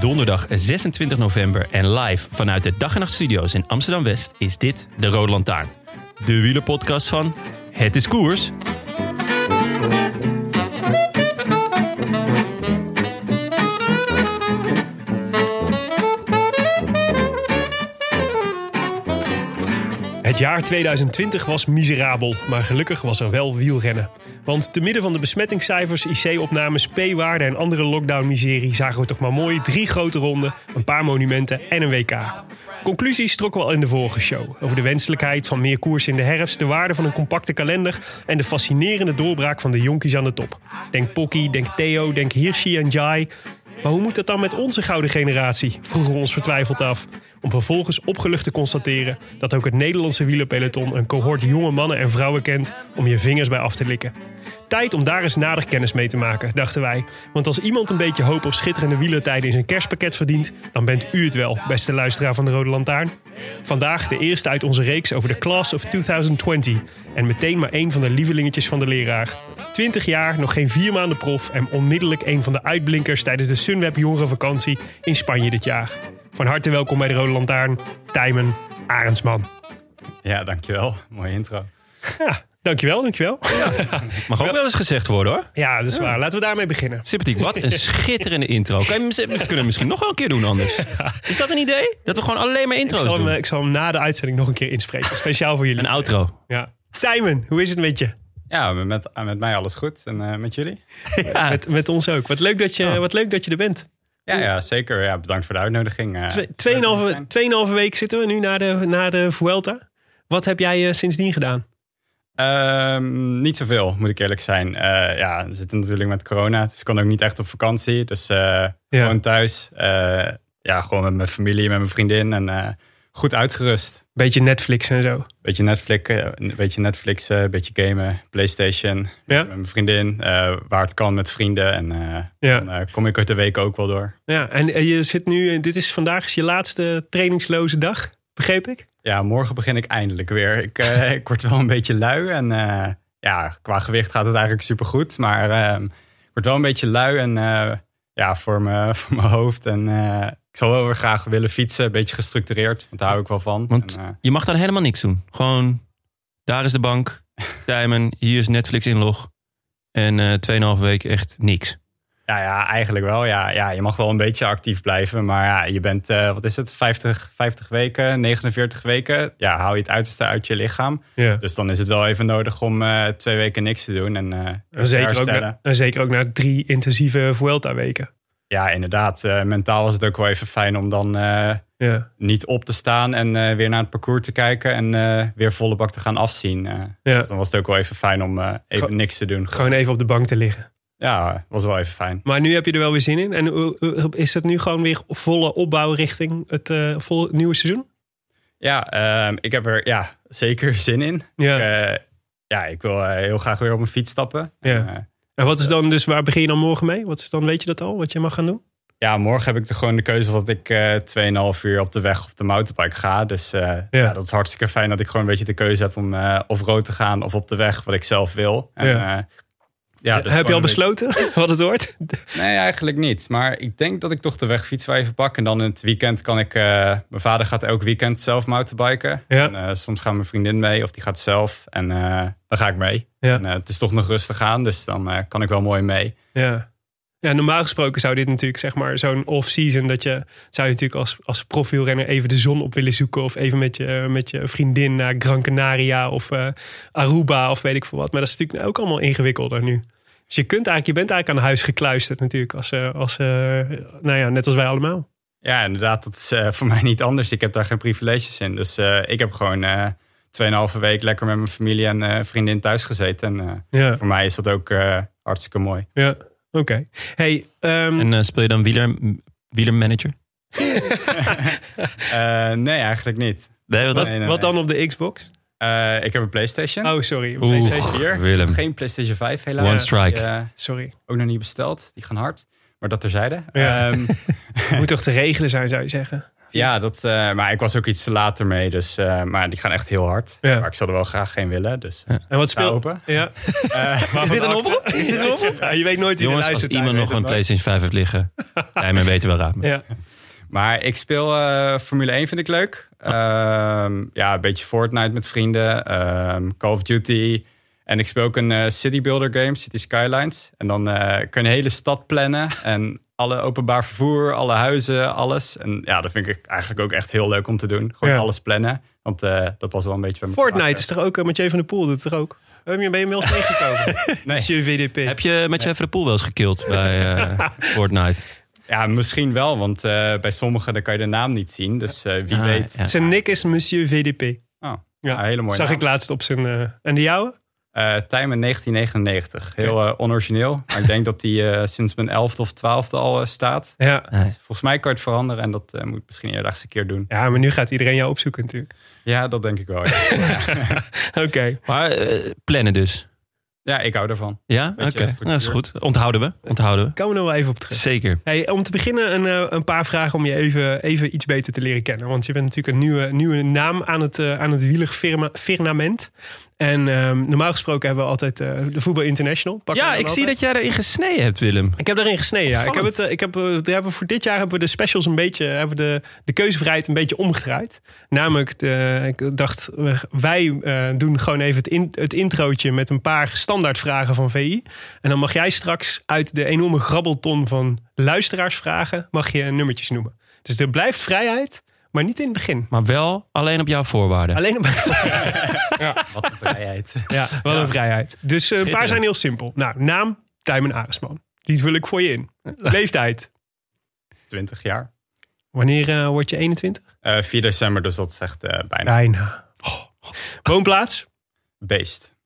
Donderdag 26 november en live vanuit de Dag en Nacht Studio's in Amsterdam West is dit de Rode Lantaarn. De wielerpodcast van Het is Koers. Het jaar 2020 was miserabel, maar gelukkig was er wel wielrennen. Want te midden van de besmettingscijfers, IC-opnames, P-waarden en andere lockdown-miserie zagen we toch maar mooi drie grote ronden, een paar monumenten en een WK. Conclusies trokken we al in de vorige show. Over de wenselijkheid van meer koers in de herfst, de waarde van een compacte kalender en de fascinerende doorbraak van de jonkies aan de top. Denk Pocky, denk Theo, denk Hirschi en Jai. Maar hoe moet dat dan met onze gouden generatie? Vroegen we ons vertwijfeld af. Om vervolgens opgelucht te constateren dat ook het Nederlandse wielerpeloton een cohort jonge mannen en vrouwen kent om je vingers bij af te likken. Tijd om daar eens nader kennis mee te maken, dachten wij. Want als iemand een beetje hoop op schitterende wielertijden in zijn kerstpakket verdient, dan bent u het wel, beste luisteraar van de Rode Lantaarn. Vandaag de eerste uit onze reeks over de Class of 2020. En meteen maar één van de lievelingetjes van de leraar. 20 jaar, nog geen vier maanden prof en onmiddellijk een van de uitblinkers tijdens de Sunweb jongerenvakantie in Spanje dit jaar. Van harte welkom bij de Rode Lantaarn, Tijmen Arendsman. Ja, dankjewel. Mooie intro. Ja, dankjewel, dankjewel. Mag ook wel eens gezegd worden hoor. Ja, dat is waar. Laten we daarmee beginnen. Sympathiek, wat een schitterende intro. Kan je, we kunnen misschien nog wel een keer doen anders. Is dat een idee? Dat we gewoon alleen maar Ik intro's zal, hem, doen? eh, ik zal hem na de uitzending nog een keer inspreken. Speciaal voor jullie. Een outro. Ja. Tijmen, hoe is het met je? Ja, met, met mij alles goed. En eh, met jullie? Met, met ons ook. Wat leuk dat je, Oh. wat leuk dat je er bent. Ja, ja zeker. Ja, bedankt voor de uitnodiging. Eh, Twee- Tweeënhalve tweeënhalve week zitten we nu na de, na de Vuelta. Wat heb jij eh, sindsdien gedaan? Ehm, niet zoveel, moet ik eerlijk zijn. Eh, ja, we zitten natuurlijk met corona. Dus ik kon ook niet echt op vakantie. Dus eh, gewoon thuis. Eh, ja, gewoon met mijn familie, met mijn vriendin. En goed uitgerust. Beetje Netflix en zo. Beetje Netflix, een beetje Netflixen, een beetje gamen, Playstation. Ja. Met mijn vriendin. waar het kan met vrienden. En Ja. dan kom ik er de week ook wel door. ja en je zit nu, dit is vandaag is je laatste trainingsloze dag, begreep ik? Ja, morgen begin ik eindelijk weer. Ik, eh, ik word wel een beetje lui. En eh, ja, qua gewicht gaat het eigenlijk supergoed. Maar eh, ik word wel een beetje lui. En eh, ja, voor mijn, voor mijn hoofd. En ik zou wel weer graag willen fietsen. Een beetje gestructureerd. Want daar hou ik wel van. Want En, je mag dan helemaal niks doen. Gewoon, daar is de bank. Tijmen, hier is Netflix inlog. En eh 2,5 weken echt niks. Ja, ja, eigenlijk wel. Ja, ja, je mag wel een beetje actief blijven. Maar ja, je bent, eh, wat is het, 50, 50 weken, 49 weken. Ja, hou je het uiterste uit je lichaam. Ja. Dus dan is het wel even nodig om eh, twee weken niks te doen. En, eh, En zeker, ook na, en zeker ook na drie intensieve Vuelta-weken. Ja, inderdaad. Mentaal was het ook wel even fijn om dan Ja. niet op te staan en weer naar het parcours te kijken en weer volle bak te gaan afzien. Ja. Dus dan was het ook wel even fijn om even niks te doen. Gewoon even op de bank te liggen. Ja, was wel even fijn. Maar nu heb je er wel weer zin in. En hoe- hoe- is het nu gewoon weer volle opbouw richting het eh, volle nieuwe seizoen? Ja, ehm, ik heb er ja, zeker zin in. Ja. Eh, ja, ik wil eh, heel graag weer op mijn fiets stappen. Ja. En, eh, En wat is dan dus, waar begin je dan morgen mee? Wat is dan, weet je dat al, wat je mag gaan doen? ja, morgen heb ik er gewoon de keuze dat ik eh 2,5 uur op de weg of de mountainbike ga. Dus eh, ja. dat is hartstikke fijn dat ik gewoon een beetje de keuze heb om eh, of rood te gaan of op de weg, wat ik zelf wil. En, Ja. Ja, dus heb je al besloten wat het wordt? Nee, eigenlijk niet. Maar ik denk dat ik toch de wegfiets wel even pak. En dan in het weekend kan ik... eh, mijn vader gaat elk weekend zelf mountainbiken. Ja. En, eh, soms gaat mijn vriendin mee of die gaat zelf. En eh, dan ga ik mee. Ja. En, het is toch nog rustig aan, dus dan kan ik wel mooi mee. Ja. Ja, normaal gesproken zou dit natuurlijk, zeg maar, zo'n off-season... dat je, zou je natuurlijk als, als profielrenner even de zon op willen zoeken... of even met je, met je vriendin naar Gran Canaria of eh, Aruba of weet ik veel wat. Maar dat is natuurlijk ook allemaal ingewikkelder nu. Dus je, kunt eigenlijk, je bent eigenlijk aan huis gekluisterd natuurlijk, als, eh, als, eh, nou ja, net als wij allemaal. Ja, inderdaad, dat is voor mij niet anders. Ik heb daar geen privileges in. Dus ik heb gewoon 2,5 week lekker met mijn familie en vriendin thuis gezeten. En Ja, voor mij is dat ook hartstikke mooi. ja. Oké. Hey, ehm, En eh, speel je dan wieler, wielermanager? Eh, nee, eigenlijk niet. Nee, wat wat, nee, nee, wat nee. dan op de Xbox? Eh, ik heb een PlayStation. Oh, sorry. Oeh. PlayStation 4. Willem. Geen PlayStation 5 helaas. One strike. Die, Sorry. ook nog niet besteld. Die gaan hard. Maar dat terzijde. Ja. Ehm, Moet toch te regelen zijn, zou je zeggen? Ja, dat, eh, maar ik was ook iets te later mee. Dus, eh, maar die gaan echt heel hard. Ja. Maar ik zou er wel graag geen willen. Dus Ja. En wat sta speelt... open. Ja. Eh, Is dit een oproep? Is dit een oproep? Ja, je weet nooit wie er Jongens, als iemand nog een. PlayStation 5 heeft liggen, jij mij weten wel raad me. Ja. Maar ik speel eh, Formule 1 vind ik leuk. Ehm, ja, een beetje Fortnite met vrienden. ehm, Call of Duty. En ik speel ook een eh, city builder game, City Skylines. En dan eh, kun je een hele stad plannen. En alle openbaar vervoer, alle huizen, alles. En ja, dat vind ik eigenlijk ook echt heel leuk om te doen. Gewoon Ja. alles plannen. Want eh, dat was wel een beetje Fortnite is toch ook... uh, Mathieu van der Poel doet toch ook? Ben je ben je inmiddels tegengekomen? Nee. Monsieur VDP. Heb je met je even de pool wel eens gekild bij eh, Fortnite? Ja, misschien wel. Want eh, bij sommigen dan kan je de naam niet zien. Dus eh, wie Ah, weet. ja. Zijn nick is Monsieur VDP. Oh, Ja, ja, hele mooie Zag naam. ik laatst op zijn... eh, en de jouwe? Eh Time in 1999. Heel eh, onorigineel. Maar ik denk dat die eh, sinds mijn elfde of twaalfde al staat. Ja. Nee. Volgens mij kan je het veranderen en dat eh, moet ik misschien een keer doen. Ja, maar nu gaat iedereen jou opzoeken natuurlijk. Ja, dat denk ik wel. Ja, Oké. Maar eh, plannen dus. ja ik hou ervan. Ja, oké. Nou, is goed. Onthouden we. Onthouden we. Komen we nog wel even op terug. Zeker. Hey, om te beginnen een, eh, een paar vragen om je even, even iets beter te leren kennen. Want je bent natuurlijk een nieuwe, nieuwe naam aan het, aan het wielerfirmament. En ehm, normaal gesproken hebben we altijd eh, de Voetbal International. Pakken Ja, ik zie dat jij erin gesneden hebt, Willem. Ik heb daarin gesneden, ja. Ik heb het, eh, ik heb, eh, we hebben voor dit jaar hebben we de specials een beetje, hebben we de, de keuzevrijheid een beetje omgedraaid. Namelijk, de, ik dacht, wij doen gewoon even het, in, het introotje met een paar standaardvragen van VI. En dan mag jij straks uit de enorme grabbelton van luisteraarsvragen, mag je nummertjes noemen. Dus er blijft vrijheid, maar niet in het begin. Maar wel alleen op jouw voorwaarden. Alleen op Wat een vrijheid. Ja, wel een vrijheid. Dus eh, een paar zijn heel simpel. Nou, naam, Tijmen Aresman. Die vul ik voor je in. Leeftijd. 20 jaar. Wanneer eh, word je 21? Eh 4 december, dus dat is echt eh, bijna Bijna. Woonplaats? beest.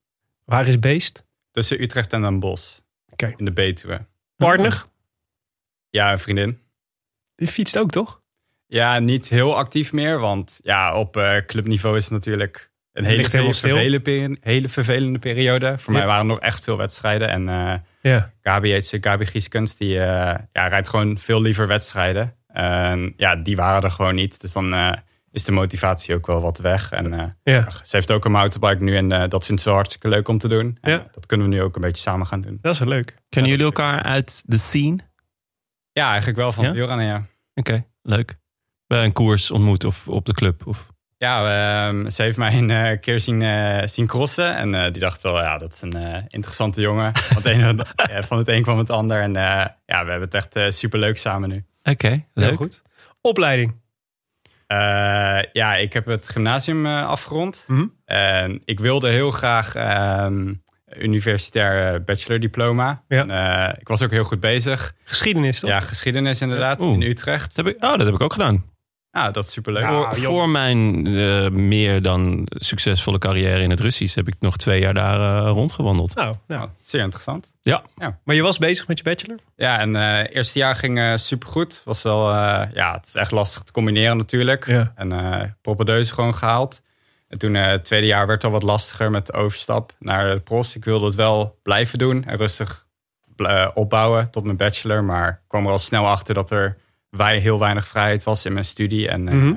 Waar is Beest? Tussen Utrecht en Den Bosch. Oké. In de Betuwe. Partner? Ja, een vriendin. Die fietst ook, toch? Ja, niet heel actief meer. Want ja, op eh, clubniveau is het natuurlijk een hele, hele, stil. vervelende, peri- hele vervelende periode. Voor Ja. mij waren er nog echt veel wedstrijden. En eh Ja. Gabi heet ze, Gabi Gieskens, die eh, ja, rijdt gewoon veel liever wedstrijden. En ja, die waren er gewoon niet. Dus dan is de motivatie ook wel wat weg. En eh, Ja, ze heeft ook een mountainbike nu en dat vindt ze wel hartstikke leuk om te doen. En, Ja. dat kunnen we nu ook een beetje samen gaan doen. dat is wel leuk. Kennen jullie elkaar uit de scene? Ja, eigenlijk wel van Ja? ja. Oké, leuk. Bij een koers ontmoet of op de club? Of... Ja, ehm, ze heeft mij een eh, keer zien, eh, zien crossen. En eh, die dacht wel, ja, dat is een eh, interessante jongen. Van het, een, ja, van het een kwam het ander. En eh, ja, we hebben het echt super leuk samen nu. Oké, Heel leuk. goed. Opleiding? Eh, ja, ik heb het gymnasium eh, afgerond. Mhm. En ik wilde heel graag ehm universitair eh, bachelordiploma. Ja. En, eh, ik was ook heel goed bezig. Geschiedenis, toch? Ja, geschiedenis inderdaad, Oeh. in Utrecht. Dat heb ik, oh, dat heb ik ook gedaan. Nou, dat is superleuk. Ja. voor, mijn eh, meer dan succesvolle carrière in het Russisch heb ik nog twee jaar daar eh, rondgewandeld. Nou, nou. Nou, zeer interessant. Maar je was bezig met je bachelor? Ja, en eh eerste jaar ging eh supergoed. Was wel, eh, ja, het is echt lastig te combineren natuurlijk. Ja. En eh propedeuse gewoon gehaald. En toen eh, het tweede jaar werd het al wat lastiger met de overstap naar de pros. Ik wilde het wel blijven doen en rustig opbouwen tot mijn bachelor. Maar kwam er al snel achter dat er wij heel weinig vrijheid was in mijn studie. En eh, Mhm.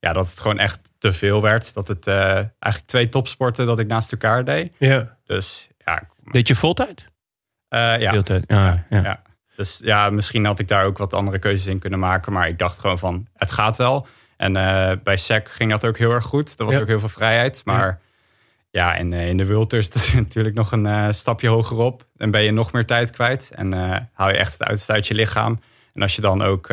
ja, dat het gewoon echt te veel werd. Dat het eh, eigenlijk twee topsporten dat ik naast elkaar deed. Ja. Dus ja, Deed je voltijd? eh, ja. Deeltijd. Ja, ja. Ja. Dus ja, misschien had ik daar ook wat andere keuzes in kunnen maken. Maar ik dacht gewoon van, het gaat wel. En eh, bij SEC ging dat ook heel erg goed. Er was Ja. ook heel veel vrijheid. Maar ja, en in de Wulters is natuurlijk nog een stapje hogerop. Dan ben je nog meer tijd kwijt en hou je echt het uiterste uit je lichaam. En als je dan ook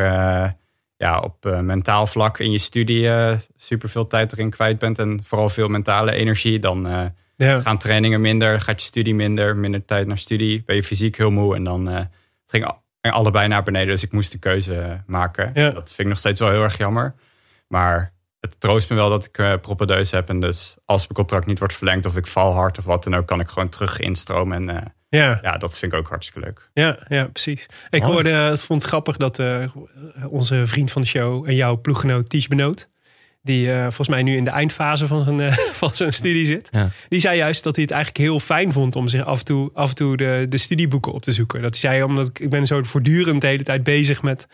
ja, op mentaal vlak in je studie super veel tijd erin kwijt bent en vooral veel mentale energie, dan ja. gaan trainingen minder, gaat je studie minder, minder tijd naar studie, ben je fysiek heel moe en dan het ging allebei naar beneden. Dus ik moest de keuze maken. Dat vind ik nog steeds wel heel erg jammer. Maar het troost me wel dat ik uh, propedeus heb. En dus als mijn contract niet wordt verlengd of ik val hard of wat dan ook, kan ik gewoon terug instromen. En uh, ja. ja, dat vind ik ook hartstikke leuk. Ja, ja precies. Ik hoorde, het vond het grappig dat uh, onze vriend van de show en jouw ploeggenoot Ties Benoot, die uh, volgens mij nu in de eindfase van zijn, uh, van zijn studie zit. Die zei juist dat hij het eigenlijk heel fijn vond om zich af en toe, af en toe de, de studieboeken op te zoeken. Dat hij zei, omdat ik, ik ben zo voortdurend de hele tijd bezig met,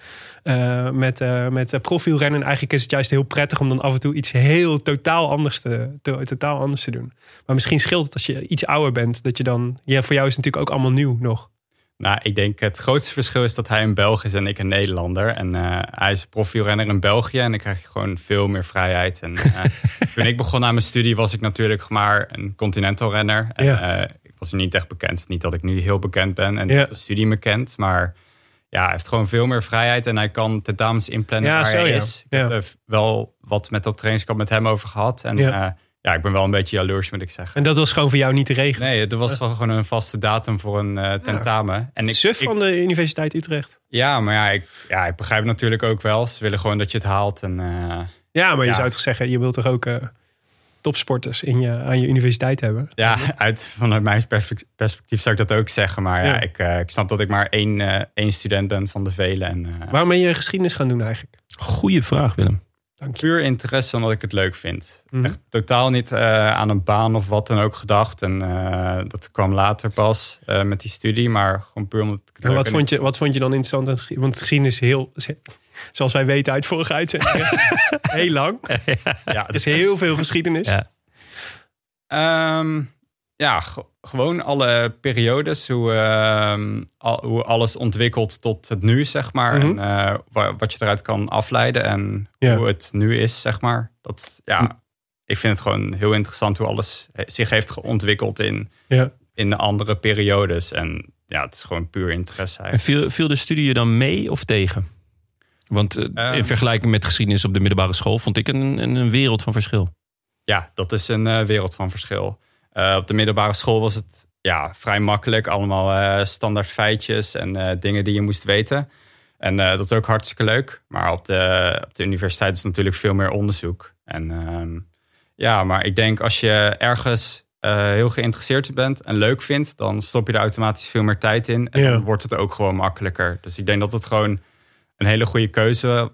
uh, met, met profielrennen. En eigenlijk is het juist heel prettig om dan af en toe iets heel totaal anders te, to, totaal anders te doen. Maar misschien scheelt het als je iets ouder bent, dat je dan, ja, voor jou is het natuurlijk ook allemaal nieuw nog. Nou, ik denk het grootste verschil is dat hij een Belg is en ik een Nederlander. En uh, hij is profielrenner in België en dan krijg je gewoon veel meer vrijheid. En uh, toen ik begon aan mijn studie was ik natuurlijk maar een continental renner. En, ja. uh, ik was niet echt bekend. Niet dat ik nu heel bekend ben en ja. de studie me kent, maar ja, hij heeft gewoon veel meer vrijheid en hij kan de dames inplannen ja, waar zo, hij is. Ik heb wel wat met op trainingskamp met hem over gehad. En ja, ik ben wel een beetje jaloers, moet ik zeggen. En dat was gewoon voor jou niet te regelen? Nee, er was wel gewoon een vaste datum voor een uh, tentamen. En ik, Suf van de Universiteit Utrecht. Ja, maar ja ik, ja, ik begrijp natuurlijk ook wel. Ze willen gewoon dat je het haalt. En, uh, ja, maar je zou toch zeggen, je wilt toch ook uh, topsporters in je, aan je universiteit hebben? Ja, uit, vanuit mijn perspectief zou ik dat ook zeggen. Maar ja, ik, ik snap dat ik maar één, één student ben van de vele. En, Waarom ben je geschiedenis gaan doen eigenlijk? Goeie vraag, Willem. Puur interesse omdat ik het leuk vind. Mhm. Echt totaal niet uh, aan een baan of wat dan ook gedacht. En uh, dat kwam later pas uh, met die studie. Maar gewoon puur omdat ik het en wat vond, je, wat vond je dan interessant? Want geschiedenis is heel, zoals wij weten uit vorige uitzendingen, heel lang. Ja, er is heel veel geschiedenis. Ja. Um, ja, gewoon alle periodes, hoe, uh, al, hoe alles ontwikkelt tot het nu, zeg maar. Mhm. En uh, wat je eruit kan afleiden en hoe het nu is, zeg maar. Dat, ja, hm. ik vind het gewoon heel interessant hoe alles zich heeft ontwikkeld in, ja. in de andere periodes. En ja, het is gewoon puur interesse. En viel, viel de studie je dan mee of tegen? Want uh, in ehm. vergelijking met geschiedenis op de middelbare school vond ik een, een, een wereld van verschil. Ja, dat is een wereld van verschil. Uh, op de middelbare school was het ja, vrij makkelijk. Allemaal uh, standaard feitjes en uh, dingen die je moest weten. En dat is ook hartstikke leuk. Maar op de, op de universiteit is natuurlijk veel meer onderzoek. En ehm, ja, maar ik denk als je ergens heel geïnteresseerd bent en leuk vindt, dan stop je er automatisch veel meer tijd in. En dan wordt het ook gewoon makkelijker. Dus ik denk dat het gewoon een hele goede keuze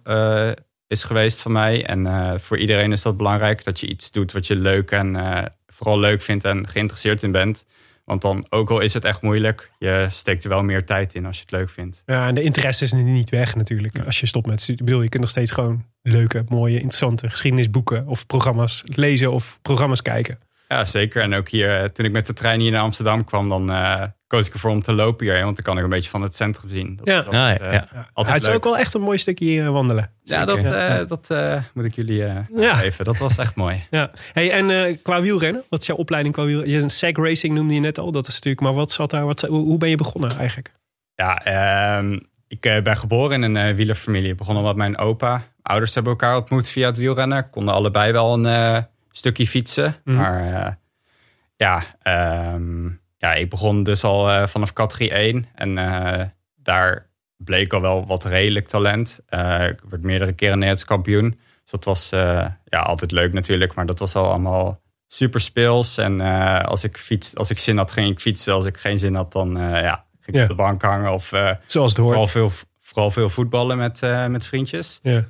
is geweest van mij. En voor iedereen is dat belangrijk dat je iets doet wat je leuk en vooral leuk vindt en geïnteresseerd in bent. Want dan, ook al is het echt moeilijk, je steekt er wel meer tijd in als je het leuk vindt. Ja, en de interesse is niet weg natuurlijk. Als je stopt met studie. Ik bedoel, je kunt nog steeds gewoon leuke, mooie, interessante geschiedenisboeken of programma's lezen of programma's kijken. Ja, zeker. En ook hier, eh, toen ik met de trein hier naar Amsterdam kwam, dan uh, koos ik ervoor om te lopen hier. Want dan kan ik een beetje van het centrum zien. Dat ja. Is altijd, ja, ja. Uh, het is ook wel echt een mooi stukje wandelen. Ja, dat, dat moet ik jullie uh, even. Dat was echt mooi. Ja. Hey, en qua wielrennen, wat is jouw opleiding qua wielrennen? Een seg racing noemde je net al. Dat is natuurlijk, maar wat zat daar? Wat, hoe ben je begonnen eigenlijk? Ja, ehm, ik ben geboren in een wielerfamilie. Ik begon al met mijn opa. Ouders hebben elkaar ontmoet via het wielrennen. Konden allebei wel een stukje fietsen. Mhm. Maar uh, ja, um, ja, ik begon dus al uh, vanaf categorie 1. En uh, daar bleek al wel wat redelijk talent. ik werd meerdere keren Nederlands kampioen. Dus dat was ja, altijd leuk natuurlijk. Maar dat was al allemaal super speels. En als, ik fiets, als ik zin had, ging ik fietsen. Als ik geen zin had, dan ja, ging ik op de bank hangen. Of, Zoals het hoort. Vooral veel, vooral veel voetballen met, met vriendjes. Ja.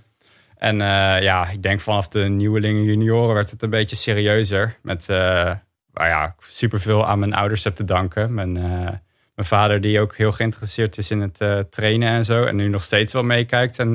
En ja, ik denk vanaf de nieuwelingen junioren werd het een beetje serieuzer. Met waar ja, superveel aan mijn ouders heb te danken. Mijn, uh, mijn vader die ook heel geïnteresseerd is in het trainen en zo. En nu nog steeds wel meekijkt. En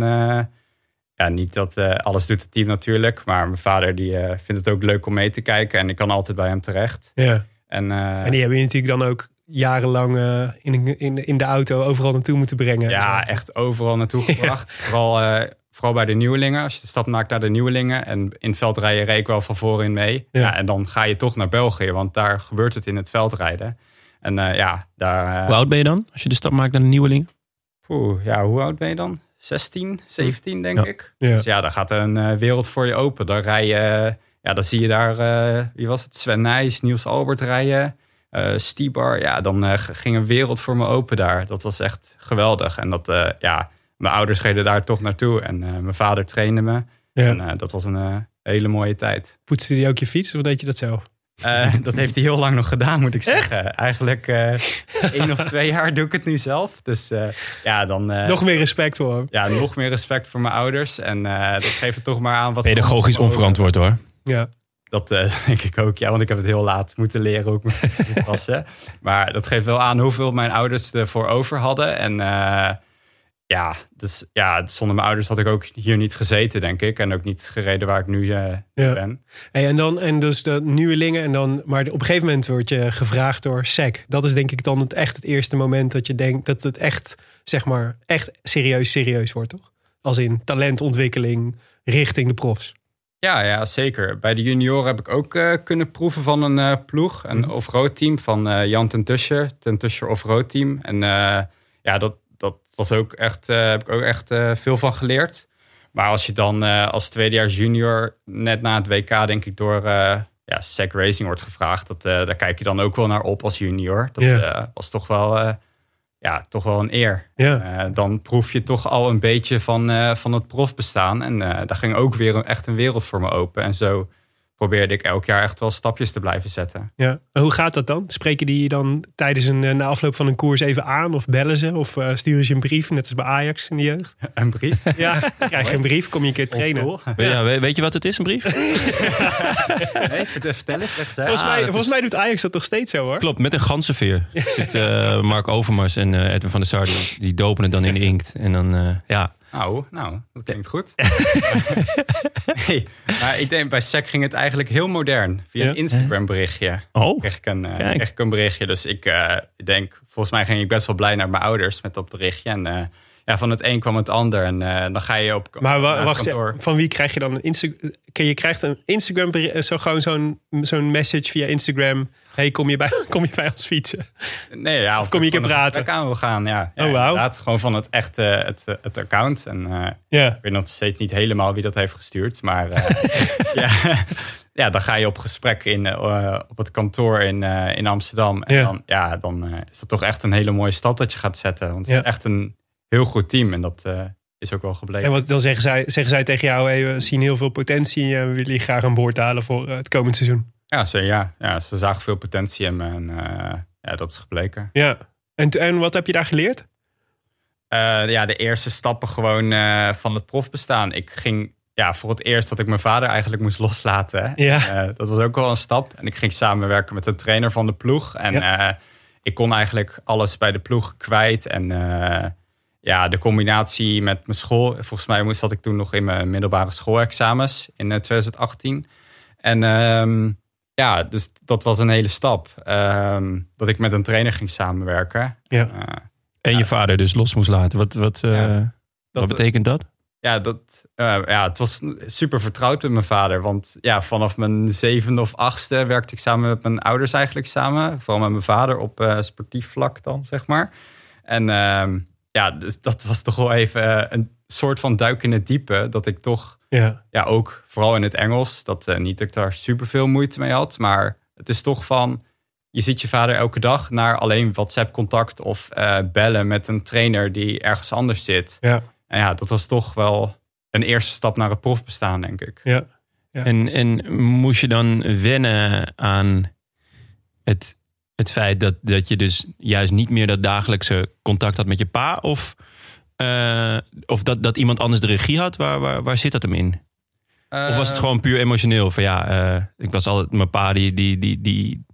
ja, niet dat alles doet het team natuurlijk. Maar mijn vader die vindt het ook leuk om mee te kijken. En ik kan altijd bij hem terecht. Ja. En, en die hebben je natuurlijk dan ook jarenlang eh, in, in, in de auto overal naartoe moeten brengen. Ja, echt overal naartoe gebracht. Vooral, eh, vooral bij de nieuwelingen. Als je de stap maakt naar de nieuwelingen. En in het veldrijden reed ik wel van voorin mee. Ja. Ja. en dan ga je toch naar België. Want daar gebeurt het in het veldrijden. En eh, ja, daar... Hoe oud ben je dan als je de stap maakt naar de nieuweling? poeh, ja, hoe oud ben je dan? 16, 17 denk Ja. ik. Ja. Dus ja, dan gaat er een wereld voor je open. Dan rij je... Ja, dan zie je daar... eh, wie was het? Sven Nijs, Niels Albert rijden. Eh Stibar. Ja, dan eh, ging een wereld voor me open daar. Dat was echt geweldig. En dat, eh, ja... Mijn ouders reden daar toch naartoe. En eh, mijn vader trainde me. Ja. En eh, dat was een hele mooie tijd. Poetste die ook je fiets of deed je dat zelf? Eh, dat heeft hij heel lang nog gedaan, moet ik zeggen. Eigenlijk eh één of twee jaar doe ik het nu zelf. Dus eh, ja, dan... eh, Nog meer respect voor hem. ja, nog meer respect voor mijn ouders. En eh, dat geeft het toch maar aan wat... Pedagogisch onverantwoord hoor. Ja. Dat eh, denk ik ook, ja. Want ik heb het heel laat moeten leren ook met passen. Maar dat geeft wel aan hoeveel mijn ouders ervoor over hadden. En eh, ja, dus, ja, zonder mijn ouders had ik ook hier niet gezeten, denk ik. En ook niet gereden waar ik nu eh, Ja. ben. Hey, en dan en dus de nieuwelingen en dan, maar op een gegeven moment word je gevraagd door SEC. Dat is denk ik dan het, echt het eerste moment dat je denkt dat het echt, zeg maar, echt serieus, serieus wordt, toch? Als in talentontwikkeling richting de profs. Ja, ja, zeker. Bij de junioren heb ik ook eh, kunnen proeven van een eh, ploeg. Een off-road team van eh, Jan ten Tuscher. Ten Tuscher off-road team. En ja, dat, dat was ook echt, heb ik ook echt veel van geleerd. Maar als je dan als tweedejaars junior net na het WK denk ik door ja, SEC Racing wordt gevraagd. Dat, daar kijk je dan ook wel naar op als junior. Dat was toch wel, ja, toch wel een eer. Ja. Eh, dan proef je toch al een beetje van, eh, van het profbestaan. En eh, daar ging ook weer een, echt een wereld voor me open. En zo probeerde ik elk jaar echt wel stapjes te blijven zetten. Ja. En hoe gaat dat dan? Spreken die je dan tijdens een eh, na afloop van een koers even aan of bellen ze of eh, sturen ze je een brief, net als bij Ajax in de jeugd? Een brief. Ja, krijg je een brief, kom je een keer trainen. Ja, weet, je wat het is, een brief? Nee, vertel, eens. Zeg. Volgens, Ah, mij, volgens is- mij doet Ajax dat nog steeds zo hoor. Klopt, met een ganzenveer. Zit eh, Mark Overmars en eh, Edwin van der Sar, die, die dopen het dan in de inkt. En dan, eh, ja. Nou, nou, dat klinkt goed. nee, maar ik denk, bij SEC ging het eigenlijk heel modern. Via een Instagram berichtje Oh, kreeg ik, een, eh, kreeg ik een berichtje. Dus ik eh, denk, volgens mij ging ik best wel blij naar mijn ouders met dat berichtje. En eh, ja, van het een kwam het ander. En dan ga je op Maar wacht, kantoor. van wie krijg je dan een Instagram? Je krijgt een Instagram, zo gewoon zo'n zo'n message via Instagram. Hey, kom je bij, kom je bij ons fietsen? Nee, ja, of, kom je een keer praten? aan wil gaan, ja. ja Oh, wauw. Inderdaad, gewoon van het echte, het, het account. En Ja. ik weet nog steeds niet helemaal wie dat heeft gestuurd. Maar eh, ja, ja, dan ga je op gesprek in, eh, op het kantoor in, in Amsterdam. En Ja. dan, ja, dan is dat toch echt een hele mooie stap dat je gaat zetten. Want het Ja. is echt een heel goed team. En dat is ook wel gebleken. En wat dan zeggen zij, zeggen zij tegen jou: hey, we zien heel veel potentie en we willen je graag aan boord halen voor het komend seizoen. Ja, ze, ja, ja, ze zagen veel potentie in me. En eh, ja, dat is gebleken. Ja. En, en wat heb je daar geleerd? Eh, ja, de eerste stappen gewoon eh, van het profbestaan. Ik ging ja, voor het eerst dat ik mijn vader eigenlijk moest loslaten. Ja. Dat was ook wel een stap. En ik ging samenwerken met een trainer van de ploeg. En ik kon eigenlijk alles bij de ploeg kwijt. En ja, de combinatie met mijn school. Volgens mij moest dat ik toen nog in mijn middelbare schoolexamens in eh, 2018. En ehm, ja, dus dat was een hele stap. Ehm, dat ik met een trainer ging samenwerken. Ja. Eh, en je vader dus los moest laten. Wat, wat, eh, Ja. wat betekent dat? Ja, dat, eh, ja, het was super vertrouwd met mijn vader. Want ja, vanaf mijn zevende of achtste werkte ik samen met mijn ouders eigenlijk samen. Vooral met mijn vader op eh, sportief vlak dan, zeg maar. En ehm, ja, dus dat was toch wel even eh, een soort van duik in het diepe. Dat ik toch, Ja. ja, ook vooral in het Engels. Dat eh, niet dat ik daar super veel moeite mee had. Maar het is toch van, je ziet je vader elke dag naar alleen WhatsApp-contact of eh, bellen met een trainer die ergens anders zit. Ja. En ja, dat was toch wel een eerste stap naar het profbestaan, denk ik. Ja. Ja. En, en moest je dan wennen aan het, het feit dat, dat je dus juist niet meer dat dagelijkse contact had met je pa? Of, eh, of dat, dat iemand anders de regie had? Waar, waar, waar zit dat hem in? Of was het gewoon puur emotioneel? Van ja, eh, ik was altijd mijn pa die, die, die, die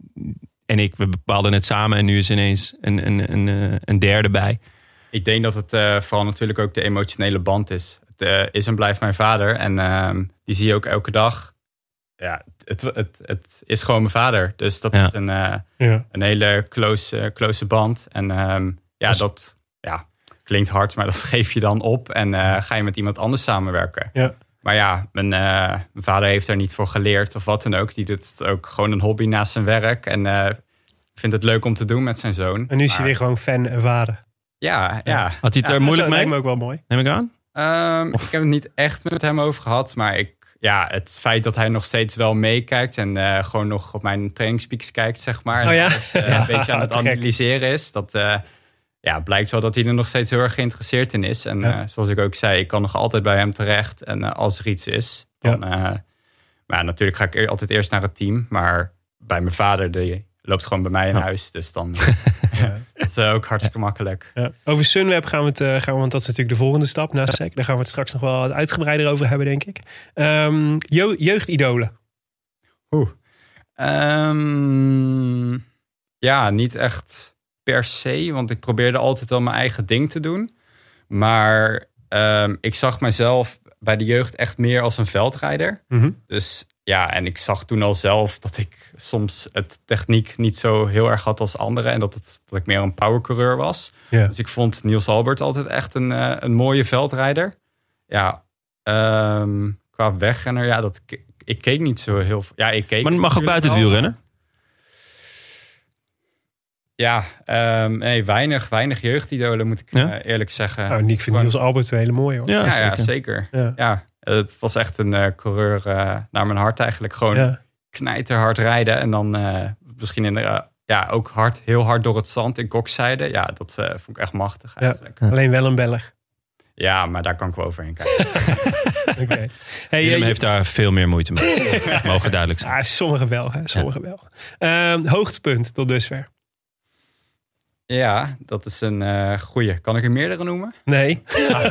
en ik, we bepaalden het samen en nu is ineens een, een, een, eh, een derde bij. Ik denk dat het eh, vooral natuurlijk ook de emotionele band is. Het eh, is en blijft mijn vader. En ehm, die zie je ook elke dag. ja, het, het, het is gewoon mijn vader. Dus dat Ja. is een, eh, Ja. een hele close, eh, close band. En ehm, ja, Als- dat ja, klinkt hard, maar dat geef je dan op. En eh, ga je met iemand anders samenwerken. Ja. Maar ja, mijn, eh, mijn vader heeft er niet voor geleerd of wat dan ook. Die doet het ook gewoon een hobby naast zijn werk. En eh, vindt het leuk om te doen met zijn zoon. En nu is hij weer gewoon fan en vader. Ja, ja. Had hij het Ja, er moeilijk dat mee? me ook wel mooi. Neem ik aan? Ehm, Of- Ik heb het niet echt met hem over gehad, maar ik, ja, het feit dat hij nog steeds wel meekijkt en eh, gewoon nog op mijn trainingspeaks kijkt, zeg maar. Oh en eh, Ja, een beetje aan het gek. analyseren is. Dat eh, ja, blijkt wel dat hij er nog steeds heel erg geïnteresseerd in is. En Ja. eh, zoals ik ook zei, ik kan nog altijd bij hem terecht. En eh, als er iets is, dan. eh, maar ja, natuurlijk ga ik altijd eerst naar het team. Maar bij mijn vader, die loopt gewoon bij mij in Ja. huis. Dus dan dat is ook hartstikke makkelijk. Ja. Over Sunweb gaan we het, gaan we, want dat is natuurlijk de volgende stap na SEC. Daar gaan we het straks nog wel wat uitgebreider over hebben, denk ik. Jo- jeugdidolen. Oeh. Ehm, ja, niet echt per se, want ik probeerde altijd wel mijn eigen ding te doen. Maar ehm, ik zag mezelf bij de jeugd echt meer als een veldrijder. Mhm. Dus ja, en ik zag toen al zelf dat ik soms het techniek niet zo heel erg had als anderen. En dat, het, dat ik meer een powercoureur was. Dus ik vond Niels Albert altijd echt een, eh, een mooie veldrijder. Ja, ehm, qua wegrenner, ja, dat, ik, ik keek niet zo heel veel. Ja, ik keek Maar mag ook buiten het wielrennen. Ja, ehm, nee, weinig, weinig jeugdidolen moet ik Ja? eh, eerlijk zeggen. Nou, Nick vindt Niels Albert een hele mooie hoor. Ja, ja, ja, zeker. Ja. Ja, het was echt een eh, coureur eh, naar mijn hart eigenlijk. Gewoon Ja. knijterhard rijden en dan eh, misschien in de, ja, ook hard, heel hard door het zand in kokzijde. Ja, dat eh, vond ik echt machtig Ja. eigenlijk. Ja. Alleen wel een Belg. maar daar kan ik wel overheen kijken. Oké. Hey, Willem eh, heeft daar veel meer moeite mee. Mogen duidelijk zijn. ah, sommige Belgen, sommige Belgen. Ehm, hoogtepunt tot dusver. Ja, dat is een eh goeie. Kan ik er meerdere noemen? Nee,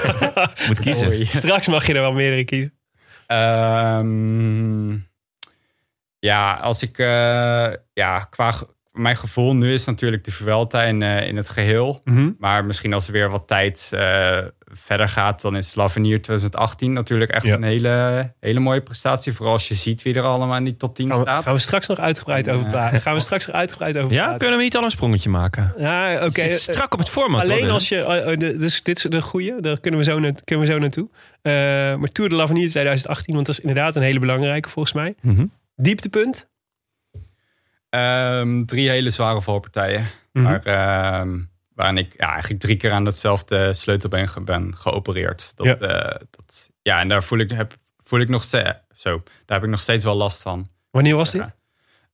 Moet kiezen. Oei. straks mag je er wel meerdere kiezen. Ehm, ja, als ik eh, ja, qua mijn gevoel nu is natuurlijk de Vuelta in, eh, in het geheel. Mhm. Maar misschien als er weer wat tijd eh, verder gaat, dan is Lavenier 2018 natuurlijk echt Ja. een hele, hele mooie prestatie. Vooral als je ziet wie er allemaal in die top 10 Gaan we, staat. gaan we straks nog uitgebreid over praten. Gaan we straks nog uitgebreid over Ja, praten. kunnen we niet al een sprongetje maken? Ja, oké. Okay. Strak op het format. Alleen als je, oh, de- dus dit is de goede, daar kunnen we zo, na- kunnen we zo naartoe. Eh, maar Tour de l'Avenir 2018, want dat is inderdaad een hele belangrijke volgens mij. Mhm. Dieptepunt? Ehm, drie hele zware valpartijen. Mhm. Maar, ehm, waarin ik ja, eigenlijk drie keer aan hetzelfde sleutelbeen ge- ben geopereerd. Dat, Ja. ja. dat, ja, en daar voel ik, heb, voel ik nog steeds, zo, daar heb ik nog steeds wel last van. Wanneer was dit?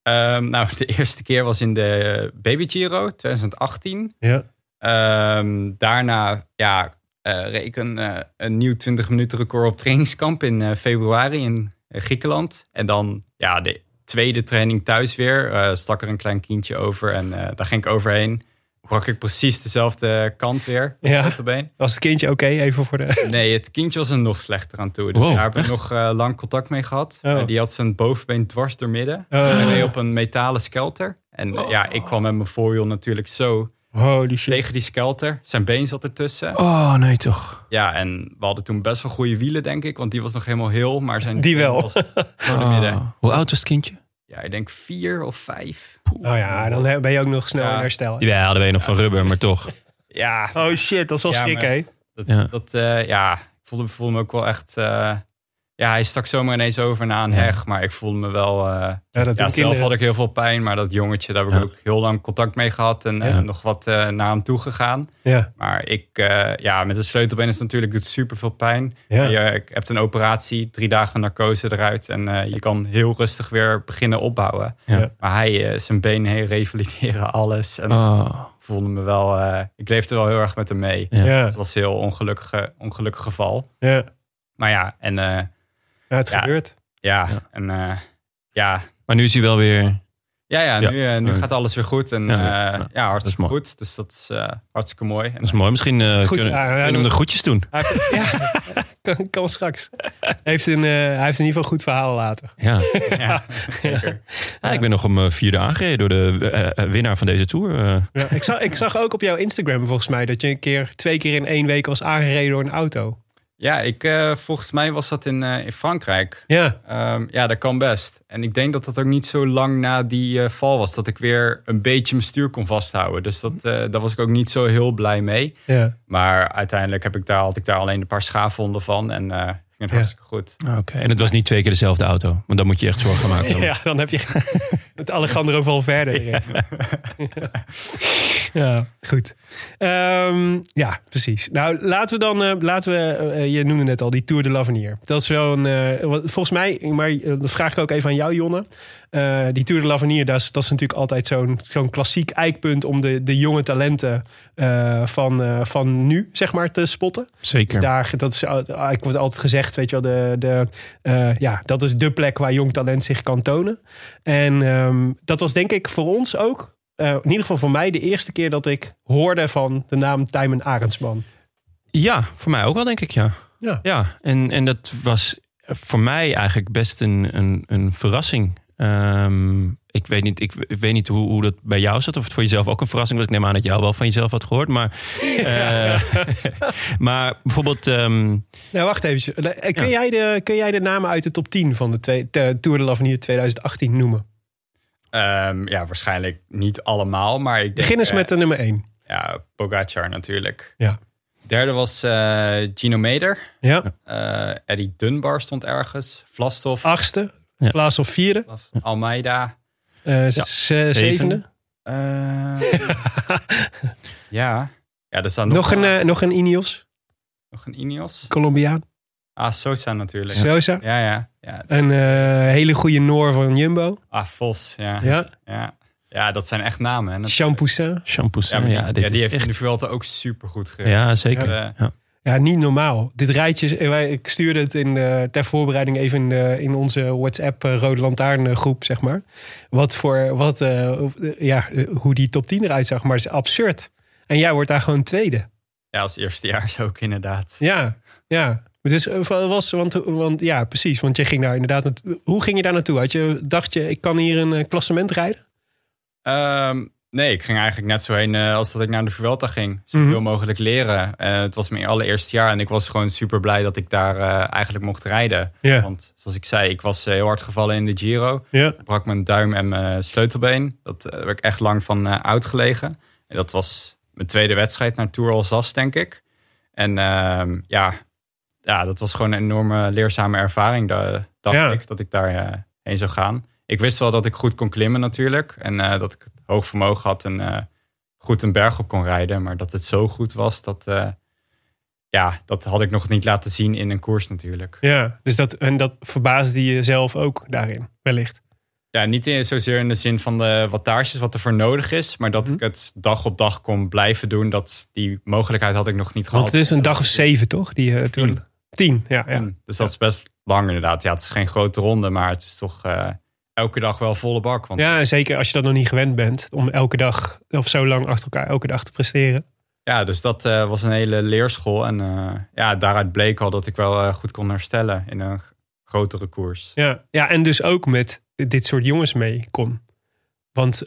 Ehm, nou, de eerste keer was in de Baby Giro 2018. Ja. Ehm, daarna ja, eh, reed ik een, eh, een nieuw 20 minuten record op trainingskamp in eh, februari in eh, Griekenland. En dan ja, de tweede training thuis weer. eh, stak er een klein kindje over en eh, daar ging ik overheen. Brak ik precies dezelfde kant weer. op Ja. het been. Was het kindje oké? Even voor de... Nee, het kindje was er nog slechter aan toe. Dus Wow, daar heb ik nog eh, lang contact mee gehad. Oh. Eh, die had zijn bovenbeen dwars door midden. Oh. Hij reed op een metalen skelter. En eh, ja, ik kwam met mijn voorwiel natuurlijk zo Holy shit. tegen die skelter. Zijn been zat ertussen. Oh, nee toch. Ja, en we hadden toen best wel goede wielen, denk ik. Want die was nog helemaal heel. Maar zijn Die wel. was door de midden. Oh. Hoe oud was het kindje? Ja, ik denk vier of vijf. Oh ja, dan ben je ook nog snel Ja. in herstel. Ja, hadden we nog van rubber, maar toch. Ja, Oh shit, dat is wel Ja, schrik, maar- hè? dat, Ja. dat, eh, ja ik voelde, voelde me ook wel echt... eh, ja, hij stak zomaar ineens over naar een heg. Maar ik voelde me wel... eh, Ja, dat ja, doen zelf kinderen. had ik heel veel pijn. Maar dat jongetje, daar heb ik Ja. ook heel lang contact mee gehad. En nog wat eh, naar hem toe gegaan. Ja, Maar ik, eh, ja, met een sleutelbeen is het natuurlijk doet super veel pijn. ja. Je hebt een operatie, drie dagen narcose eruit. En eh, je kan heel rustig weer beginnen opbouwen. Ja. Maar hij, zijn benen heen revalideren, alles. En Oh. ik voelde me wel, eh, ik leefde wel heel erg met hem mee. Ja. Ja, Dus het was een heel ongelukkig, ongelukkig geval. ja. Maar ja, en eh, Ja, het Ja. gebeurt. ja, Ja. en eh, ja, Maar nu is hij wel weer... ja, ja, nu, eh, nu gaat alles weer goed. En Ja, ja, ja. Ja. ja, hartstikke goed. Dus dat is eh, hartstikke mooi. En, Dat is mooi. Misschien eh, Goed, kunnen, kunnen we hem de groetjes doen. Ja, kan, kan straks. Hij heeft, een, eh, hij heeft in ieder geval een goed verhaal later. Ja. ja, zeker. Ja, ik ben nog om eh, vierde aangereden door de eh, eh, winnaar van deze tour. eh. Ja, ik, zag, ik zag ook op jouw Instagram volgens mij dat je een keer twee keer in één week was aangereden door een auto. Ja, ik, eh, volgens mij was dat in, eh, in Frankrijk. Ja, Ehm, ja, dat kan best. En ik denk dat dat ook niet zo lang na die eh, val was. Dat ik weer een beetje mijn stuur kon vasthouden. Dus dat, daar was ik ook niet zo heel blij mee. ja. Maar uiteindelijk heb ik daar, had ik daar alleen een paar schaafwonden van. En het Ja. hartstikke goed. Oké, en het was niet twee keer dezelfde auto. Want dan moet je echt zorgen maken. ja, dan heb je het Alejandro Valverde. erin. ja, goed. Ehm, ja, precies. Nou, laten we dan, eh, laten we, eh, je noemde net al die Tour de l'Avenir. Dat is wel een, eh, volgens mij, maar eh, dat vraag ik ook even aan jou, Jonne. Eh, die Tour de l'Avenir, dat is, dat is natuurlijk altijd zo'n zo'n klassiek eikpunt om de, de jonge talenten eh, van, eh, van nu, zeg maar, te spotten. Zeker. Dus daar, dat is, al- ik wordt altijd gezegd, weet je wel, de, de, ja, dat is de plek waar jong talent zich kan tonen. En ehm, dat was denk ik voor ons ook, in ieder geval voor mij, de eerste keer dat ik hoorde van de naam Tijmen Arendsman. Ja, voor mij ook wel, denk ik, ja. Ja. Ja, en, en dat was voor mij eigenlijk best een, een, een verrassing. Ehm, ik weet niet, ik, ik weet niet hoe, hoe dat bij jou zat. Of het voor jezelf ook een verrassing was. Ik neem aan dat jij wel van jezelf had gehoord. Maar, eh, maar bijvoorbeeld... ehm, Nou, wacht even. Kun, Ja. jij de, kun jij de namen uit de top 10 van de, twee, de Tour de l'Avenir 2018 noemen? Ehm, ja, waarschijnlijk niet allemaal. Maar ik denk, Begin eens eh, met de nummer 1. Ja, Pogacar natuurlijk. Ja. Derde was eh, Gino Meder. Ja, Eh, Eddie Dunbar stond ergens. Vlastov. achtste. Ja. Plaats op vierde. Almeida. Eh, z- zevende. Eh, ja. Ja, er staan nog, Nog een, eh, nog een Ineos, nog een Ineos. Colombiaan. Ah, Sosa natuurlijk. Sosa. Ja, ja. ja. Een eh, hele goede Noor van Jumbo. Ah, Vos. Ja. Ja. Ja. ja. dat zijn echt namen. Shampoo. Shampoos. Ja, Ja, die, ja, ja, die is heeft in de. Vuelta ook super goed gereden. Ja, zeker. Ja. Ja. Niet normaal. Dit rijtje, wij- ik stuurde het in de, ter voorbereiding even in, de, in onze WhatsApp eh, Rode Lantaarn eh, groep, zeg maar. Wat voor, wat, eh, eh, ja, eh, hoe die top 10 eruit zag, maar het is absurd. En jij wordt daar gewoon tweede. Ja, als eerstejaars ook inderdaad. Ja, ja. Dus eh, was, want, want ja, precies. Want je ging daar inderdaad. Hoe ging je daar naartoe? Had je, dacht je, ik kan hier een eh, klassement rijden? Ehm, nee, ik ging eigenlijk net zo heen eh, als dat ik naar de Vuelta ging. Zoveel Mhm. mogelijk leren. Eh, het was mijn allereerste jaar en ik was gewoon super blij dat ik daar eh, eigenlijk mocht rijden. Want zoals ik zei, ik was heel hard gevallen in de Giro. Ik brak mijn duim en mijn sleutelbeen. Dat heb ik echt lang van uitgelegen. En dat was mijn tweede wedstrijd naar Tour Alsace, denk ik. En ehm, ja, ja, dat was gewoon een enorme leerzame ervaring. Da- dacht Ja. ik dat ik daar heen zou gaan. Ik wist wel dat ik goed kon klimmen natuurlijk. En eh, dat ik hoog vermogen had en eh, goed een berg op kon rijden. Maar dat het zo goed was, dat, eh, ja, dat had ik nog niet laten zien in een koers natuurlijk. Ja, dus dat, en dat verbaasde je zelf ook daarin, wellicht. Ja, niet in, zozeer in de zin van de wattages wat er voor nodig is. Maar dat Mhm. ik het dag op dag kon blijven doen. Dat, die mogelijkheid had ik nog niet gehad. Want het is een dag of zeven, toch? Die, Tour- Tien. Tien, ja. ja. Mm, Dus dat is best lang inderdaad. Ja, het is geen grote ronde, maar het is toch elke dag wel volle bak. Want Ja, zeker als je dat nog niet gewend bent om elke dag of zo lang achter elkaar elke dag te presteren. Ja, dus dat eh, was een hele leerschool. En eh, ja, daaruit bleek al dat ik wel eh, goed kon herstellen in een grotere koers. Ja. ja, en dus ook met dit soort jongens mee kon. Want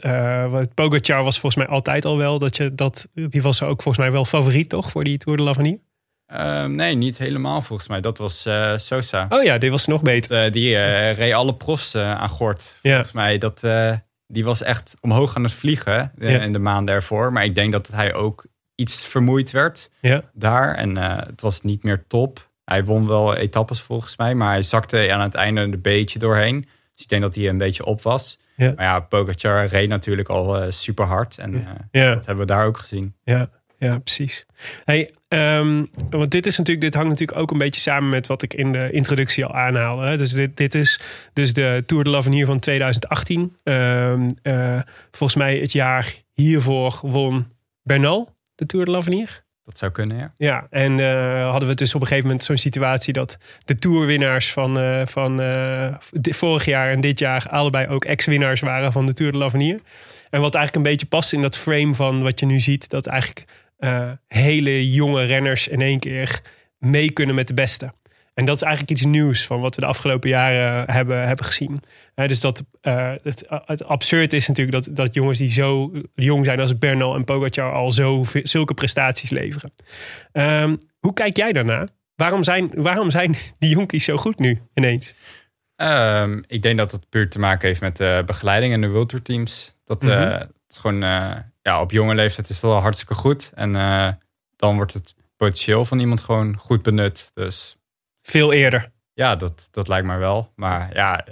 Pogacar was volgens mij altijd al wel dat je dat. Die was ook volgens mij wel favoriet, toch? Voor die Tour de l'Avenir. Ehm, nee, niet helemaal volgens mij. Dat was eh, Sosa. Oh ja, dit was nog beter. Eh, die eh, reed alle profs aan gort. Ja. Volgens mij. Dat, die was echt omhoog aan het vliegen Ja. in de maanden ervoor. Maar ik denk dat hij ook iets vermoeid werd Ja. daar. En het was niet meer top. Hij won wel etappes volgens mij. Maar hij zakte aan het einde een beetje doorheen. Dus ik denk dat hij een beetje op was. Ja. Maar ja, Pogacar reed natuurlijk al super hard. En dat hebben we daar ook gezien. Ja, ja precies. Hey, ehm, want dit, is natuurlijk, dit hangt natuurlijk ook een beetje samen met wat ik in de introductie al aanhaalde. Hè. Dus dit, dit is dus de Tour de l'Avenir van 2018. Ehm, eh, volgens mij het jaar hiervoor won Bernal de Tour de l'Avenir. Dat zou kunnen, ja. Ja, en eh, hadden we dus op een gegeven moment zo'n situatie dat de tourwinnaars van, eh, van vorig jaar en dit jaar allebei ook ex-winnaars waren van de Tour de l'Avenir. En wat eigenlijk een beetje past in dat frame van wat je nu ziet, dat eigenlijk eh, hele jonge renners in één keer mee kunnen met de beste. En dat is eigenlijk iets nieuws van wat we de afgelopen jaren hebben, hebben gezien. Dus dat eh, het, het absurd is natuurlijk dat, dat jongens die zo jong zijn als Bernal en Pogacar al zo, zulke prestaties leveren. Ehm, hoe kijk jij daarna? Waarom zijn, waarom zijn die jonkies zo goed nu ineens? Ehm, ik denk dat het puur te maken heeft met de begeleiding en de World Tour teams. Dat eh, Mhm. het is gewoon, eh, ja, op jonge leeftijd is het wel hartstikke goed. En eh, dan wordt het potentieel van iemand gewoon goed benut. Dus Veel eerder. ja, dat, dat lijkt mij wel. Maar ja,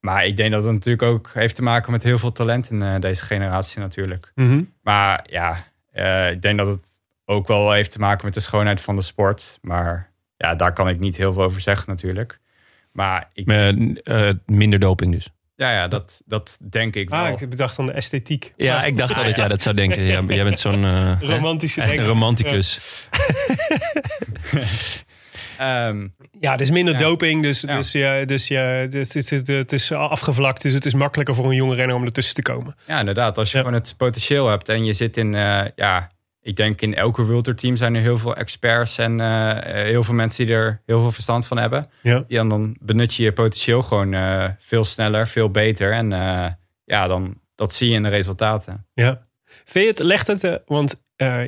maar ik denk dat het natuurlijk ook heeft te maken met heel veel talent in eh, deze generatie natuurlijk. Mhm. Maar ja, eh, ik denk dat het ook wel heeft te maken met de schoonheid van de sport. Maar ja, daar kan ik niet heel veel over zeggen natuurlijk. Maar ik, minder doping dus. Ja, ja dat, dat denk ik wel. Ah, ik bedacht aan de esthetiek. Ja, Maar- ik dacht wel dat jij dat zou denken. Ja, jij bent zo'n eh, hè? Romantische echt een denker. romanticus. Ehm, Ja, er is minder Ja. doping, dus, Ja. dus, ja, dus, ja, het, is, het is afgevlakt. Dus het is makkelijker voor een jonge renner om ertussen te komen. ja, inderdaad. Als je Ja. gewoon het potentieel hebt en je zit in, eh, ja, ik denk in elke World Tour team zijn er heel veel experts en eh, eh, heel veel mensen die er heel veel verstand van hebben. Ja. Ja, dan benut je je potentieel gewoon eh, veel sneller, veel beter. En ja, dan, dat zie je in de resultaten. Ja. Vind je het, legt het, want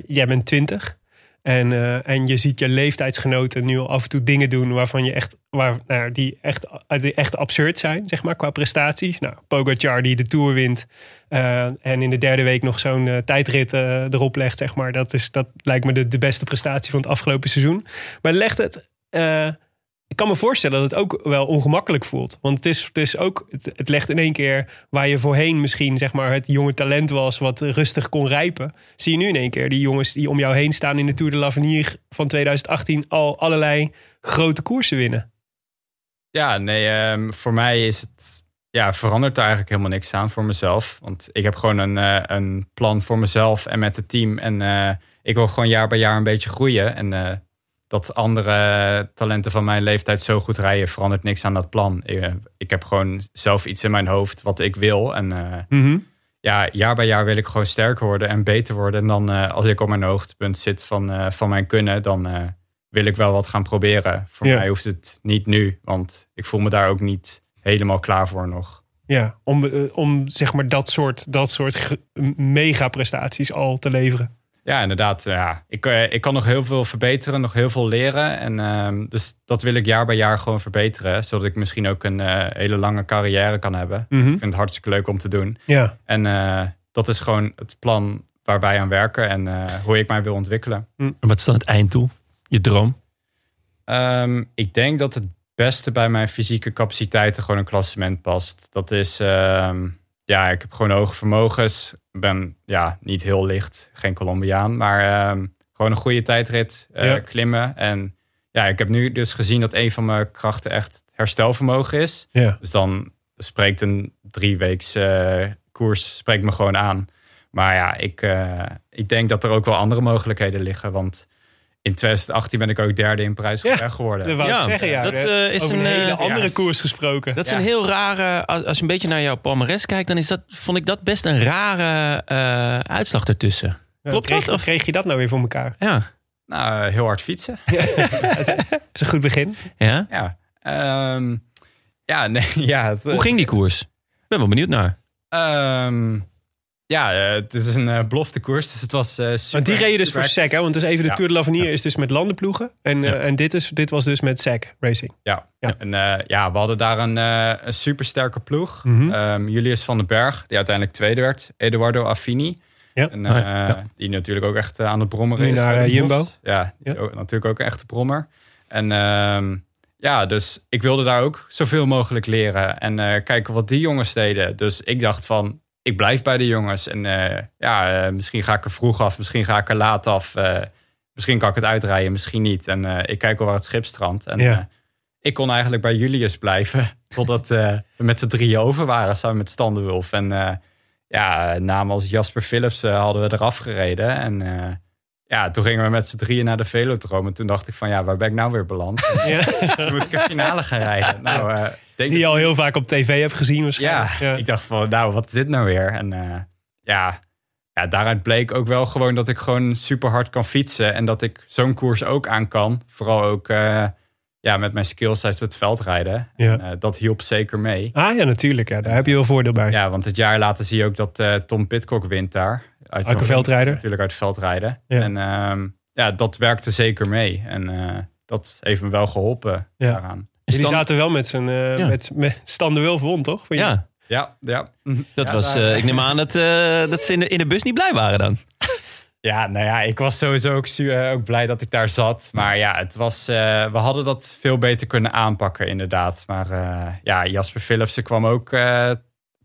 jij bent 20 en, eh, en je ziet je leeftijdsgenoten nu af en toe dingen doen waarvan je echt, waar, nou, die, echt, die echt absurd zijn, zeg maar, qua prestaties. Nou, Pogacar die de Tour wint eh, en in de derde week nog zo'n eh, tijdrit eh, erop legt, zeg maar. Dat, is, dat lijkt me de, de beste prestatie van het afgelopen seizoen. Maar legt het... ik kan me voorstellen dat het ook wel ongemakkelijk voelt. Want het, is, is ook, het, het legt in één keer waar je voorheen misschien zeg maar, het jonge talent was... wat rustig kon rijpen. Zie je nu in één keer die jongens die om jou heen staan... in de Tour de l'Avenir van 2018 al allerlei grote koersen winnen. Ja, nee, ehm, voor mij is het, ja, verandert er eigenlijk helemaal niks aan voor mezelf. Want ik heb gewoon een, eh, een plan voor mezelf en met het team. En eh, ik wil gewoon jaar bij jaar een beetje groeien. En eh, dat andere talenten van mijn leeftijd zo goed rijden, verandert niks aan dat plan. Ik, eh, ik heb gewoon zelf iets in mijn hoofd wat ik wil. En eh, ja, jaar bij jaar wil ik gewoon sterker worden en beter worden. En dan eh, als ik op mijn hoogtepunt zit van, van mijn kunnen, dan wil ik wel wat gaan proberen. Voor Ja. mij hoeft het niet nu, want ik voel me daar ook niet helemaal klaar voor nog. Ja, om, om zeg maar dat soort, dat soort mega prestaties al te leveren. Ja, inderdaad. Ja. Ik, eh, ik kan nog heel veel verbeteren, nog heel veel leren. En ehm, dus dat wil ik jaar bij jaar gewoon verbeteren. Zodat ik misschien ook een eh, hele lange carrière kan hebben. Mhm. Ik vind het hartstikke leuk om te doen. Ja. En eh, dat is gewoon het plan waar wij aan werken en eh, hoe ik mij wil ontwikkelen. En Wat is dan het einddoel? Je droom? Ehm, ik denk dat het beste bij mijn fysieke capaciteiten gewoon een klassement past. Dat is, ehm, ja, ik heb gewoon hoge vermogens. Ik ben ja, niet heel licht, geen Colombiaan, maar ehm, gewoon een goede tijdrit, eh, Ja. klimmen. En ja, ik heb nu dus gezien dat een van mijn krachten echt herstelvermogen is. Ja. Dus dan spreekt een drieweeks eh koers spreekt me gewoon aan. Maar ja, ik, eh, ik denk dat er ook wel andere mogelijkheden liggen. Want in 2018 ben ik ook derde in Parijs Ja, geworden. Dat wou ik Ja, zeggen, ja. dat, eh, is over een, een, hele eh, andere ja, koers gesproken. Dat is Ja. een heel rare, als je een beetje naar jouw palmares kijkt, dan is dat, vond ik dat best een rare eh, uitslag ertussen. Ja, klopt kreeg, dat, of- kreeg je dat nou weer voor elkaar? Ja. Nou, heel hard fietsen. Dat is een goed begin. ja. Ja, Ehm, ja, nee, ja. het- Hoe ging die koers? Ik ben wel benieuwd naar. Ehm, ja, eh, het is een uh, belofte koers, dus het was eh super. Want die reden dus voor super SEC, hè? Want het is even de Ja. Tour de l'Avenir is dus met landenploegen. En, Ja. eh, en dit, is, dit was dus met SEC Racing. Ja, Ja. en eh, ja, we hadden daar een, eh een supersterke ploeg. Ehm, Julius van den Berg, die uiteindelijk tweede werd. Eduardo Affini. Ja. En, eh, ja, ja. Die natuurlijk ook echt eh, aan het brommeren Nu is. naar, eh, Jumbo. Ja, Ja. ook- natuurlijk ook een echte brommer. En ehm, ja, dus ik wilde daar ook zoveel mogelijk leren. En eh, kijken wat die jongens deden. Dus ik dacht van, ik blijf bij de jongens. En eh, ja, eh, misschien ga ik er vroeg af. Misschien ga ik er laat af. eh, misschien kan ik het uitrijden, misschien niet. En ik kijk wel waar het schip strandt. En Ja. ik kon eigenlijk bij Julius blijven. Totdat we met z'n drieën over waren, samen met Standewulf. En ja, namen als Jasper Philips hadden we eraf gereden. En ja, toen gingen we met z'n drieën naar de Velodroom. En toen dacht ik van, ja, waar ben ik nou weer beland? Ja. Moet ik een finale gaan rijden. Nou, denk Die je al heel vaak op tv hebt gezien ja, waarschijnlijk. ik dacht van, nou, wat is dit nou weer? En eh, ja, ja, daaruit bleek ook wel gewoon dat ik gewoon super hard kan fietsen. En dat ik zo'n koers ook aan kan. Vooral ook eh, ja, met mijn skills tijdens het veldrijden. Ja. En, eh, dat hielp zeker mee. Ah ja, natuurlijk. Ja. Daar heb je wel voordeel bij. Ja, want het jaar later zie je ook dat Tom Pitcock wint daar. Uit een veldrijder. Natuurlijk uit veldrijden. Ja. En ehm, ja, dat werkte zeker mee. En dat heeft me wel geholpen Ja. daaraan. Jullie dan- zaten wel met z'n eh Ja. met, met Stan de Wulf won, toch? Van? Ja, Ja, ja. dat Ja, was, eh, ik neem aan dat, eh, dat ze in de, in de bus niet blij waren dan. Ja, nou ja, ik was sowieso ook, blij dat ik daar zat. Maar ja, het was, eh, we hadden dat veel beter kunnen aanpakken, inderdaad. Maar eh, ja, Jasper Philipsen kwam ook eh,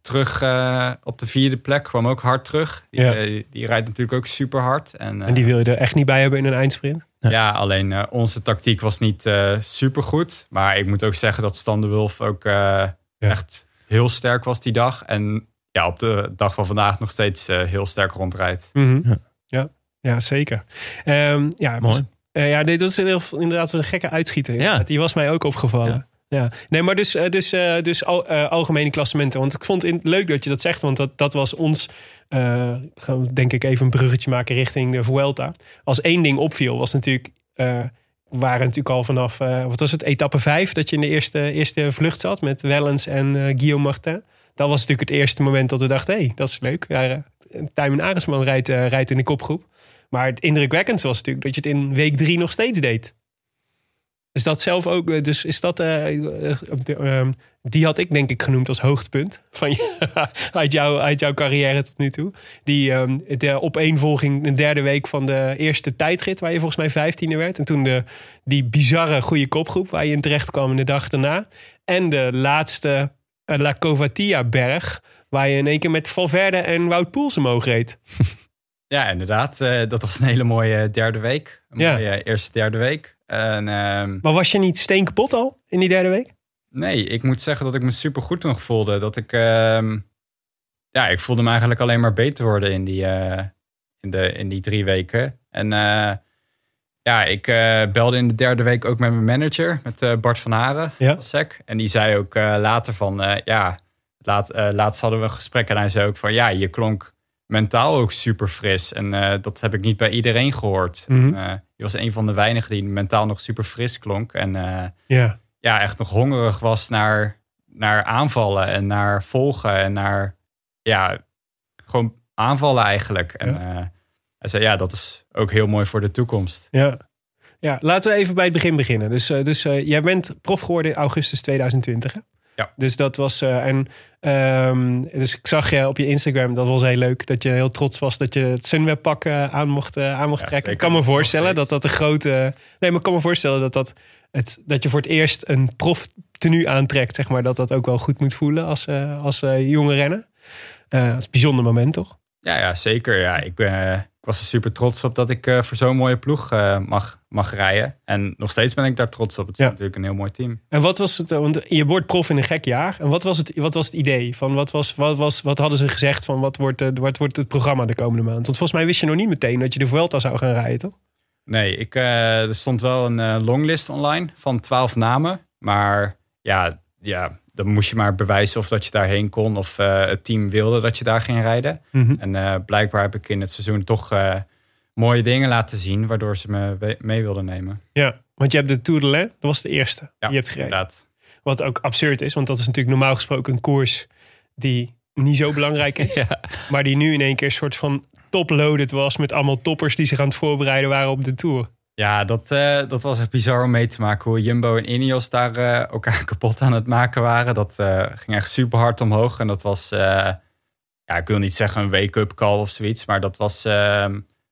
terug eh, op de vierde plek. Kwam ook hard terug. Die, Ja. die rijdt natuurlijk ook super hard. En, eh, En die wil je er echt niet bij hebben in een eindsprint? Ja, alleen eh, onze tactiek was niet eh super goed. Maar ik moet ook zeggen dat Stan de Wulf ook eh, echt heel sterk was die dag. En ja, op de dag van vandaag nog steeds eh, heel sterk rondrijdt. Mhm. Ja. Ja. ja, zeker. Ehm, ja, Mooi. Eh, ja, dit dat is heel, inderdaad een gekke uitschieter. Ja. Die was mij ook opgevallen. Ja. Nee, maar dus, dus, eh, dus al, eh, algemene klassementen. Want ik vond het in- leuk dat je dat zegt. Want dat, dat was ons, gaan we denk ik even een bruggetje maken richting de Vuelta. Als één ding opviel was natuurlijk... eh, we waren natuurlijk al vanaf, eh, wat was het, etappe 5... dat je in de eerste, eerste vlucht zat met Wellens en eh, Guillaume Martin. Dat was natuurlijk het eerste moment dat we dachten... hé, hey, dat is leuk. Ja, eh, Tijmen Arendsman rijdt, eh, rijdt in de kopgroep. Maar het indrukwekkendste was natuurlijk dat je het in week drie nog steeds deed. Is dat zelf ook, eh, dus is dat, eh, eh, ehm, die had ik denk ik genoemd als hoogtepunt van je, uit, jouw, uit jouw carrière tot nu toe. Die ehm, de opeenvolging de derde week van de eerste tijdrit, waar je volgens mij vijftiende werd. En toen de, die bizarre goede kopgroep waar je in terecht kwam de dag daarna. En de laatste La Covatia berg, waar je in één keer met Valverde en Wout Poels omhoog reed. Ja, inderdaad. dat was een hele mooie derde week. Een Ja. mooie eerste derde week. En, ehm, Maar was je niet steen kapot al in die derde week? nee, ik moet zeggen dat ik me super goed nog voelde. Dat ik, ehm, ja, ik voelde me eigenlijk alleen maar beter worden in die, eh, in de, in die drie weken. En eh, ja, ik eh, belde in de derde week ook met mijn manager, met Bart van Haren, Ja. sec. En die zei ook later van, ja, laat, laatst hadden we een gesprek en hij zei ook van, ja, je klonk mentaal ook super fris. En dat heb ik niet bij iedereen gehoord. Eh, je was een van de weinigen die mentaal nog super fris klonk. En eh, Ja. ja, echt nog hongerig was naar, naar aanvallen en naar volgen en naar, ja, gewoon aanvallen eigenlijk. En Ja. eh, hij zei, ja, dat is ook heel mooi voor de toekomst. Ja. ja, laten we even bij het begin beginnen. Dus, eh, dus jij bent prof geworden in augustus 2020. Hè? Ja. Dus dat was. eh, en, ehm, dus ik zag je op je Instagram, dat was heel leuk. Dat je heel trots was dat je het Sunweb pak eh, aan mocht, eh, aan mocht Ja, trekken. Ik kan me voorstellen dat dat een grote. Nee, maar ik kan me voorstellen dat dat. Het, dat je voor het eerst een prof tenue aantrekt, zeg maar, dat dat ook wel goed moet voelen als, als jonge renner. Eh, dat is een bijzonder moment, toch? Ja, ja zeker. Ja, ik, ben, was er super trots op dat ik eh, voor zo'n mooie ploeg eh, mag, mag rijden. En nog steeds ben ik daar trots op. Het is Ja. natuurlijk een heel mooi team. En wat was het, eh, want je wordt prof in een gek jaar. En wat was het, wat was het idee? Van wat, was, wat, was, wat hadden ze gezegd van wat wordt, wat wordt het programma de komende maand? Want volgens mij wist je nog niet meteen dat je de Vuelta zou gaan rijden, toch? Nee, ik, er stond wel een longlist online van twaalf namen. Maar ja, ja, dan moest je maar bewijzen of dat je daarheen kon. Of eh, het team wilde dat je daar ging rijden. En eh, blijkbaar heb ik in het seizoen toch eh, mooie dingen laten zien. Waardoor ze me mee wilden nemen. Ja, want je hebt de Tour de dat was de eerste Ja, die je hebt gereden. inderdaad. Wat ook absurd is, want dat is natuurlijk normaal gesproken een koers die niet zo belangrijk is. Ja. Maar die nu in één keer een soort van toploaded was met allemaal toppers die zich aan het voorbereiden waren op de Tour. Ja, dat, eh, dat was echt bizar om mee te maken. Hoe Jumbo en Ineos daar eh, elkaar kapot aan het maken waren. Dat eh, ging echt super hard omhoog. En dat was, ja, ik wil niet zeggen een wake-up call of zoiets. Maar dat was eh,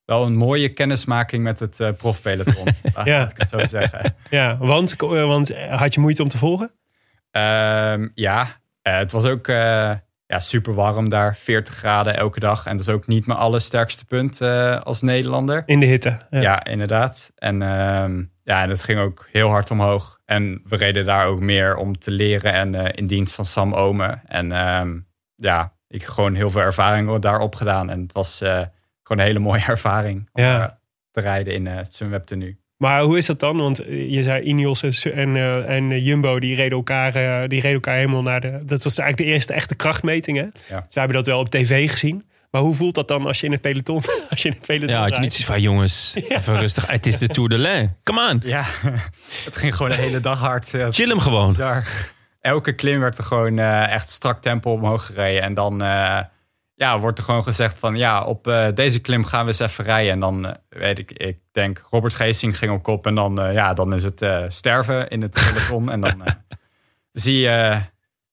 wel een mooie kennismaking met het profpeloton. Laat Ja. ik het zo zeggen. Ja, want, want had je moeite om te volgen? Ehm, ja, het was ook ja, super warm daar. 40 graden elke dag. En dat is ook niet mijn allersterkste punt eh, als Nederlander. In de hitte. Ja, inderdaad. En ehm, ja, het ging ook heel hard omhoog. En we reden daar ook meer om te leren en eh, in dienst van Sam Omen. En ehm, ja, ik heb gewoon heel veel ervaring daarop gedaan. En het was eh, gewoon een hele mooie ervaring om Ja. te rijden in het Sunweb tenue. Maar hoe is dat dan? Want eh, je zei Ineos en, en, eh, en eh, Jumbo, die reden, elkaar, die reden elkaar helemaal naar de... Dat was eigenlijk de eerste echte krachtmeting, hè? Ja. Dus wij hebben dat wel op tv gezien. Maar hoe voelt dat dan als je in het peloton, als je in het peloton Ja, had je niet zoiets van, jongens, even rustig. Het is de Tour de Lens. Come on, Ja, het ging gewoon de hele dag hard. Chill hem gewoon. bizar. Elke klim werd er gewoon eh, echt strak tempo omhoog gereden. En dan, eh, ja, wordt er gewoon gezegd van ja, op eh, deze klim gaan we eens even rijden. En dan eh, weet ik, ik denk Robert Geesing ging op kop. En dan, eh, ja, dan is het sterven in het peloton. en dan zie je,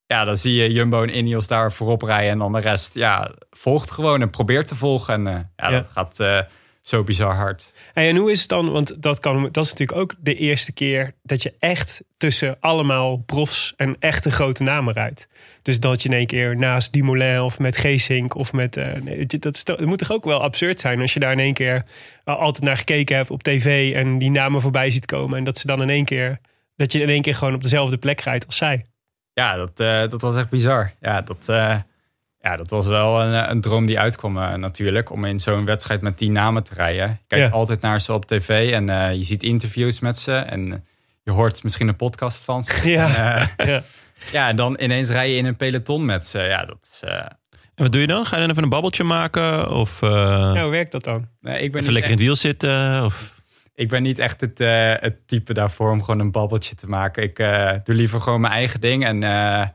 ja, dan zie je Jumbo en Ineos daar voorop rijden. En dan de rest, ja, volgt gewoon en probeert te volgen. En ja, Ja. dat gaat zo bizar hard. En hoe is het dan? Want dat, kan, dat is natuurlijk ook de eerste keer dat je echt tussen allemaal profs en echte grote namen rijdt. Dus dat je in één keer naast Dumoulin of met Geesink of met... nee, dat, is het moet toch ook wel absurd zijn als je daar in één keer eh, altijd naar gekeken hebt op tv en die namen voorbij ziet komen. En dat ze dan in één keer, dat je in één keer gewoon op dezelfde plek rijdt als zij. Ja, dat, eh, dat was echt bizar. Ja, dat, ja, dat was wel een, een droom die uitkwam natuurlijk. Om in zo'n wedstrijd met tien namen te rijden. Je kijkt Ja. altijd naar ze op tv en je ziet interviews met ze. En je hoort misschien een podcast van ze. Ja, ja. Ja, en dan ineens rij je in een peloton met ze. Ja, dat is... eh, En wat doe je dan? Ga je dan even een babbeltje maken? Of eh, Ja, hoe werkt dat dan? nee, ik, ben even lekker in het wiel zitten? Of... ik ben niet echt het, eh, het type daarvoor om gewoon een babbeltje te maken. Ik eh, doe liever gewoon mijn eigen ding. En eh,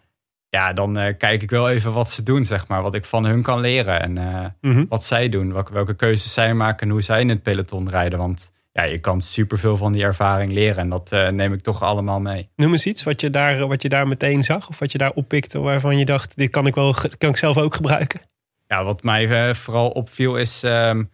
ja, dan eh, kijk ik wel even wat ze doen, zeg maar. Wat ik van hun kan leren. En eh, Mhm. wat zij doen, welke, welke keuzes zij maken en hoe zij in het peloton rijden. Want ja, je kan superveel van die ervaring leren en dat eh, neem ik toch allemaal mee. Noem eens iets wat je, daar, wat je daar meteen zag of wat je daar oppikte waarvan je dacht, dit kan ik, wel, kan ik zelf ook gebruiken. Ja, wat mij eh, vooral opviel is ehm,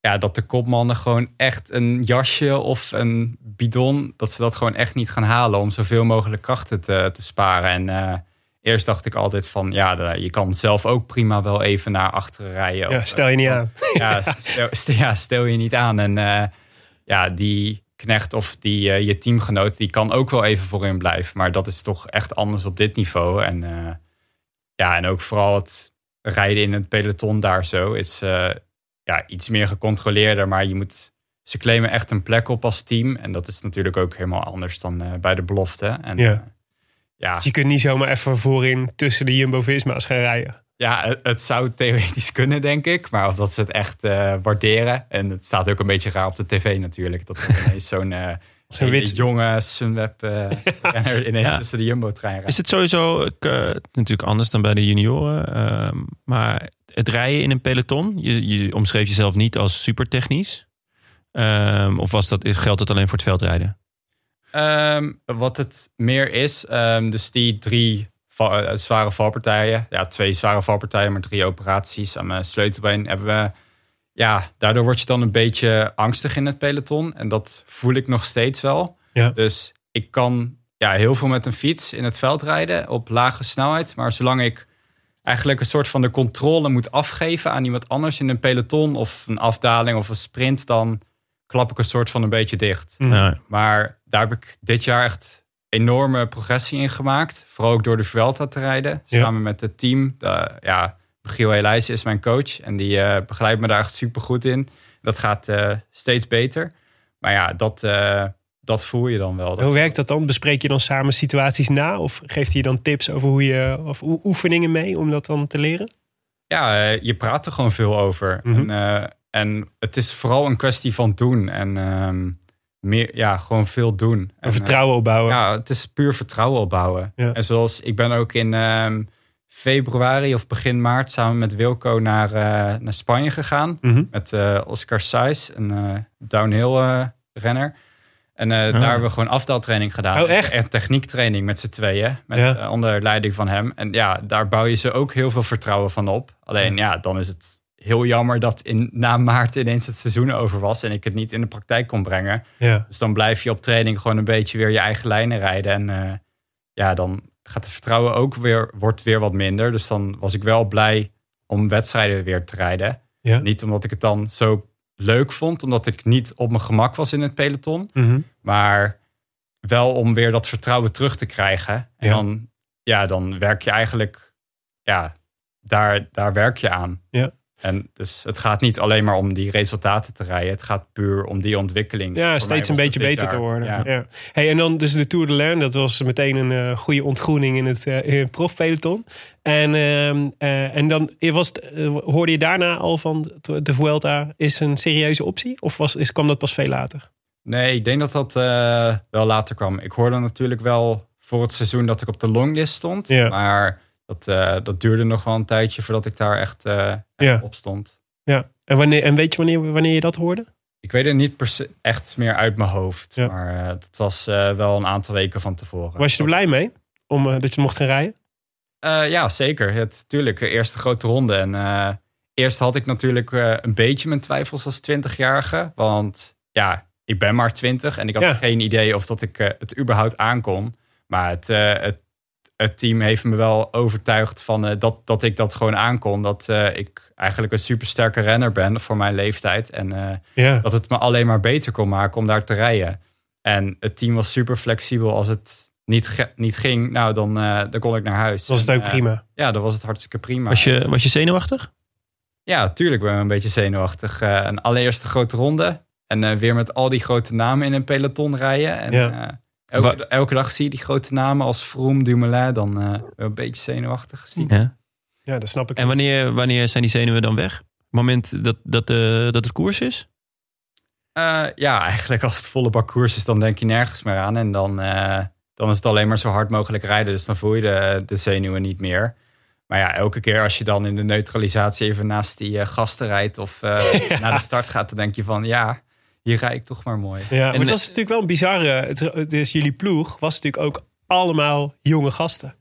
ja, dat de kopmannen gewoon echt een jasje of een bidon, dat ze dat gewoon echt niet gaan halen om zoveel mogelijk krachten te, te sparen. En eh, eerst dacht ik altijd van, ja, de- je kan zelf ook prima wel even naar achteren rijden. Ja, Of, stel je niet eh, aan. ja, stel, stel- ja, stel je niet aan. En eh, ja, die knecht of die, eh, je teamgenoot, die kan ook wel even voorin blijven. Maar dat is toch echt anders op dit niveau. En eh, ja, en ook vooral het rijden in het peloton daar zo is eh, ja, iets meer gecontroleerder. Maar je moet, ze claimen echt een plek op als team. En dat is natuurlijk ook helemaal anders dan bij de belofte. En, Ja. ja, Dus je kunt niet zomaar even voorin tussen de Jumbo-Visma's gaan rijden. Ja, het, zou theoretisch kunnen, denk ik. Maar of dat ze het echt eh, waarderen. En het staat ook een beetje raar op de tv natuurlijk. Dat er ineens zo'n hele wit- jonge Sunweb eh, renner ineens Ja. tussen de Jumbo-trein rijdt. Is het sowieso natuurlijk anders dan bij de junioren? ehm, maar het rijden in een peloton, je, je omschreef jezelf niet als supertechnisch. Ehm, of was dat, geldt het alleen voor het veldrijden? Ehm, wat het meer is, dus die drie eh, zware valpartijen. Ja, twee zware valpartijen, maar drie operaties aan mijn sleutelbeen hebben we... Ja, daardoor word je dan een beetje angstig in het peloton. En dat voel ik nog steeds wel. Ja. Dus ik kan ja, heel veel met een fiets in het veld rijden op lage snelheid. Maar zolang ik eigenlijk een soort van de controle moet afgeven aan iemand anders in een peloton of een afdaling of een sprint, dan klap ik een soort van een beetje dicht. Ja. Maar daar heb ik dit jaar echt enorme progressie in gemaakt. Vooral ook door de Vuelta te rijden. Ja. Samen met het team. De, ja, Giel Elijs is mijn coach. En die eh, begeleidt me daar echt super goed in. Dat gaat eh, steeds beter. Maar ja, dat, eh, dat voel je dan wel. Hoe werkt dat dan? Bespreek je dan samen situaties na? Of geeft hij dan tips over hoe je, of oe- oefeningen mee om dat dan te leren? Ja, je praat er gewoon veel over. Mhm. en, en het is vooral een kwestie van doen. En ehm, meer, ja, gewoon veel doen. En, En vertrouwen opbouwen? Ja, het is puur vertrouwen opbouwen. Ja. En zoals ik ben ook in ehm, februari of begin maart samen met Wilco naar, eh, naar Spanje gegaan. Mhm. Met eh, Oscar Saiz, een eh, downhill eh, renner. En eh, Ah. daar hebben we gewoon afdaltraining gedaan. Oh, echt? En techniektraining met z'n tweeën. Met, Ja. eh, onder leiding van hem. En ja, daar bouw je ze ook heel veel vertrouwen van op. Alleen ja, dan is het heel jammer dat in, na maart ineens het seizoen over was. En ik het niet in de praktijk kon brengen. Ja. Dus dan blijf je op training gewoon een beetje weer je eigen lijnen rijden. En eh, ja, dan gaat het vertrouwen ook weer, wordt weer wat minder. Dus dan was ik wel blij om wedstrijden weer te rijden. Ja. Niet omdat ik het dan zo leuk vond, omdat ik niet op mijn gemak was in het peloton. Mhm. Maar wel om weer dat vertrouwen terug te krijgen. En Ja. dan, ja, dan werk je eigenlijk, ja, daar, daar werk je aan. Ja. En dus het gaat niet alleen maar om die resultaten te rijden. Het gaat puur om die ontwikkeling. Ja, Voor steeds een beetje beter te worden. Ja. Ja. Hey, en dan dus de Tour de Lens, dat was meteen een eh, goede ontgroening in het, in het profpeloton. En, ehm, eh, en dan was het, hoorde je daarna al van de Vuelta is een serieuze optie? Of was, is, kwam dat pas veel later? Nee, ik denk dat dat wel later kwam. Ik hoorde natuurlijk wel voor het seizoen dat ik op de longlist stond. Ja. Maar dat, eh, dat duurde nog wel een tijdje voordat ik daar echt, eh, Ja. op stond. Ja. En, wanneer, en weet je wanneer, wanneer je dat hoorde? Ik weet het niet echt meer uit mijn hoofd. Ja. Maar eh, dat was wel een aantal weken van tevoren. Was je er blij mee? Om, dat je mocht gaan rijden? Ja, zeker. Het, tuurlijk, de eerste grote ronde. En eerst had ik natuurlijk een beetje mijn twijfels als 20-jarige. Want ja, ik ben maar 20 en ik had Ja. geen idee of dat ik het überhaupt aankon. Maar het, het, het team heeft me wel overtuigd van, eh, dat, dat ik dat gewoon aankon. Dat eh, ik eigenlijk een supersterke renner ben voor mijn leeftijd. En eh, dat het me alleen maar beter kon maken om daar te rijden. En het team was super flexibel. Als het niet, niet ging, nou dan, eh, dan kon ik naar huis. Was het En, ook prima? ja, dan was het hartstikke prima. Was je, was je zenuwachtig? Ja, tuurlijk ben ik een beetje zenuwachtig. Eh, een allereerste grote ronde. En eh, weer met al die grote namen in een peloton rijden. En, Ja. Elke, Wa- elke dag zie je die grote namen als Vroom, Dumoulin. Dan eh, een beetje zenuwachtig. stiekem. Ja. Ja, dat snap ik. En wanneer, wanneer zijn die zenuwen dan weg? Het moment dat, dat, eh, dat het koers is? Eh, ja, eigenlijk als het volle bak koers is, dan denk je nergens meer aan. En dan, eh, dan is het alleen maar zo hard mogelijk rijden. Dus dan voel je de, de zenuwen niet meer. Maar ja, elke keer als je dan in de neutralisatie even naast die gasten rijdt of eh, naar de start gaat, dan denk je van ja, hier rij ik toch maar mooi. Ja, maar En- het was natuurlijk wel een bizarre... Het, het is, jullie ploeg was natuurlijk ook allemaal jonge gasten.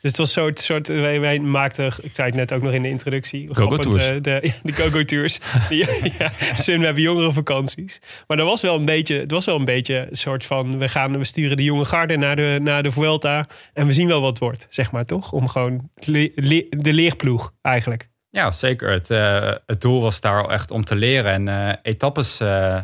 Dus het was zo'n soort... Wij, wij maakten, ik zei het net ook nog in de introductie... Go-Go tours. eh, de, go-go tours. ja, ja, we hebben jongere vakanties. Maar dat was wel een beetje... Het was wel een beetje een soort van... We, gaan, we sturen de jonge garde naar de, naar de Vuelta... en we zien wel wat het wordt, zeg maar, toch? Om gewoon le- le- de leerploeg eigenlijk. Ja, zeker. Het, eh, het doel was daar al echt om te leren en eh, etappes eh,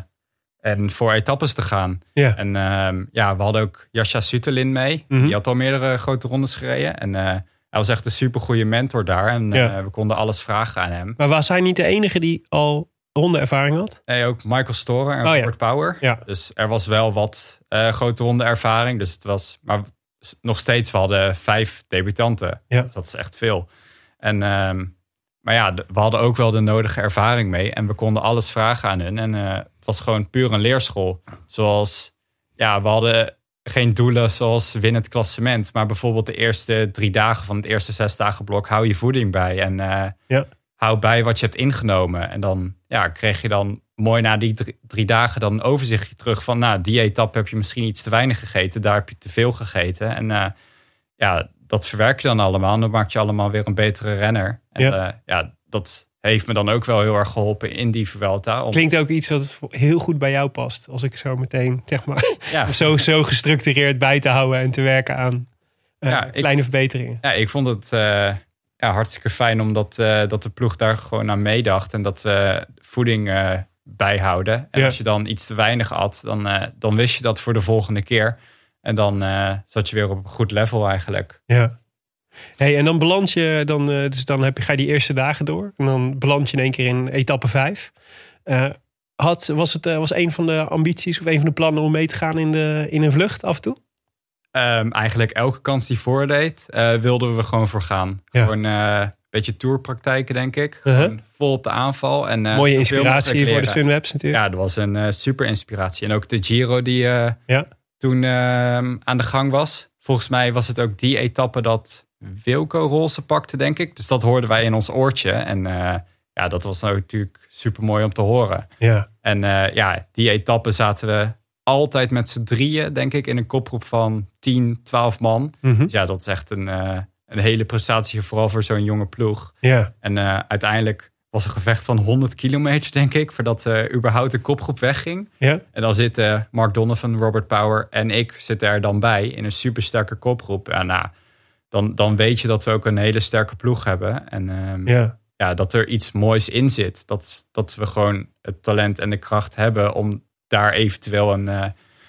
en voor etappes te gaan. Ja. En ehm, ja, we hadden ook Jascha Sutelin mee. Mhm. Die had al meerdere grote rondes gereden. En eh, hij was echt een supergoeie mentor daar. En Ja. eh, we konden alles vragen aan hem. Maar was hij niet de enige die al ronde-ervaring had? Nee, ook Michael Storer en Oh ja. Robert Power. Ja. Dus er was wel wat eh, grote ronde ervaring. Dus het was, maar nog steeds, we hadden vijf debutanten. Ja. Dus dat is echt veel. En, ehm, maar ja, we hadden ook wel de nodige ervaring mee. En we konden alles vragen aan hun. En eh, het was gewoon puur een leerschool. Zoals, ja, we hadden geen doelen zoals win het klassement. Maar bijvoorbeeld de eerste drie dagen van het eerste zes dagen blok hou je voeding bij. En eh, Ja. hou bij wat je hebt ingenomen. En dan ja, kreeg je dan mooi na die drie, drie dagen dan een overzichtje terug van... nou, die etappe heb je misschien iets te weinig gegeten. Daar heb je te veel gegeten. En eh, ja, dat verwerk je dan allemaal. En dan maak je allemaal weer een betere renner. En Ja. ja, ja dat heeft me dan ook wel heel erg geholpen in die Vuelta. Om, Klinkt ook iets wat heel goed bij jou past. Als ik zo meteen, zeg maar, ja, zo, zo gestructureerd bij te houden en te werken aan eh, Ja, ik- kleine verbeteringen. ja, ik vond het eh, ja, hartstikke fijn omdat eh, dat de ploeg daar gewoon aan meedacht. En dat we voeding eh, bijhouden. En Ja. als je dan iets te weinig at, dan, eh, dan wist je dat voor de volgende keer. En dan eh, zat je weer op een goed level eigenlijk. Ja. Hey, en dan beland je, dan, eh, dus dan heb je, ga je die eerste dagen door. En dan beland je in één keer in etappe vijf. Eh, had, was het was een van de ambities of een van de plannen om mee te gaan in, de, in een vlucht af en toe? Ehm, eigenlijk elke kans die voordeed, wilden we gewoon voor gaan. Ja. Gewoon eh, een beetje tourpraktijken, denk ik. Gewoon vol op de aanval. En, Mooie inspiratie voor de. Sunwebs natuurlijk. Ja, dat was een super inspiratie. En ook de Giro die Ja. Toen ehm, aan de gang was. Volgens mij was het ook die etappe dat Wilco roze pakte, denk ik. Dus dat hoorden wij in ons oortje. En eh, ja, dat was natuurlijk super mooi om te horen. Ja. En eh, ja, die etappe zaten we altijd met z'n drieën, denk ik, in een kopgroep van 10, 12 man. Mhm. Dus ja, dat is echt een, eh, een hele prestatie, vooral voor zo'n jonge ploeg. ja. En uiteindelijk was een gevecht van 100 kilometer, denk ik, voordat eh überhaupt de kopgroep wegging. Ja. En dan zitten Mark Donovan, Robert Power en ik zitten er dan bij in een supersterke kopgroep. Ja, nou, dan, dan weet je dat we ook een hele sterke ploeg hebben. En ehm, Ja. ja, dat er iets moois in zit. Dat, dat we gewoon het talent en de kracht hebben om daar eventueel een, eh,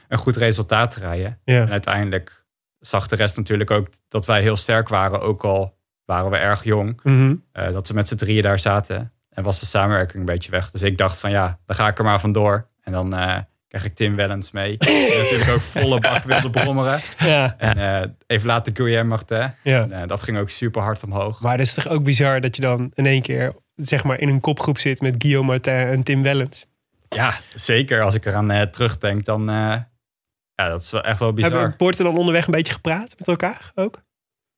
een goed resultaat te rijden. Ja. En uiteindelijk zag de rest natuurlijk ook dat wij heel sterk waren, ook al waren we erg jong. Mhm. eh, dat we met z'n drieën daar zaten. En was de samenwerking een beetje weg. Dus ik dacht van ja, dan ga ik er maar vandoor. En dan eh, krijg ik Tim Wellens mee. Die natuurlijk ook volle bak wilde brommeren. Ja. En eh, even later Guillaume Martin. ja. En, dat ging ook super hard omhoog. Maar het is toch ook bizar dat je dan in één keer zeg maar, in een kopgroep zit met Guillaume Martin en Tim Wellens. Ja, zeker. Als ik eraan terugdenk, dan... ja, dat is wel echt wel bizar. Hebben er dan onderweg een beetje gepraat met elkaar ook?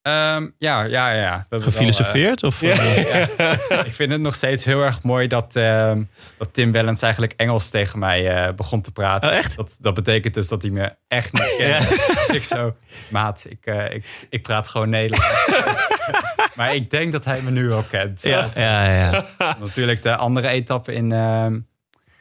Ehm, ja, ja, ja. Wel, Gefilosofeerd? Of, Ja. eh, eh, ik vind het nog steeds heel erg mooi dat, ehm, dat Tim Wellens eigenlijk Engels tegen mij eh, begon te praten. Oh, echt? Dat, dat betekent dus dat hij me echt niet kent. Dus ik zo, maat, ik, eh, ik, ik praat gewoon Nederlands. Dus, maar ik denk dat hij me nu wel kent. ja, ja, ja. Natuurlijk de andere etappe in, ehm,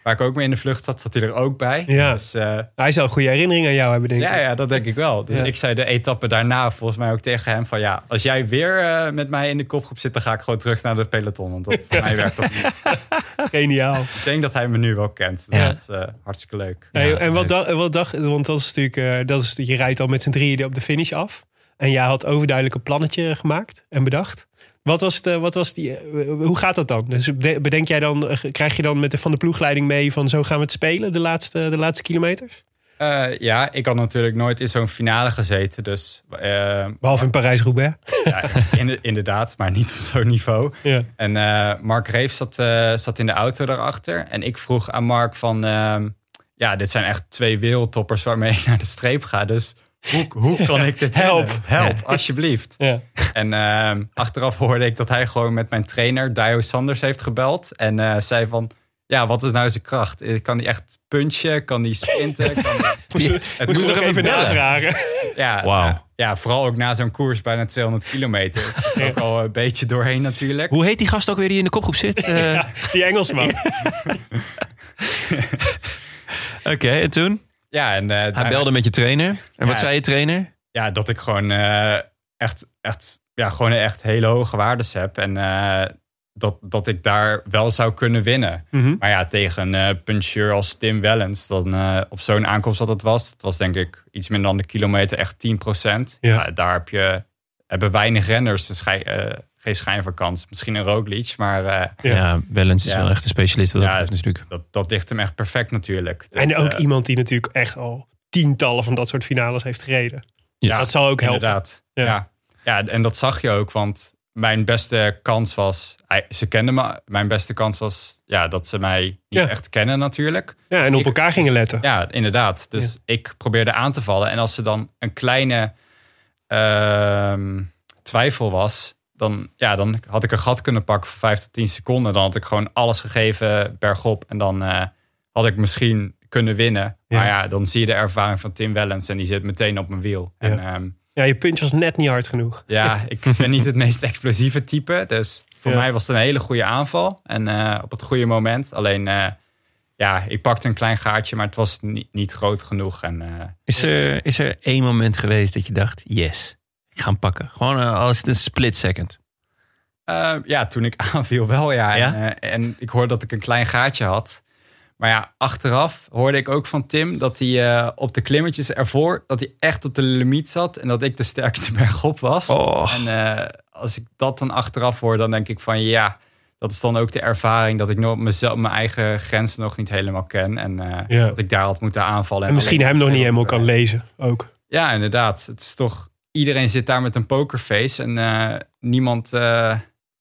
waar ik ook mee in de vlucht zat, zat hij er ook bij. Ja. Dus eh, Hij zou een goede herinnering aan jou hebben, denk ik. ja, ja, dat denk ik wel. Dus Ja. ik zei de etappe daarna volgens mij ook tegen hem van... ja, als jij weer eh, met mij in de kopgroep zit... dan ga ik gewoon terug naar de peloton. Want dat, voor mij werkt dat niet. Geniaal. Ik denk dat hij me nu wel kent. Ja. Dat is eh, hartstikke leuk. Hey, en wat, wat dacht, want dat is natuurlijk, dat is, je rijdt al met z'n drieën op de finish af. En jij had overduidelijk een plannetje gemaakt en bedacht. Wat was, de, wat was die, eh, hoe gaat dat dan? Dus bede- bedenk jij dan, eh, krijg je dan met de, van de ploegleiding mee van zo gaan we het spelen de laatste, de laatste kilometers? Eh, ja, ik had natuurlijk nooit in zo'n finale gezeten. Dus eh, Behalve in Parijs-Roubaix. ja, in- inderdaad, maar niet op zo'n niveau. Ja. En eh, Mark Reef zat, eh, zat in de auto daarachter. En ik vroeg aan Mark van... ehm, ja, dit zijn echt twee wereldtoppers waarmee ik naar de streep ga. Dus hoe, hoe kan ik dit Help. winnen? Help, alsjeblieft. Ja. En ehm, achteraf hoorde ik dat hij gewoon met mijn trainer Dio Sanders heeft gebeld. En eh, zei van, ja, wat is nou zijn kracht? Eh, Kan hij echt punchen? Kan hij sprinten? Kan die- Moest ze, Het moest ze moet nog even bellen. navragen. Ja, Wauw. ja, ja, vooral ook na zo'n koers bijna 200 kilometer. Er ook al een beetje doorheen natuurlijk. Hoe heet die gast ook weer die in de kopgroep zit? Eh, Ja, die Engelsman. Oké, en toen? Ja, en, eh, Hij daar- belde met je trainer. En wat zei je trainer? ja, dat ik gewoon eh, echt, echt, ja, gewoon echt hele hoge waardes heb. En eh, dat, dat ik daar wel zou kunnen winnen. Mhm. Maar ja, tegen een puncheur als Tim Wellens, dan op zo'n aankomst wat het was. Het was denk ik iets minder dan de kilometer, echt 10%. Ja. Ja. daar heb je, hebben weinig renners een schij- eh, geen schijn van kans. Misschien een Roglic, maar eh, Ja. Ja, Wellens is Ja. wel echt een specialist wat dat Ja, betreft natuurlijk. dat, dat ligt hem echt perfect natuurlijk. Dus, En ook eh, iemand die natuurlijk echt al tientallen van dat soort finales heeft gereden. Yes. Dat zal ook helpen. Inderdaad. Ja. Ja. Ja. en dat zag je ook, want mijn beste kans was, hij- ze kenden me, mijn beste kans was ja, dat ze mij niet Ja. echt kennen natuurlijk. Ja, en Dus op ik- elkaar gingen letten. Ja, inderdaad. Dus ik probeerde aan te vallen. En als er dan een kleine ehm, twijfel was, dan, ja, dan had ik een gat kunnen pakken voor 5 tot 10 seconden. Dan had ik gewoon alles gegeven bergop. En dan eh, had ik misschien kunnen winnen. Ja. Maar ja, dan zie je de ervaring van Tim Wellens. En die zit meteen op mijn wiel. En Ja. ehm, Ja, je punch was net niet hard genoeg. ja, ik ben niet het meest explosieve type. Dus voor Ja. mij was het een hele goede aanval. En eh, op het goede moment. Alleen, eh, ja, ik pakte een klein gaatje, maar het was niet, niet groot genoeg. En eh, Is er, is er één moment geweest dat je dacht, yes, ik ga hem pakken. Gewoon eh, als het een split second. eh, ja, toen ik aanviel wel, ja. Ja? En, eh, en ik hoorde dat ik een klein gaatje had. Maar ja, achteraf hoorde ik ook van Tim dat hij eh, op de klimmetjes ervoor... dat hij echt op de limiet zat en dat ik de sterkste bergop was. Oh. En eh, als ik dat dan achteraf hoor, dan denk ik van ja, dat is dan ook de ervaring dat ik nog mezelf, mijn eigen grenzen nog niet helemaal ken. En eh, Ja. dat ik daar had moeten aanvallen. En misschien alleen hem nog niet helemaal kan lezen ook. Ja, inderdaad. Het is toch, iedereen zit daar met een pokerface en eh, niemand eh,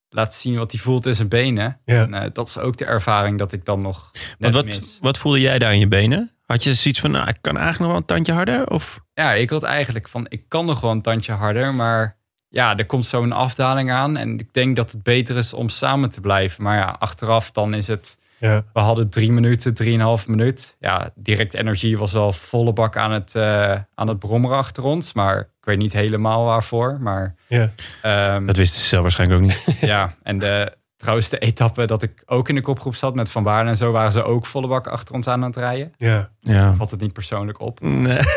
laat zien wat hij voelt in zijn benen. Ja. En eh, dat is ook de ervaring dat ik dan nog Want wat, mis. wat voelde jij daar in je benen? Had je zoiets van, nou, ik kan eigenlijk nog wel een tandje harder? Of? Ja, ik had eigenlijk van, ik kan nog wel een tandje harder, maar ja, er komt zo'n afdaling aan. En ik denk dat het beter is om samen te blijven. Maar ja, achteraf dan is het, Ja. we hadden drie minuten, drieënhalf minuut. Ja, direct energie was wel volle bak aan het, eh, aan het brommeren achter ons. Maar ik weet niet helemaal waarvoor. Maar Ja. ehm, Dat wisten ze zelf waarschijnlijk ook niet. ja, en de trouwens de etappe dat ik ook in de kopgroep zat met Van Baarden en zo, waren ze ook volle bak achter ons aan het rijden. Ja. Ja. Valt het niet persoonlijk op. Nee.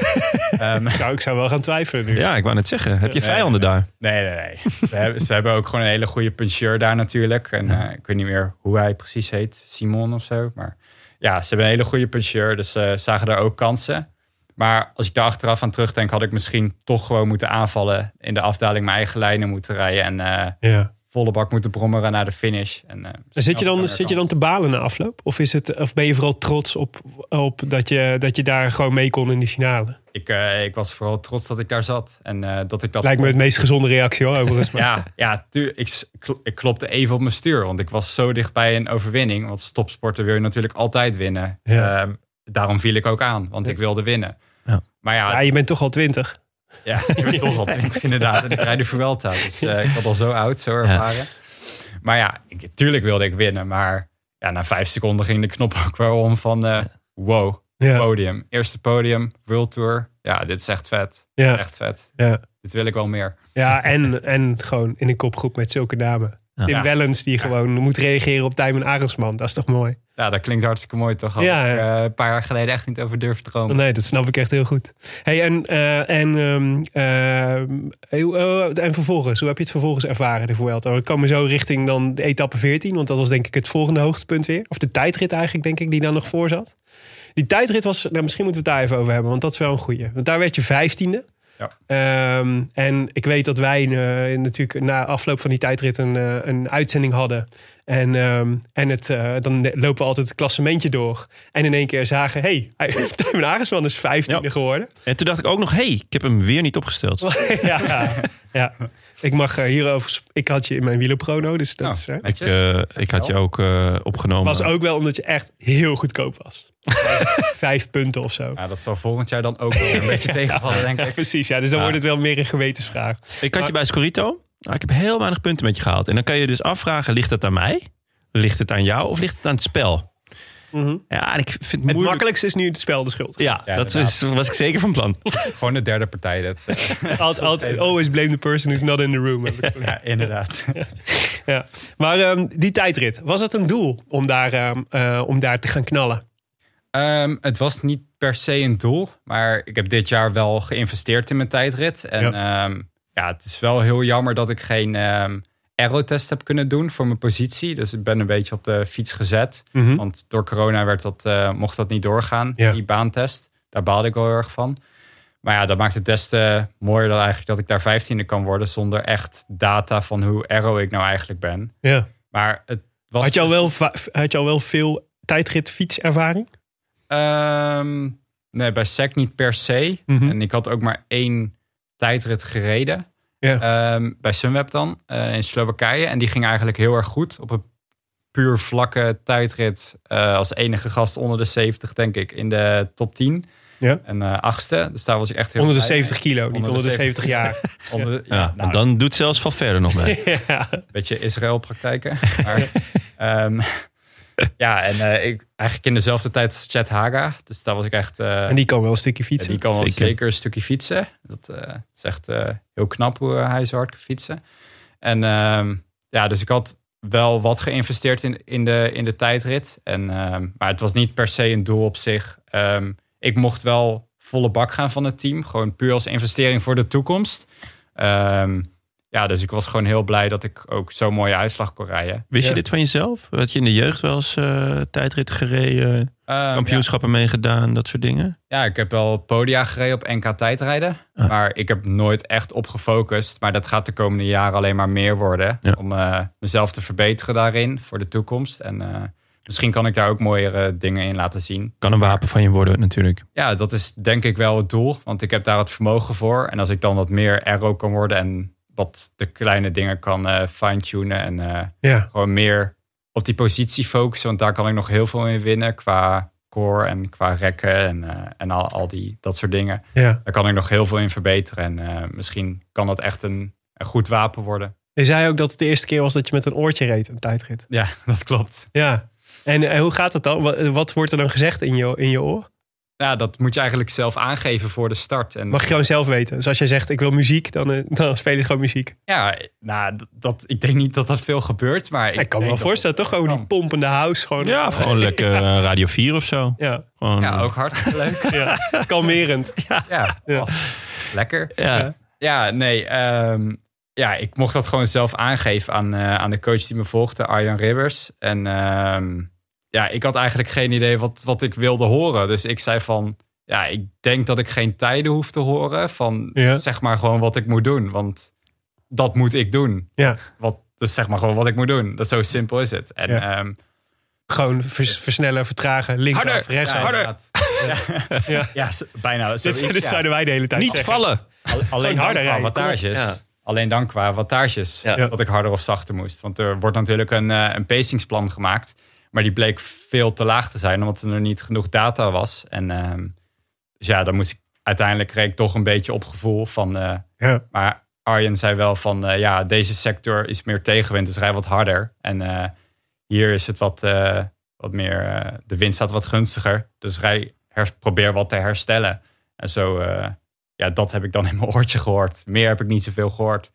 Ehm, Ik, zou, ik zou wel gaan twijfelen nu. ja, ik wou net zeggen. Heb je Nee, vijanden nee, daar? Nee, nee, nee. Ze hebben, ze hebben ook gewoon een hele goede puncheur daar natuurlijk. En eh, ik weet niet meer hoe hij precies heet. Simon of zo. Maar ja, ze hebben een hele goede puncheur. Dus ze zagen daar ook kansen. Maar als ik daar achteraf aan terugdenk, had ik misschien toch gewoon moeten aanvallen. In de afdaling mijn eigen lijnen moeten rijden. En eh, Ja. Volle bak moeten brommeren naar de finish. En, eh, En Zit je, dan, zit je dan te balen na afloop? Of, is het, of ben je vooral trots op, op dat, je, dat je daar gewoon mee kon in die finale? Ik, eh, ik was vooral trots dat ik daar zat. En eh, dat ik dat Lijkt me het meest gezonde reactie hoor, overigens. Maar- Ja, ja tu- ik, ik klopte even op mijn stuur. Want ik was zo dicht bij een overwinning. Want als topsporter wil je natuurlijk altijd winnen. Ja. Ehm, daarom viel ik ook aan, want ik wilde winnen. Ja. Maar ja, Ja, je bent toch al twintig. Ja, ik ben toch al 20 inderdaad. En ik rijd de Vuelta. Dus eh, ik was al zo oud, zo ervaren. Maar ja, ik, tuurlijk wilde ik winnen. Maar ja, na vijf seconden ging de knop ook wel om van... eh, wow, Ja. podium. Eerste podium, World Tour. Ja, dit is echt vet. Ja. Echt vet. Ja. Dit wil ik wel meer. Ja, en, en gewoon in een kopgroep met zulke namen. Tim Ja. Wellens die gewoon moet reageren op Tijmen Arendsman. Dat is toch mooi? Ja, dat klinkt hartstikke mooi toch? Had Ja, ik eh, een paar jaar geleden echt niet over durven dromen. Nee, dat snap ik echt heel goed. Hey, en, eh, en, ehm, eh, en vervolgens, hoe heb je het vervolgens ervaren, de Vuelta? We komen zo richting dan de etappe 14, want dat was denk ik het volgende hoogtepunt weer. Of de tijdrit eigenlijk, denk ik, die dan nog voor zat. Die tijdrit was, nou, misschien moeten we het daar even over hebben, want dat is wel een goeie. Want daar werd je vijftiende. Ja. Ehm, en ik weet dat wij eh, natuurlijk na afloop van die tijdrit een, eh, een uitzending hadden. En, ehm, en het, eh, dan lopen we altijd het klassementje door. En in één keer zagen, hé, hey, Tijmen Arendsman is vijftiende Ja. geworden. En toen dacht ik ook nog, hey, ik heb hem weer niet opgesteld. ja, ja, ik mag eh, hierover... Ik had je in mijn wielerprono, dus dat Nou, is, Ik, eh, ik had je ook eh, opgenomen. was ook wel omdat je echt heel goedkoop was. Vijf punten of zo. Ja, dat zal volgend jaar dan ook wel een beetje tegenvallen, denk Ja, ik. precies. Ja, dus dan Ja. wordt het wel meer een gewetensvraag. Ik had je bij Scorito. Nou, ik heb heel weinig punten met je gehaald. En dan kan je dus afvragen, ligt het aan mij? Ligt het aan jou? Of ligt het aan het spel? Ja, en ik vind het Het moeilijk. makkelijkste is nu het spel de schuld. Ja, Ja, dat is, was ik zeker van plan. Gewoon de derde partij. Dat, eh, Altijd, altijd, always blame the person who's not in the room. ja, inderdaad. Ja. Maar ehm, die tijdrit, was het een doel om daar, ehm, eh, om daar te gaan knallen? Ehm, het was niet per se een doel, maar ik heb dit jaar wel geïnvesteerd in mijn tijdrit. En ja, ja het is wel heel jammer dat ik geen ehm aerotest heb kunnen doen voor mijn positie. Dus ik ben een beetje op de fiets gezet. Mhm. Want door corona werd dat, eh, mocht dat niet doorgaan, Ja. die baantest. Daar baalde ik wel heel erg van. Maar ja, dat maakt het des te mooier dat, eigenlijk dat ik daar vijftiende kan worden... zonder echt data van hoe aero ik nou eigenlijk ben. Ja. Maar het was Had je, al dus- wel, had je al wel veel tijdrit fietservaring? Ehm, nee, bij SEC niet per se. Mhm. En ik had ook maar één tijdrit gereden. Ja. Ehm, bij Sunweb dan, eh, in Slowakije. En die ging eigenlijk heel erg goed. Op een puur vlakke tijdrit. eh, als enige gast onder de 70, denk ik, in de top 10. Ja. En eh, achtste. Dus daar was ik echt heel Onder de blij mee. 70 kilo, niet Onder de de 70 jaar. Onder de, ja, Ja, nou, dan doet zelfs Valverde nog mee. ja. beetje Israël-praktijken. Maar, ehm, ja, en eh, ik, eigenlijk in dezelfde tijd als Chet Haga. Dus daar was ik echt... eh, En die kan wel een stukje Ja, fietsen. die kan wel Zeker. zeker. een stukje fietsen. Dat eh, is echt eh, heel knap hoe hij zo hard kan fietsen. En ehm, ja, dus ik had wel wat geïnvesteerd in, in, de, in de tijdrit. En, ehm, maar het was niet per se een doel op zich. Ehm, ik mocht wel volle bak gaan van het team. Gewoon puur als investering voor de toekomst. Ehm, ja, dus ik was gewoon heel blij dat ik ook zo'n mooie uitslag kon rijden. Wist Ja. je dit van jezelf? Had je in de jeugd wel eens eh tijdrit gereden, Ehm, kampioenschappen meegedaan, dat soort dingen? Ja, ik heb wel podia gereden op NK tijdrijden. Ah. Maar ik heb nooit echt op gefocust. Maar dat gaat de komende jaren alleen maar meer worden. Ja. Om eh, mezelf te verbeteren daarin voor de toekomst. En eh, misschien kan ik daar ook mooiere dingen in laten zien. Kan een wapen van je worden natuurlijk. Ja, dat is denk ik wel het doel. Want ik heb daar het vermogen voor. En als ik dan wat meer aero kan worden en wat de kleine dingen kan eh, fine-tunen. En eh, Ja. gewoon meer op die positie focussen. Want daar kan ik nog heel veel in winnen qua core en qua rekken en, eh, en al, al die, dat soort dingen. ja. Daar kan ik nog heel veel in verbeteren. En misschien kan dat echt een, een goed wapen worden. Je zei ook dat het de eerste keer was dat je met een oortje reed, een tijdrit. Ja, dat klopt. Ja. En, en hoe gaat het dan? Wat, wat wordt er dan gezegd in je, in je oor? Ja, dat moet je eigenlijk zelf aangeven voor de start. En Mag je gewoon zelf weten. Dus als jij zegt, ik wil muziek, dan, eh, dan speel je gewoon muziek. ja, nou, dat- ik denk niet dat dat veel gebeurt. Maar ik, Ik, kan me wel voorstellen, toch gewoon die pompende house. Gewoon, Ja, of gewoon lekker eh, Radio 4 of zo. Ja, Gewoon, Ja, ook hartstikke leuk. ja. kalmerend. Ja, Ja. oh, lekker. Ja. Ja, nee. ehm, ja, ik mocht dat gewoon zelf aangeven aan, eh, aan de coach die me volgde, Arjan Ribbers. En ehm, ja, ik had eigenlijk geen idee wat, wat ik wilde horen. Dus ik zei van, ja, ik denk dat ik geen tijden hoef te horen. Van Ja. zeg maar gewoon wat ik moet doen. Want dat moet ik doen. Ja, Wat, dus zeg maar gewoon wat ik moet doen. Dat zo simpel is het. En Ja. ehm, gewoon vers- versnellen, vertragen, linksaf, Harder! rechtsaf. ja. Ja. ja, bijna. Dit, zouden wij de hele tijd Niet zeggen. vallen. Al- Alleen harder qua wattages. Ja. Alleen dan qua wattages. Ja. Dat ik harder of zachter moest. Want er wordt natuurlijk een, eh, een pacingsplan gemaakt. Maar die bleek veel te laag te zijn. Omdat er nog niet genoeg data was. En ehm, dus ja, dan moest ik uiteindelijk ik toch een beetje op gevoel van... eh, Ja. maar Arjen zei wel van, eh, ja, deze sector is meer tegenwind, dus rij wat harder. En eh, hier is het wat, wat meer, de wind staat wat gunstiger. Dus rij, her- probeer wat te herstellen. En zo, ja, dat heb ik dan in mijn oortje gehoord. Meer heb ik niet zoveel gehoord.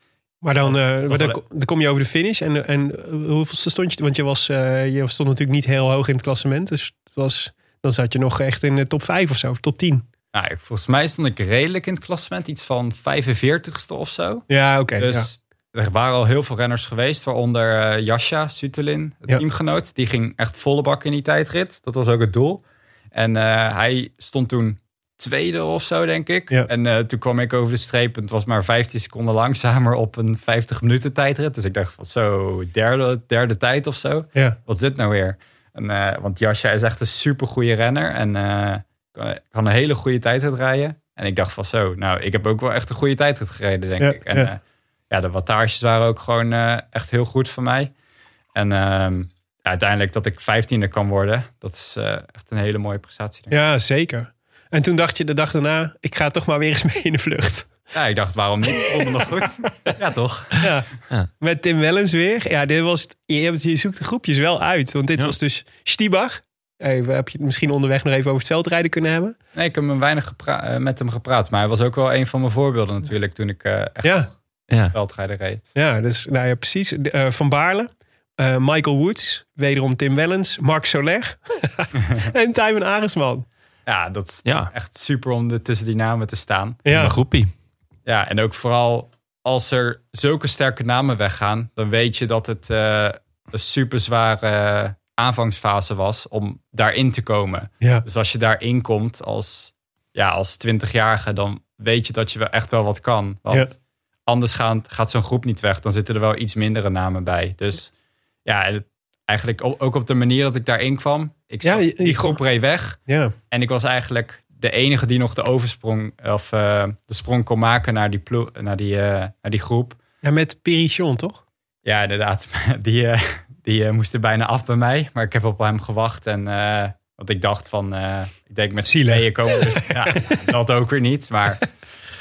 Maar dan, eh, maar dan, kom je over de finish. En, en hoeveelste stond je? Want je, was, eh, je stond natuurlijk niet heel hoog in het klassement. Dus het was, dan zat je nog echt in de top 5 of zo, of top 10. Nou, volgens mij stond ik redelijk in het klassement, iets van 45ste of zo. Ja, oké. Dus er waren al heel veel renners geweest, waaronder eh Jascha Sutulin, het Ja. teamgenoot. Die ging echt volle bak in die tijdrit. Dat was ook het doel. En hij stond toen tweede of zo, denk ik. Ja. En eh, toen kwam ik over de streep en het was maar 15 seconden langzamer op een 50 minuten tijdrit. Dus ik dacht van zo, derde, derde tijd of zo. Ja. Wat is dit nou weer? En, eh, want Jascha is echt een super goede renner en eh, kan, kan een hele goede tijdrit rijden. En ik dacht van zo, nou, ik heb ook wel echt een goede tijdrit gereden, denk Ja, ik. En ja. de wattages waren ook gewoon echt heel goed voor mij. En ehm, uiteindelijk dat ik vijftiende kan worden, dat is echt een hele mooie prestatie. Denk ik. ja, zeker. En toen dacht je de dag daarna, ik ga toch maar weer eens mee in de vlucht. Ja, ik dacht, waarom niet? Ik vond het nog goed. Ja, toch? Ja. Ja. Met Tim Wellens weer. Ja, dit was, het- je, hebt- je zoekt de groepjes wel uit. Want dit Ja. was dus Stiebach. Even, heb je het misschien onderweg nog even over het veldrijden kunnen hebben? Nee, ik heb hem weinig eh, met hem gepraat. Maar hij was ook wel een van mijn voorbeelden natuurlijk toen ik eh echt Ja, Ja. veldrijder reed. ja dus nou ja, precies. De, eh, Van Baarle, eh, Michael Woods, wederom Tim Wellens, Mark Soler en Tijmen Aresman. Ja, dat is Ja. echt super om er tussen die namen te staan. Ja, Een groepie. Ja, en ook vooral als er zulke sterke namen weggaan, dan weet je dat het eh, een super zware aanvangsfase was om daarin te komen. ja, Dus als je daarin komt als, ja, als 20-jarige, dan weet je dat je wel echt wel wat kan. Want Ja. anders gaan, gaat zo'n groep niet weg. Dan zitten er wel iets mindere namen bij. Dus ja, het- eigenlijk ook op de manier dat ik daarin kwam. Ik Ja, je- die groep reed weg. ja. En ik was eigenlijk de enige die nog de oversprong of eh, de sprong kon maken naar die, plo- naar die, eh, naar die groep. ja met Perichon, toch? Ja, inderdaad. Die, eh, die moest er bijna af bij mij. Maar ik heb op hem gewacht. En want ik dacht van, ik denk met z'n tweeën komen we er, ja, dat ook weer niet. Maar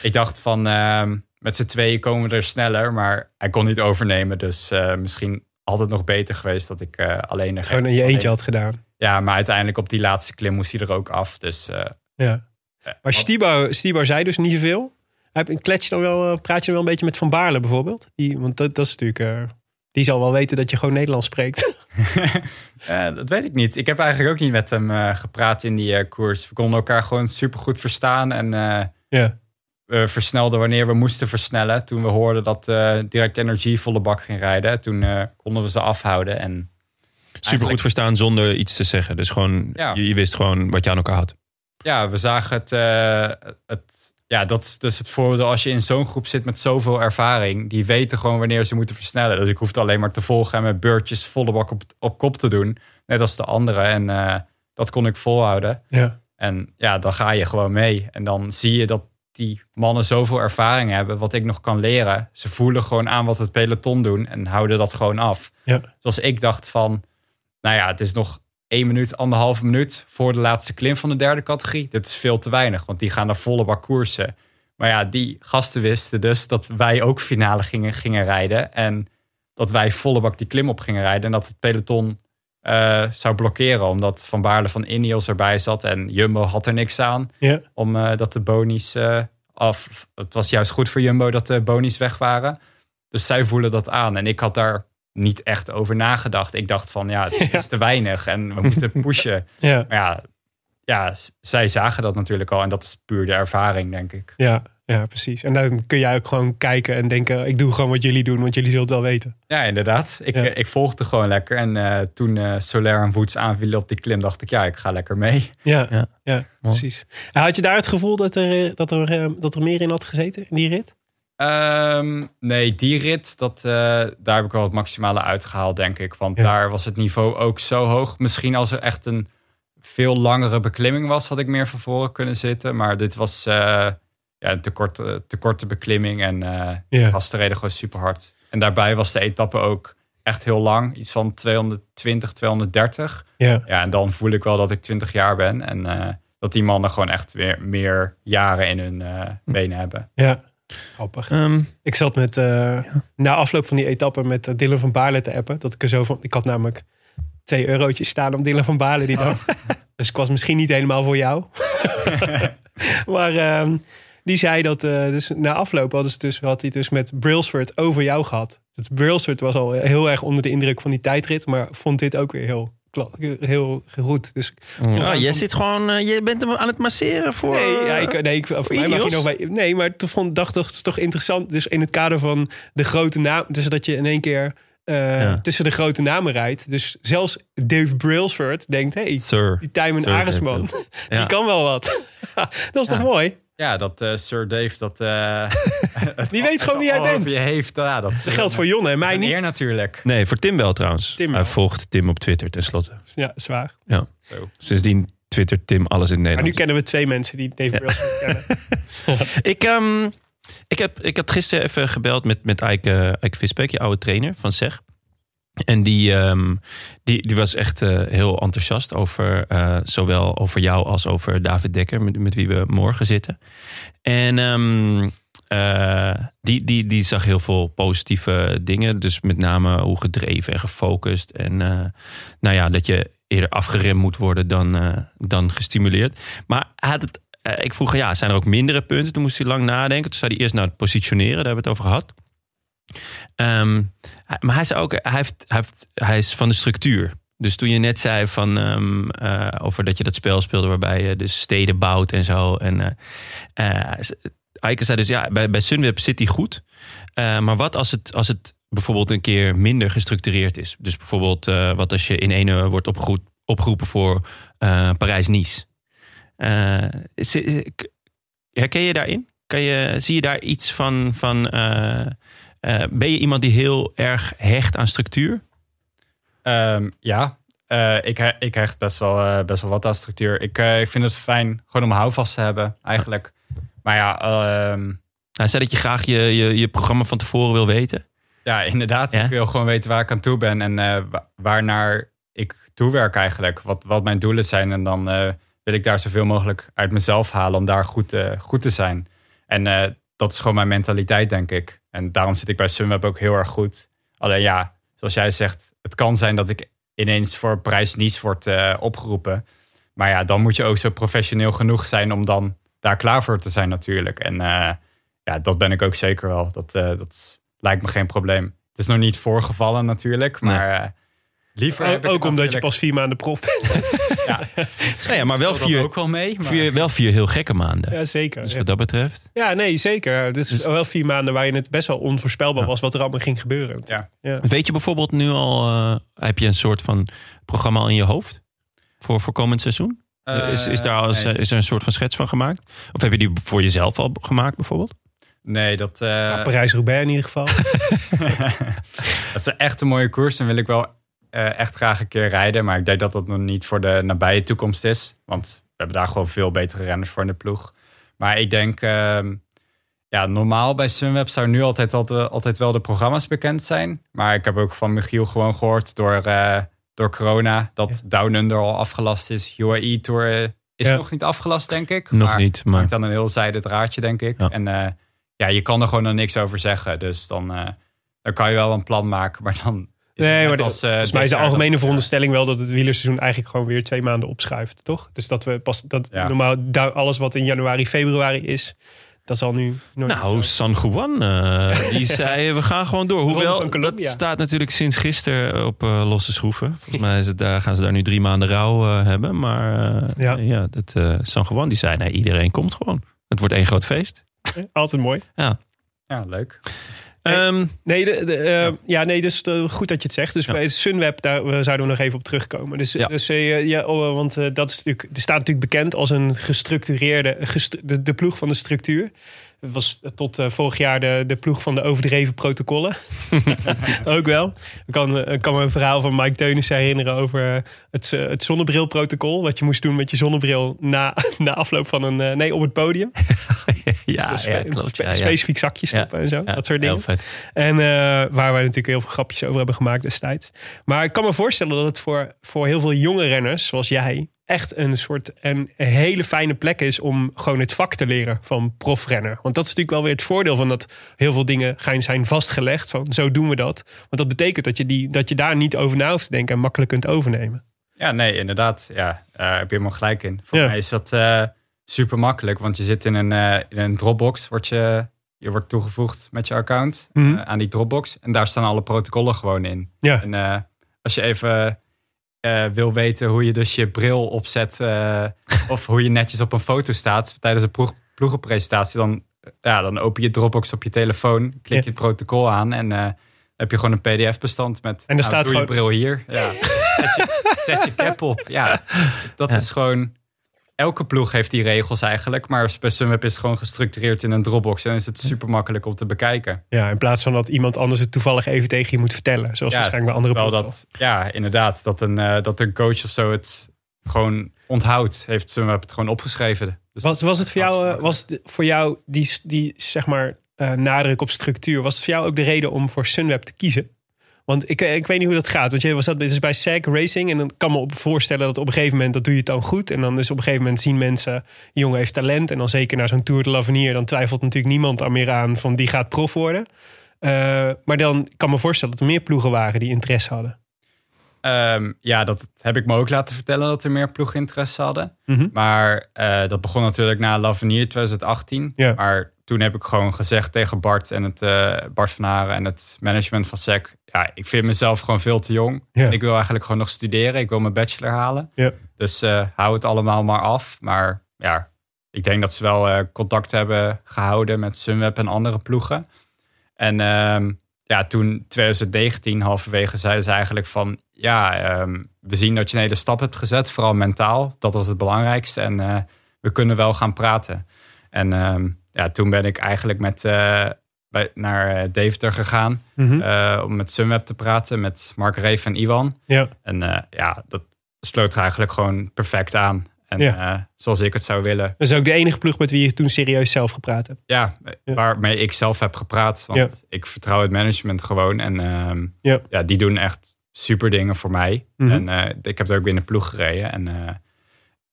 ik dacht van, ehm, met z'n tweeën komen we er sneller. Maar hij kon niet overnemen. Dus misschien had het nog beter geweest dat ik alleen... Gewoon in je eentje had gedaan. Ja, maar uiteindelijk op die laatste klim moest hij er ook af. Dus eh, Ja. Maar Stibo, Stibo zei dus niet zoveel. Heb, klets je dan wel, eh, praat je dan wel een beetje met Van Baarle bijvoorbeeld? Die, want dat, dat is natuurlijk... eh, die zal wel weten dat je gewoon Nederlands spreekt. Eh, dat weet ik niet. Ik heb eigenlijk ook niet met hem eh, gepraat in die eh, koers. We konden elkaar gewoon super goed verstaan. En eh, ja. we versnelden wanneer we moesten versnellen. Toen we hoorden dat eh Direct Energy volle bak ging rijden. Toen konden we ze afhouden. En Super goed verstaan zonder iets te zeggen. Dus gewoon, Ja. je, je wist gewoon wat je aan elkaar had. ja, we zagen het, eh, het. Ja, dat is dus het voordeel als je in zo'n groep zit met zoveel ervaring. Die weten gewoon wanneer ze moeten versnellen. Dus ik hoefde alleen maar te volgen en met beurtjes volle bak op, op kop te doen. Net als de anderen. En eh, dat kon ik volhouden. Ja. En ja, dan ga je gewoon mee. En dan zie je dat die mannen zoveel ervaring hebben, wat ik nog kan leren. Ze voelen gewoon aan wat het peloton doen en houden dat gewoon af. Ja. Zoals ik dacht van, nou ja, het is nog één minuut, anderhalve minuut voor de laatste klim van de derde categorie. Dit is veel te weinig, want die gaan naar volle bak koersen. Maar ja, die gasten wisten dus dat wij ook finale gingen, gingen rijden. En dat wij volle bak die klim op gingen rijden. En dat het peloton eh, zou blokkeren. Omdat Van Baarle van Ineos erbij zat. En Jumbo had er niks aan. Ja. Omdat dat de bonies eh, af... Het was juist goed voor Jumbo dat de bonies weg waren. Dus zij voelen dat aan. En ik had daar niet echt over nagedacht. Ik dacht van, ja, het is te weinig. En we moeten pushen. Ja. Maar ja, ja, zij zagen dat natuurlijk al. En dat is puur de ervaring, denk ik. Ja. ja, precies. En dan kun jij ook gewoon kijken en denken... ik doe gewoon wat jullie doen, want jullie zullen het wel weten. Ja, inderdaad. Ik, Ja. eh, ik volgde gewoon lekker. En eh, toen eh Soler en Woods aanvielen op die klim, dacht ik, ja, ik ga lekker mee. Ja, ja. Ja. precies. En had je daar het gevoel dat er, dat, er, dat er meer in had gezeten in die rit? Ehm, nee, die rit, dat, eh, daar heb ik wel het maximale uitgehaald, denk ik. Want Ja. daar was het niveau ook zo hoog. Misschien als er echt een veel langere beklimming was, had ik meer van voren kunnen zitten. Maar dit was eh, ja, een te korte, te korte beklimming. En eh Ja. de gasten reden gewoon super hard. En daarbij was de etappe ook echt heel lang. Iets van 220, 230. Ja. Ja, en dan voel ik wel dat ik 20 jaar ben. En eh, dat die mannen gewoon echt weer meer jaren in hun eh, benen hebben. Ja, grappig. Ehm, Ik zat met, eh, na afloop van die etappe met eh, Dylan van Baarle te appen. Dat ik er zo van, ik had namelijk twee eurotjes staan om Dylan van Baarle die dag. dus ik was misschien niet helemaal voor jou. maar ehm, die zei dat, eh, dus na afloop hadden ze dus, had hij dus met Brailsford over jou gehad. Dat Brailsford was al heel erg onder de indruk van die tijdrit, maar vond dit ook weer heel, heel goed. Dus ja, jij zit gewoon, eh, je bent hem aan het masseren voor... Nee, ja, ik, nee ik, voor mij mag je nog bij, nee, maar toen vond, dacht ik, het is toch interessant. Dus in het kader van de grote naam, dus dat je in één keer eh, Ja. tussen de grote namen rijdt. Dus zelfs Dave Brailsford denkt, hey, Sir. die Tijmen Sir Arendsman, Dave die Ja. kan wel wat. dat is toch mooi? Ja, dat eh, Sir Dave dat... eh, het- Die weet gewoon wie jij over bent. Je heeft, ja, dat, Dat geldt voor Jonne en mij niet. eer natuurlijk. Nee, voor Tim wel trouwens. Tim Hij volgt Tim op Twitter tenslotte. Ja, zwaar. Ja. Zo. Sindsdien twittert Tim alles in Maar nu Nederland. kennen we twee mensen die Dave Brailsford kennen. Ik, ehm, ik, heb, ik had gisteren even gebeld met, met Eike, Eike Visbeek, je oude trainer van SEG. En die, ehm, die, die was echt eh, heel enthousiast over eh, zowel over jou als over David Dekker, met, met wie we morgen zitten. En ehm, eh, die, die, die zag heel veel positieve dingen. Dus met name hoe gedreven en gefocust. En nou ja, dat je eerder afgeremd moet worden dan, dan gestimuleerd. Maar had het, ik vroeg, ja, zijn er ook mindere punten? Toen moest hij lang nadenken. Toen zei hij eerst naar het positioneren, daar hebben we het over gehad. Ehm, maar hij zei ook, hij, heeft, hij, is van de structuur. Dus toen je net zei van, ehm, eh, over dat je dat spel speelde waarbij je dus steden bouwt en zo. En eh, Eike zei dus, ja, bij, bij Sunweb zit hij goed. Maar wat als het, als het bijvoorbeeld een keer minder gestructureerd is? Dus bijvoorbeeld, wat als je in ene wordt opgeroep- opgeroepen voor Parijs-Nice? Is- is- herken je daarin? Kan je, zie je daar iets van? van eh, ben je iemand die heel erg hecht aan structuur? Ehm, ja, Eh, ik, he- ik hecht best wel, eh, best wel wat aan structuur. Ik, ik vind het fijn gewoon om houvast te hebben, eigenlijk. Maar ja, ehm, Hij zei dat je graag je, je, je programma van tevoren wil weten. ja inderdaad. Ja? Ik wil gewoon weten waar ik aan toe ben en eh, wa- waarnaar ik toewerk eigenlijk. Wat, wat mijn doelen zijn. En dan wil ik daar zoveel mogelijk uit mezelf halen om daar goed, goed te zijn. En dat is gewoon mijn mentaliteit, denk ik. En daarom zit ik bij Sunweb ook heel erg goed. Alleen ja, zoals jij zegt, het kan zijn dat ik ineens voor prijs Nice word eh, opgeroepen. Maar ja, dan moet je ook zo professioneel genoeg zijn om dan daar klaar voor te zijn natuurlijk. En eh, ja, dat ben ik ook zeker wel. Dat, eh, dat lijkt me geen probleem. Het is nog niet voorgevallen natuurlijk, maar liever Ook, omdat je pas vier maanden prof bent. Ja, ja, maar wel vier, ook wel mee. Maar... vier, wel vier heel gekke maanden. ja, zeker. Dus Ja. wat dat betreft. Ja, nee, zeker. Het is Dus- wel vier maanden waarin het best wel onvoorspelbaar Ja. was wat er allemaal ging gebeuren. Ja. Ja. Weet je bijvoorbeeld nu al, eh, heb je een soort van programma al in je hoofd? Voor, voor komend seizoen? Eh, is, is, daar al, eens- nee. is er een soort van schets van gemaakt? Of heb je die voor jezelf al gemaakt bijvoorbeeld? Nee, dat, eh, Nou, Parijs-Roubaix in ieder geval. dat is echt een mooie koers. En wil ik wel eh, echt graag een keer rijden. Maar ik denk dat dat nog niet voor de nabije toekomst is. Want we hebben daar gewoon veel betere renners voor in de ploeg. Maar ik denk, ehm, ja, normaal bij Sunweb zou nu altijd, altijd, altijd wel de programma's bekend zijn. Maar ik heb ook van Michiel gewoon gehoord door, eh, door corona dat Down Under al afgelast is. UAE Tour eh, is Ja. nog niet afgelast, denk ik. Nog maar niet, maar aan een heel zijde draadje, denk ik. Ja. En eh, ja, je kan er gewoon nog niks over zeggen. Dus dan, eh, dan kan je wel een plan maken, maar dan... Nee, maar als, eh, Volgens mij is de algemene veronderstelling wel dat het wielerseizoen eigenlijk gewoon weer twee maanden opschuift, toch? Dus dat we pas dat Ja. normaal alles wat in januari, februari is, dat zal nu nooit Nou, zo. San Juan, eh, die zei we gaan gewoon door. Hoewel, dat staat natuurlijk sinds gisteren op eh, losse schroeven. Volgens mij is het, daar, gaan ze daar nu drie maanden rouw hebben. Maar eh, Ja. ja. dat, eh, San Juan die zei, nee, iedereen komt gewoon. Het wordt één groot feest. Altijd mooi. Ja, leuk. Ehm, Nee, de, de, eh, ja. nee, dus eh, goed dat je het zegt. Dus Ja. bij Sunweb, daar zouden we nog even op terugkomen. Dus, Ja. dus eh, ja, oh, want dat is natuurlijk, er staat natuurlijk bekend als een gestructureerde, gestru- de, de ploeg van de structuur. Het was tot eh, vorig jaar de, de ploeg van de overdreven protocollen. Ook wel. Ik kan, eh, ik kan me een verhaal van Mike Teunissen herinneren over het, eh, het zonnebrilprotocol. Wat je moest doen met je zonnebril na, na afloop van een... eh, nee, op het podium. ja, ja, klopt. spe- Ja, ja. specifiek zakje stoppen en zo. Dat soort dingen. En eh, waar wij natuurlijk heel veel grapjes over hebben gemaakt destijds. Maar ik kan me voorstellen dat het voor, voor heel veel jonge renners, zoals jij, echt een soort een, een hele fijne plek is om gewoon het vak te leren van profrenner. Want dat is natuurlijk wel weer het voordeel van dat heel veel dingen gaan zijn vastgelegd. Van zo doen we dat. Want dat betekent dat je, die, dat je daar niet over na hoeft te denken en makkelijk kunt overnemen. Ja, nee, inderdaad. Ja, daar heb je helemaal gelijk in. Voor Ja. mij is dat eh, super makkelijk, want je zit in een, eh, in een Dropbox, word je, je wordt toegevoegd met je account Mhm. eh, aan die Dropbox. En daar staan alle protocollen gewoon in. Ja. En als je even eh, wil weten hoe je dus je bril opzet, eh, of hoe je netjes op een foto staat tijdens een ploeg, ploegenpresentatie, dan, ja, dan open je Dropbox op je telefoon, klik je het protocol aan en eh, heb je gewoon een pdf-bestand met En daar nou, staat doe je gewoon- bril hier. Ja. zet, je, zet je cap op. Ja, dat Ja. is gewoon... Elke ploeg heeft die regels eigenlijk. Maar bij Sunweb is het gewoon gestructureerd in een Dropbox. En is het super makkelijk om te bekijken. Ja, in plaats van dat iemand anders het toevallig even tegen je moet vertellen. Zoals waarschijnlijk bij andere ploegen. dat, Ja, inderdaad. Dat een, eh, dat een coach of zo het gewoon onthoudt. Heeft Sunweb het gewoon opgeschreven. Dus Was, was het voor jou, eh, was het voor jou die, die zeg maar, eh, nadruk op structuur, was het voor jou ook de reden om voor Sunweb te kiezen? Want ik, eh, ik weet niet hoe dat gaat. Want je was dat dus bij SAG Racing. En dan kan me op voorstellen dat op een gegeven moment dat doe je het dan goed. En dan is op een gegeven moment zien mensen, jongen heeft talent. En dan zeker naar zo'n Tour de l'Avenir, dan twijfelt natuurlijk niemand er meer aan van die gaat prof worden. Eh, maar dan kan me voorstellen dat er meer ploegen waren die interesse hadden. Ehm, ja, dat heb ik me ook laten vertellen dat er meer ploeginteresse hadden. Mhm. Maar eh, dat begon natuurlijk na Lavenier 2018. Ja. Maar toen heb ik gewoon gezegd tegen Bart en het Bart van Haren en het management van SEC. Ja, ik vind mezelf gewoon veel te jong. Ja. En ik wil eigenlijk gewoon nog studeren. Ik wil mijn bachelor halen. Ja. Dus eh, hou het allemaal maar af. Maar ja, ik denk dat ze wel eh, contact hebben gehouden met Sunweb en andere ploegen. En ehm, ja, toen 2019 halverwege zeiden ze eigenlijk van... ja, ehm, we zien dat je een hele stap hebt gezet, vooral mentaal. Dat was het belangrijkste en eh, we kunnen wel gaan praten. En ehm, ja, toen ben ik eigenlijk met, bij, naar eh, Deventer gegaan... Mhm. eh, om met Sunweb te praten, met Mark Reef en Iwan. Ja. En eh, ja, dat sloot er eigenlijk gewoon perfect aan. En Ja. zoals ik het zou willen. Dat is ook de enige ploeg met wie je toen serieus zelf gepraat hebt. Ja, Ja. waarmee ik zelf heb gepraat. Want ik vertrouw het management gewoon. En ehm, Ja. die doen echt super dingen voor mij. Mhm. En ik heb er ook binnen ploeg gereden. En,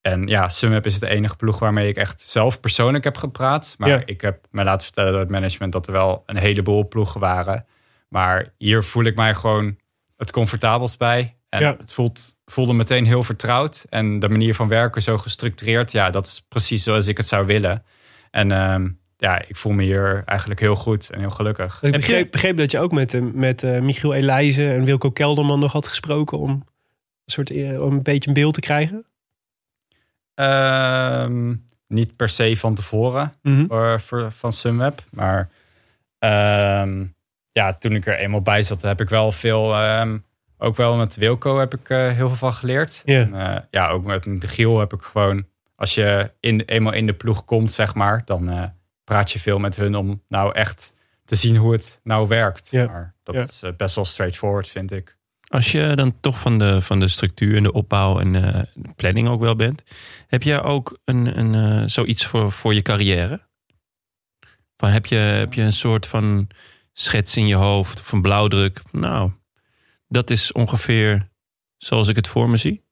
en ja, Sunweb is de enige ploeg waarmee ik echt zelf persoonlijk heb gepraat. Maar Ja. ik heb me laten vertellen door het management dat er wel een heleboel ploegen waren. Maar hier voel ik mij gewoon het comfortabelst bij. En Ja. het voelt, voelde meteen heel vertrouwd. En de manier van werken zo gestructureerd. Ja, dat is precies zoals ik het zou willen. En ehm, ja, ik voel me hier eigenlijk heel goed en heel gelukkig. Ik begreep, je- begreep dat je ook met, eh, met eh, Michiel Elijzen en Wilco Kelderman nog had gesproken om een, soort, eh, om een beetje een beeld te krijgen. Ehm, niet per se van tevoren voor, voor- van Sunweb. Maar ehm, ja, toen ik er eenmaal bij zat, heb ik wel veel. ehm, ook wel met Wilco heb ik eh, heel veel van geleerd. En, eh, ja, ook met Michiel heb ik gewoon. Als je in, eenmaal in de ploeg komt, zeg maar, dan eh, praat je veel met hun om nou echt te zien hoe het nou werkt. Maar dat is best wel straightforward, vind ik. Als je dan toch van de, van de structuur en de opbouw en eh, de planning ook wel bent, heb je ook een, een, eh, zoiets voor, voor je carrière? Van heb, je, heb je een soort van schets in je hoofd of een blauwdruk? Nou, dat is ongeveer zoals ik het voor me zie.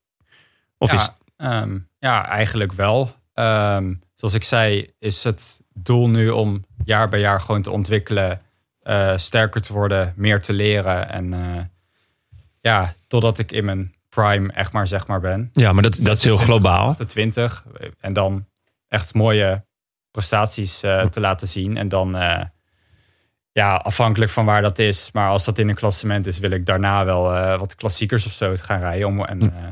Of ja, is ehm, ja, eigenlijk wel. Ehm, zoals ik zei, is het doel nu om jaar bij jaar gewoon te ontwikkelen, eh, sterker te worden, meer te leren. En ja, totdat ik in mijn prime echt maar zeg maar ben. ja, maar dat, dat is heel globaal. 28. En dan echt mooie prestaties eh, te laten zien. En dan, eh, ja, afhankelijk van waar dat is. Maar als dat in een klassement is, wil ik daarna wel eh, wat klassiekers of zo gaan rijden. Om, en eh,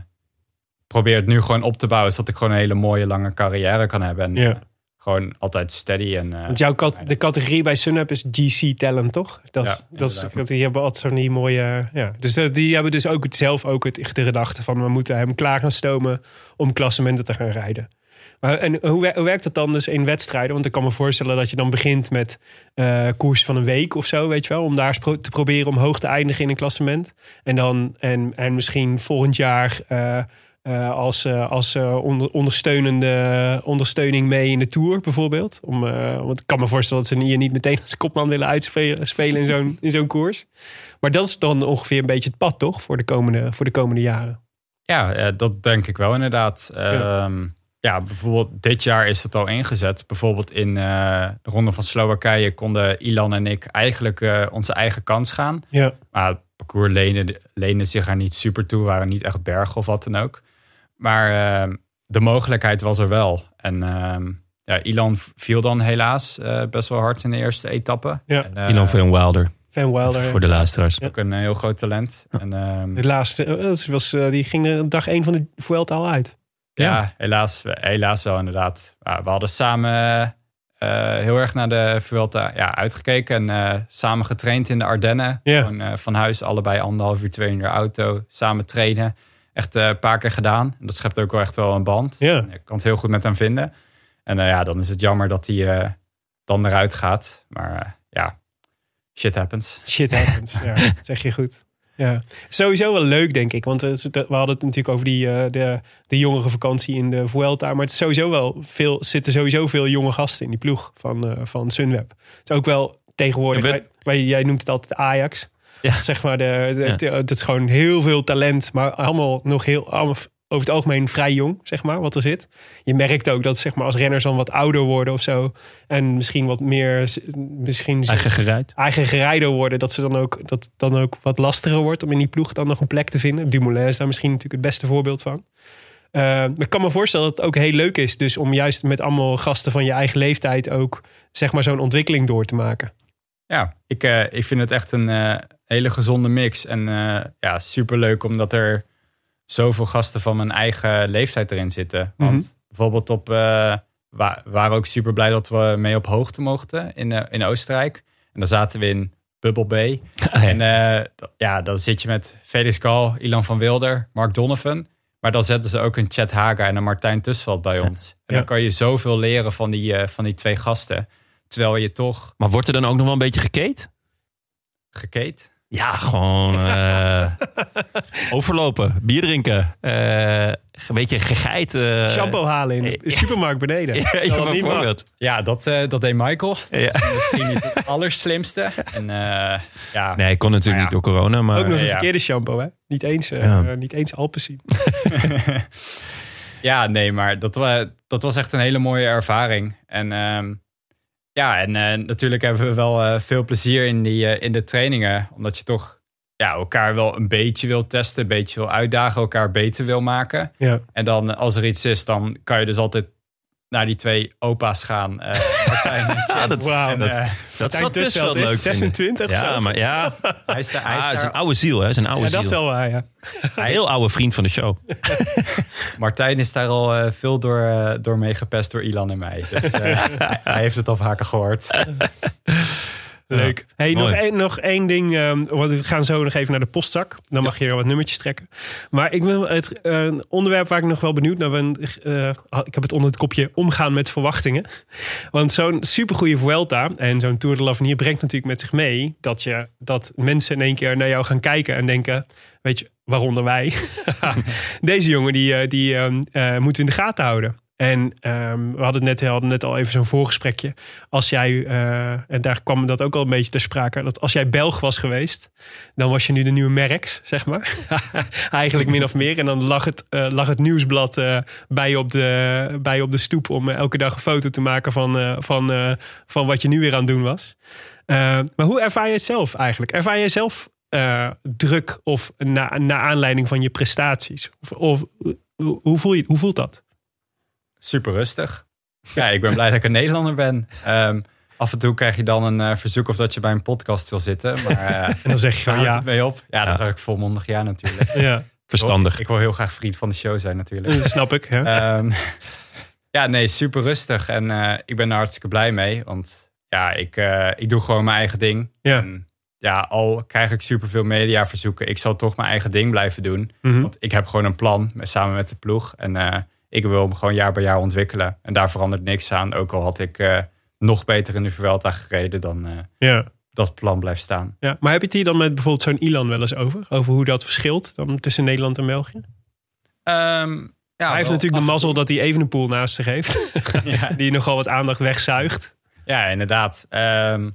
probeer het nu gewoon op te bouwen, zodat ik gewoon een hele mooie lange carrière kan hebben. En Ja. Eh, gewoon altijd steady. En, eh, Want jouw kat, de categorie bij Sunweb is GC Talent, toch? Dat, is- Ja, dat, is, dat die hebben altijd zo'n die mooie... Ja. Dus dat, die hebben dus ook het, zelf ook het, de gedachte van... we moeten hem klaar gaan stomen om klassementen te gaan rijden. Maar, en hoe, wer- hoe werkt dat dan dus in wedstrijden? Want ik kan me voorstellen dat je dan begint met eh koers van een week of zo, weet je wel. Om daar pro- te proberen om hoog te eindigen in een klassement. En dan en, en misschien volgend jaar eh, eh, als, eh, als eh, onder, ondersteunende ondersteuning mee in de Tour bijvoorbeeld. Om, want ik kan me voorstellen dat ze je niet meteen als kopman willen uitspelen spelen in zo'n in zo'n koers. Maar dat is dan ongeveer een beetje het pad, toch? Voor de komende, voor de komende jaren. Ja, dat denk ik wel inderdaad. Ja. ja, bijvoorbeeld dit jaar is het al ingezet. Bijvoorbeeld in de Ronde van Slowakije konden Ilan en ik eigenlijk onze eigen kans gaan. Ja. Maar het parcours leende, leende zich er niet super toe. waren niet echt bergen of wat dan ook. Maar ehm, de mogelijkheid was er wel. En ehm, ja, Ilan viel dan helaas eh, best wel hard in de eerste etappe. Ja. En, eh, Ilan Van Wilder, Van Wilder. voor de luisteraars. Ook een heel groot talent. En, ehm, De laatste, eh, dat was, eh, die ging dag één van de Vuelta al uit. Ja, helaas, helaas wel inderdaad. Ja, we hadden samen eh, heel erg naar de Vuelta ja, uitgekeken. En eh, samen getraind in de Ardennen. Ja. Gewoon, eh, van huis, allebei anderhalf uur, twee uur in de auto. Samen trainen. Echt eh, een paar keer gedaan. En dat schept ook wel echt wel een band. Ja. Ik kan het heel goed met hem vinden. En eh, ja, dan is het jammer dat hij eh, dan eruit gaat. Maar ja, shit happens. Shit happens. ja, dat zeg je goed. Ja. Sowieso wel leuk, denk ik. Want we hadden het natuurlijk over die, de, de jongere vakantie in de Vuelta. Maar het is sowieso wel veel, zitten sowieso veel jonge gasten in die ploeg van, van Sunweb. Het is ook wel tegenwoordig, Ja, wij, wij- jij noemt het altijd Ajax. Ja. Zeg maar, de, de, Ja. de- het is gewoon heel veel talent. Maar allemaal nog heel, allemaal over het algemeen vrij jong, zeg maar, wat er zit. Je merkt ook dat zeg maar, als renners dan wat ouder worden of zo. En misschien wat meer, misschien Eigen geruid. eigen gerijder worden, dat ze dan ook dat dan ook wat lastiger wordt om in die ploeg dan nog een plek te vinden. Dumoulin is daar misschien natuurlijk het beste voorbeeld van. Eh, maar ik kan me voorstellen dat het ook heel leuk is, dus om juist met allemaal gasten van je eigen leeftijd ook zeg maar zo'n ontwikkeling door te maken. Ja, ik, eh, ik vind het echt een eh, hele gezonde mix. En eh ja, superleuk omdat er zoveel gasten van mijn eigen leeftijd erin zitten. Want bijvoorbeeld op... we waren ook super blij dat we mee op hoogte mochten in, in Oostenrijk. En dan zaten we in Bubble Bay. En eh, d- ja, dan zit je met Felix Gal, Ilan van Wilder, Mark Donovan. Maar dan zetten ze ook een Chet Haga en een Martijn Tusveld bij ons. En dan kan je zoveel leren van die, van die twee gasten. Terwijl je toch Maar wordt er dan ook nog wel een beetje gekeet? gekeet. Ja, gewoon eh, overlopen, bier drinken, eh, een beetje gegeit. eh, Shampoo halen in de ja. supermarkt beneden. Ja, ja, niet mag. bijvoorbeeld. Ja, dat, eh, dat deed Michael. Dat Ja. is misschien niet het allerslimste. En eh, ja, Nee, kon natuurlijk ja. niet door corona, maar Ook nog een ja. verkeerde shampoo, hè? Niet eens, Ja. niet eens Alpecin. ja, nee, maar dat, dat was echt een hele mooie ervaring. En ehm, ja, en eh, natuurlijk hebben we wel eh, veel plezier in, die, eh, in de trainingen. Omdat je toch ja, elkaar wel een beetje wil testen, een beetje wil uitdagen, elkaar beter wil maken. Ja. En dan als er iets is, dan kan je dus altijd naar die twee opa's gaan. eh Ja, Chet. dat. En, dat, dat dus wel leuk is vinden. 26 Ja, zo. maar ja, hij is, daar, hij is ah, is een oude ziel, hè? Is een oude Ja, dat is ziel. wel waar, ja. Een heel oude vriend van de show. Martijn is daar al eh, veel door, eh, door mee gepest door Ilan en mij. Dus eh, hij, hij heeft het al vaker gehoord. Leuk. Hey, nog, één, nog één ding. ehm, want we gaan zo nog even naar de postzak. Dan mag je er wat nummertjes trekken. Maar ik wil het eh, onderwerp waar ik nog wel benieuwd naar ben. eh, ik heb het onder het kopje omgaan met verwachtingen. Want zo'n supergoeie Vuelta en zo'n Tour de l'Avenir brengt natuurlijk met zich mee dat, je, dat mensen in één keer naar jou gaan kijken en denken, weet je, waaronder wij. Deze jongen die, eh, die ehm, eh, moeten we in de gaten houden. En ehm, we hadden net, hadden net al even zo'n voorgesprekje. Als jij, eh, en daar kwam dat ook al een beetje ter sprake, dat als jij Belg was geweest, dan was je nu de nieuwe Merks, zeg maar. Eigenlijk min of meer. En dan lag het, eh, lag het nieuwsblad eh, bij, je op de, bij op de stoep om elke dag een foto te maken van, van, van wat je nu weer aan het doen was. Maar hoe ervaar je het zelf eigenlijk? Ervaar je zelf druk of na, naar aanleiding van je prestaties? Of, of hoe voel je, hoe voelt dat? Super rustig. Ja, ik ben blij dat ik een Nederlander ben. Ehm, af en toe krijg je dan een eh, verzoek of dat je bij een podcast wil zitten. Maar eh En dan zeg je gewoon ja. het mee op. Ja, dan Ja. zeg ik volmondig ja natuurlijk. Ja, Verstandig. Ik wil heel graag vriend van de show zijn natuurlijk. dat snap ik. Hè? Ehm, ja, nee, super rustig. En eh, ik ben er hartstikke blij mee. Want ja, ik, eh, ik doe gewoon mijn eigen ding. Ja. En, ja, al krijg ik superveel mediaverzoeken. Ik zal toch mijn eigen ding blijven doen. Mhm. Want ik heb gewoon een plan met- samen met de ploeg. En eh, ik wil hem gewoon jaar bij jaar ontwikkelen. En daar verandert niks aan. Ook al had ik eh, nog beter in de Vuelta gereden dan eh, Ja. dat plan blijft staan. Ja, maar heb je het hier dan met bijvoorbeeld zo'n Ilan wel eens over? Over hoe dat verschilt dan tussen Nederland en België? Ehm, ja, hij heeft natuurlijk de mazzel dat hij even een pool naast zich heeft. Ja. die nogal wat aandacht wegzuigt. Ja, inderdaad. Ehm,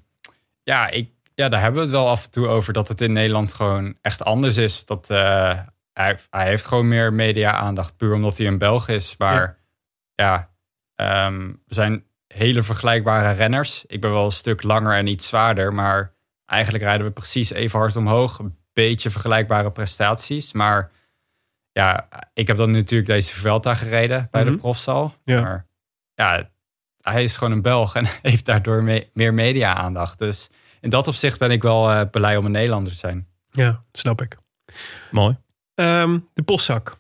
ja, ik, ja, daar hebben we het wel af en toe over dat het in Nederland gewoon echt anders is. Dat, eh, hij, hij heeft gewoon meer media-aandacht, puur omdat hij een Belg is. Maar ja, ehm, we zijn hele vergelijkbare renners. Ik ben wel een stuk langer en iets zwaarder, maar eigenlijk rijden we precies even hard omhoog. Een beetje vergelijkbare prestaties, maar ja, ik heb dan natuurlijk deze Vuelta gereden bij Mhm. de profstal. Ja. Maar ja, hij is gewoon een Belg en heeft daardoor me- meer media-aandacht. Dus in dat opzicht ben ik wel eh, blij om een Nederlander te zijn. Ja, snap ik. Mooi. Ehm, de postzak.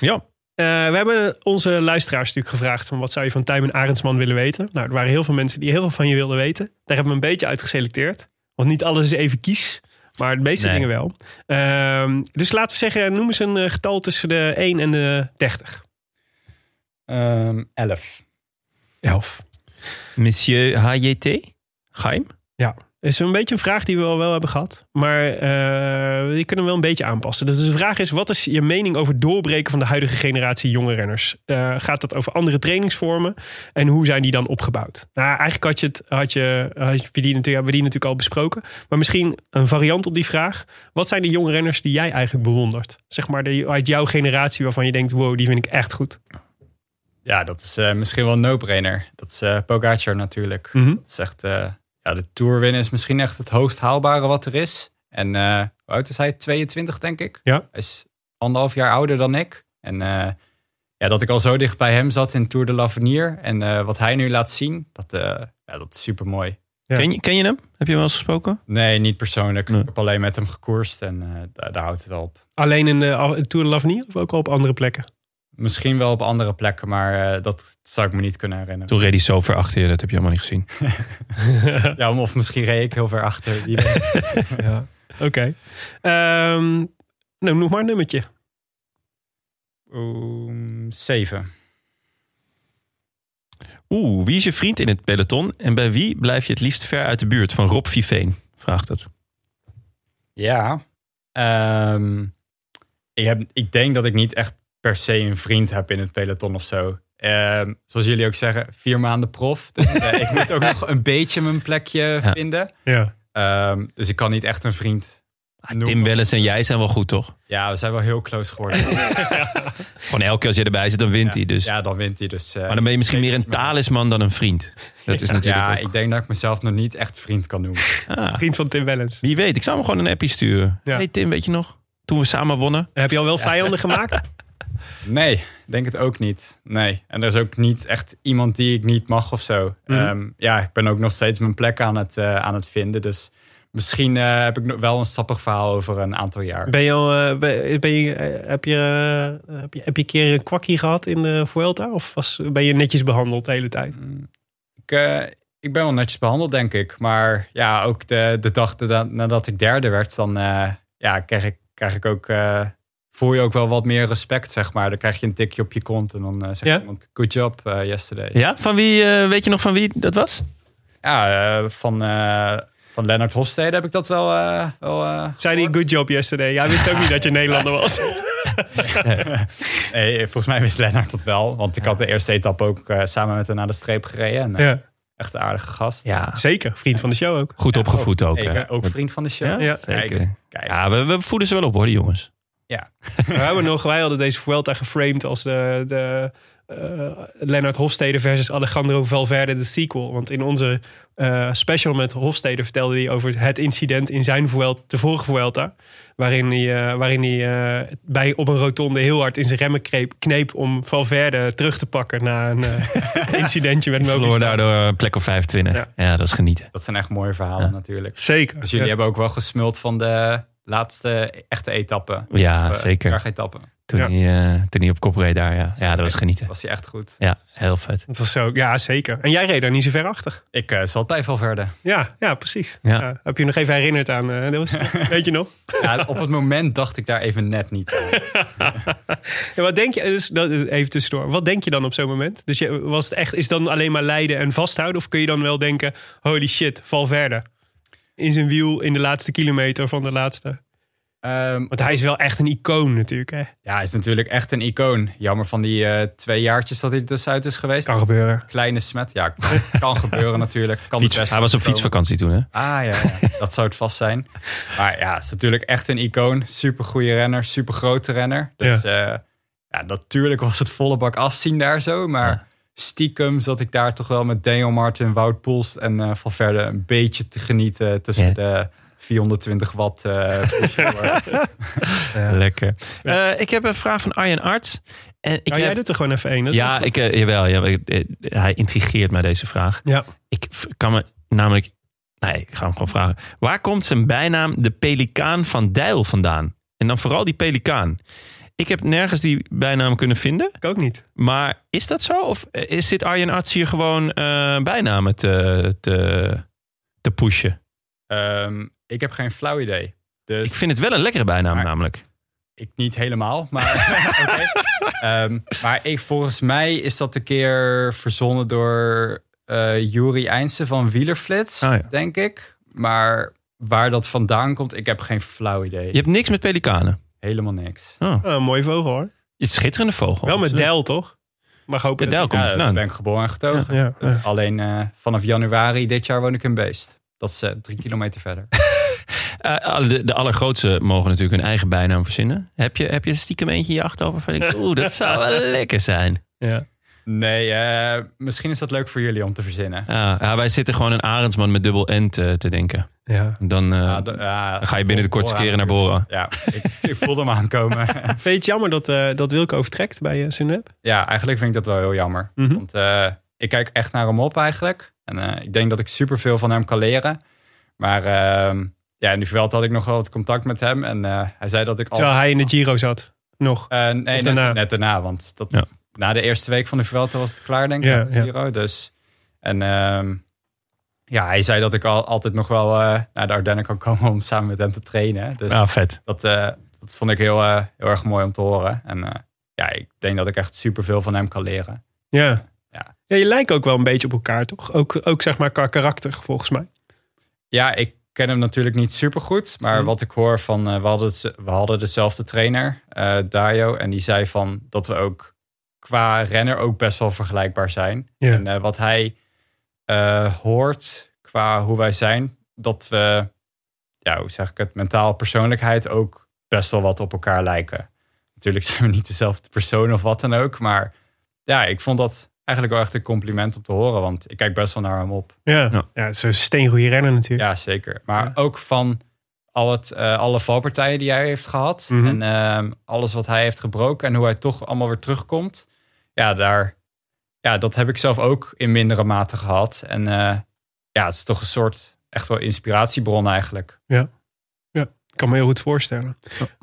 Ja. Eh, we hebben onze luisteraars natuurlijk gevraagd... van wat zou je van Tijmen Arendsman willen weten? Nou, er waren heel veel mensen die heel veel van je wilden weten. Daar hebben we een beetje uit geselecteerd. Want niet alles is even kies, maar de meeste Nee. dingen wel. Ehm, dus laten we zeggen, noem eens een eh, getal tussen de 1 en de 30. Ehm 11. 11. Monsieur HJT? Geheim? Dat is een beetje een vraag die we al wel hebben gehad. Maar eh die kunnen we wel een beetje aanpassen. Dus de vraag is, wat is je mening over het doorbreken van de huidige generatie jonge renners? Eh, gaat dat over andere trainingsvormen? En hoe zijn die dan opgebouwd? Nou, eigenlijk had je, het, had je, had je die, natuurlijk, hebben we die natuurlijk al besproken. Maar misschien een variant op die vraag. Wat zijn de jonge renners die jij eigenlijk bewondert? Zeg maar de, uit jouw generatie waarvan je denkt, wow, die vind ik echt goed. Ja, dat is eh, misschien wel een no-brainer. Dat is eh Pogacar natuurlijk. Mhm. Dat is echt, ja, de Tour winnen is misschien echt het hoogst haalbare wat er is. En eh, hoe oud is hij? 22 denk ik. Ja. Hij is anderhalf jaar ouder dan ik. En eh, ja, dat ik al zo dicht bij hem zat in Tour de l'Avenir. En eh, wat hij nu laat zien, dat, eh, ja, dat is super mooi. Ja. Ken, je, ken je hem? Heb je hem wel eens gesproken? Nee, niet persoonlijk. Nee. Ik heb alleen met hem gekoerst en eh, daar, daar houdt het al op. Alleen in de Tour de l'Avenir of ook al op andere plekken? Misschien wel op andere plekken, maar eh, dat zou ik me niet kunnen herinneren. Toen reed hij zo ver achter je, dat heb je helemaal niet gezien. Ja, of misschien reed ik heel ver achter. Ja. Oké. Ehm, nou, noem maar een nummertje. Oeh, zeven. Oeh, wie is je vriend in het peloton? En bij wie blijf je het liefst ver uit de buurt? Van Rob Viveen, vraagt het. Ja. Ehm, ik, heb, ik denk dat ik niet echt per se een vriend heb in het peloton of zo. Ehm, zoals jullie ook zeggen, vier maanden prof. Dus eh, ik moet ook nog een beetje mijn plekje Ja. vinden. Ja. Ehm, dus ik kan niet echt een vriend noemen. Tim Welles en jij zijn wel goed, toch? Ja, we zijn wel heel close geworden. Gewoon elke keer als je erbij zit, dan wint hij. Dus. Ja, dan wint hij. Dus, eh, maar dan ben je misschien meer een talisman dan een vriend. Dat is natuurlijk Ja, ook- ik denk dat ik mezelf nog niet echt vriend kan noemen. Ah, Vriend van Tim Wellens. wie weet, ik zou hem gewoon een appie sturen. Ja. Hey Tim, weet je nog? Toen we samen wonnen. Heb je al wel vijanden gemaakt? Nee, denk het ook niet. Nee. En er is ook niet echt iemand die ik niet mag of zo. Mhm. Ehm, ja, ik ben ook nog steeds mijn plek aan het, eh, aan het vinden. Dus misschien eh, heb ik nog wel een sappig verhaal over een aantal jaar. Ben je al, eh, ben, ben je, heb, je, heb, je, heb je een keer een kwakkie gehad in de Vuelta? Of was, ben je netjes behandeld de hele tijd? Mm, Ik, ik ben wel netjes behandeld, denk ik. Maar ja, ook de, de dag da- nadat ik derde werd, dan ja, krijg, ik, krijg ik ook... voel je ook wel wat meer respect, zeg maar. Dan krijg je een tikje op je kont en dan eh zegt Ja? iemand... Good job eh, yesterday. Ja, van wie, eh, weet je nog van wie dat was? Ja, van, eh van Lennart Hofstede heb ik dat wel... eh wel eh, Zei die good job yesterday? Ja, hij wist ook niet dat je Nederlander was. nee, volgens mij wist Lennart dat wel. Want ik had de eerste etappe ook samen met hem naar de streep gereden. En, ja, Echt een aardige gast. Ja, zeker. Vriend van de show ook. goed opgevoed ook. Ben ook vriend van de show. Ja, Kijk, zeker. kijk. Ja, we, we voeden ze wel op hoor, die jongens. We hebben nog, wij hadden deze Vuelta geframed als de, de eh, Lennart Hofstede versus Alejandro Valverde, de sequel. Want in onze eh, special met Hofstede vertelde hij over het incident in zijn Vuelta, de vorige Vuelta. Waarin hij, eh, waarin hij eh, bij, op een rotonde heel hard in zijn remmen kneep, kneep om Valverde terug te pakken na een eh, incidentje met Verloren Movistar. daardoor een plek op 25. Ja. Ja. dat is genieten. Dat zijn echt mooie verhalen Ja. natuurlijk. Zeker. Dus jullie Ja. hebben ook wel gesmuld van de laatste echte etappe. Ja, Eh, zeker. bergetappe. Toen, Ja. hij, eh, toen hij op kop reed daar, ja. Ja, dat was genieten. Was hij echt goed. Ja, heel vet. Het was zo, ja, zeker. En jij reed daar niet zo ver achter. Ik eh, zat bij Valverde. Ja, ja precies. Ja. Ja. heb je nog even herinnerd aan, eh, dat was, weet je nog? Ja, op het moment dacht ik daar even net niet aan. Ja, wat denk je, dus, dat, even tussendoor, wat denk je dan op zo'n moment? Dus je, was het echt, is het dan alleen maar lijden en vasthouden? Of kun je dan wel denken, holy shit, Valverde. In zijn wiel in de laatste kilometer van de laatste. Ehm, Want hij is wel echt een icoon natuurlijk. Hè? ja, hij is natuurlijk echt een icoon. Jammer van die eh, twee jaartjes dat hij er tussenuit is geweest. Kan gebeuren. Kleine smet. Ja, kan gebeuren natuurlijk. Kan Fiets- hij was op komen. fietsvakantie toen, hè? Ah ja, ja, dat zou het vast zijn. Maar ja, het is natuurlijk echt een icoon. Super goede renner, super grote renner. Dus ja. ja, natuurlijk was het volle bak afzien daar zo. Maar Ja. Stiekem zat ik daar toch wel met Daniel Martin, Wout Poels en eh Van Verde een beetje te genieten tussen Ja. de 420 watt. eh, pusher. Lekker. Eh, ik heb een vraag van Arjen Arts. En ik Kan jij heb- dit er gewoon even één? Ja, ik, jawel. Ja, ik- hij intrigeert mij deze vraag. Ja. Ik kan me namelijk... Nee, ik ga hem gewoon vragen. Waar komt zijn bijnaam de pelikaan van Dijl vandaan? En dan vooral die pelikaan. Ik heb nergens die bijnaam kunnen vinden. Ik ook niet. Maar is dat zo? Of eh, is zit Arjen Arts hier gewoon eh, bijnamen te, te, te pushen? Ehm, ik heb geen flauw idee. Dus Ik vind het wel een lekkere bijnaam Maar- namelijk. Ik niet helemaal, maar. Ehm, maar ik, volgens mij is dat een keer verzonnen door eh Juri Eindse van Wielerflits, Ah, ja. denk ik. Maar waar dat vandaan komt, ik heb geen flauw idee. Je hebt niks met pelikanen. Helemaal niks. Oh, Oh, een mooie vogel hoor. het schitterende vogel. Wel met. Del toch? Mag hopen Ja, dat Del komt Ja, vandaan. ben ik geboren en getogen. Ja, ja. Alleen eh, vanaf januari dit jaar woon ik in Beest. Dat is eh, drie kilometer verder. Eh, alle- de, de allergrootste mogen natuurlijk hun eigen bijnaam verzinnen. Heb je, heb je stiekem eentje in je achterhoofd oeh, dat zou wel lekker zijn. Ja. Nee, eh, misschien is dat leuk voor jullie om te verzinnen. Ja, ja, wij zitten gewoon een Arendsman met dubbel N te, te denken. Ja. Dan, eh, Ja, dan ga je binnen de kortste keren naar. Bora. Ja, ik, ik voelde hem aankomen. Vind je het jammer dat, eh dat Wilco vertrekt bij uh, Sunweb? Ja, eigenlijk vind ik dat wel heel jammer. Mhm. Want eh, ik kijk echt naar hem op eigenlijk. En eh, ik denk dat ik superveel van hem kan leren. Maar ehm, ja, in de Vuelta had ik nog wel wat contact met hem. En eh, hij zei dat ik al... Terwijl hij in de Giro zat. Nog. Nee, net daarna? net daarna. Want dat, Ja. Na de eerste week van de Vuelta was het klaar, denk ik. Ja, de ja. Giro. Dus, en ehm, ja, hij zei dat ik al, altijd nog wel eh, naar de Ardennen kan komen om samen met hem te trainen. Dus Ja, vet. dat, eh, dat vond ik heel, eh, heel erg mooi om te horen. En ja, ik denk dat ik echt superveel van hem kan leren. Ja. Ja. ja. Je lijkt ook wel een beetje op elkaar, toch? Ook, ook zeg maar qua karakter, volgens mij. Ja, ik ken hem natuurlijk niet super goed. Maar Mhm. wat ik hoor van... we, hadden we hadden dezelfde trainer, Dario. En die zei van dat we ook qua renner ook best wel vergelijkbaar zijn. Ja. En eh, wat hij eh, hoort qua hoe wij zijn... dat we, ja, hoe zeg ik het, mentaal persoonlijkheid ook best wel wat op elkaar lijken. Natuurlijk zijn we niet dezelfde persoon of wat dan ook. Maar ja, ik vond dat eigenlijk wel echt een compliment om te horen. Want ik kijk best wel naar hem op. Ja, Ja. ja. het is een steengoede renner natuurlijk. Ja, zeker. Maar Ja. ook van al het, eh, alle valpartijen die hij heeft gehad. Mhm. En ehm, alles wat hij heeft gebroken. En hoe hij toch allemaal weer terugkomt. Ja, daar, ja, dat heb ik zelf ook in mindere mate gehad. En eh, ja, het is toch een soort echt wel inspiratiebron eigenlijk. Ik kan me heel goed voorstellen.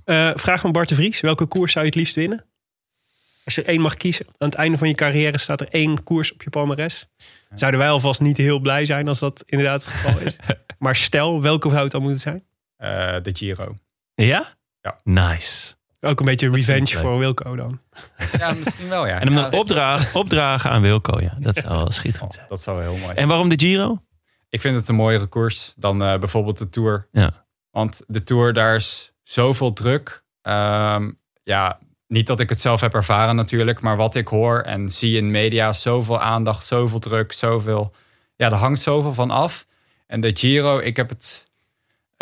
Eh, vraag van Bart de Vries. Welke koers zou je het liefst winnen? Als je er één mag kiezen. Aan het einde van je carrière staat er één koers op je palmares. Zouden wij alvast niet heel blij zijn als dat inderdaad het geval is. maar stel, welke zou het dan moeten zijn? Eh, de Giro. Ja? Ja. Nice. Ook een beetje Dat revenge voor Wilco dan. Ja, misschien wel, ja. En hem Ja, dan opdragen, opdragen aan Wilco. Ja, dat zou wel schitterend oh, dat zou heel mooi zijn. En waarom de Giro? Ik vind het een mooiere koers dan eh, bijvoorbeeld de Tour. Ja. Want de Tour, daar is zoveel druk. Ehm, ja, niet dat ik het zelf heb ervaren natuurlijk. Maar wat ik hoor en zie in media, zoveel aandacht, zoveel druk, zoveel... Ja, er hangt zoveel van af. En de Giro, ik heb het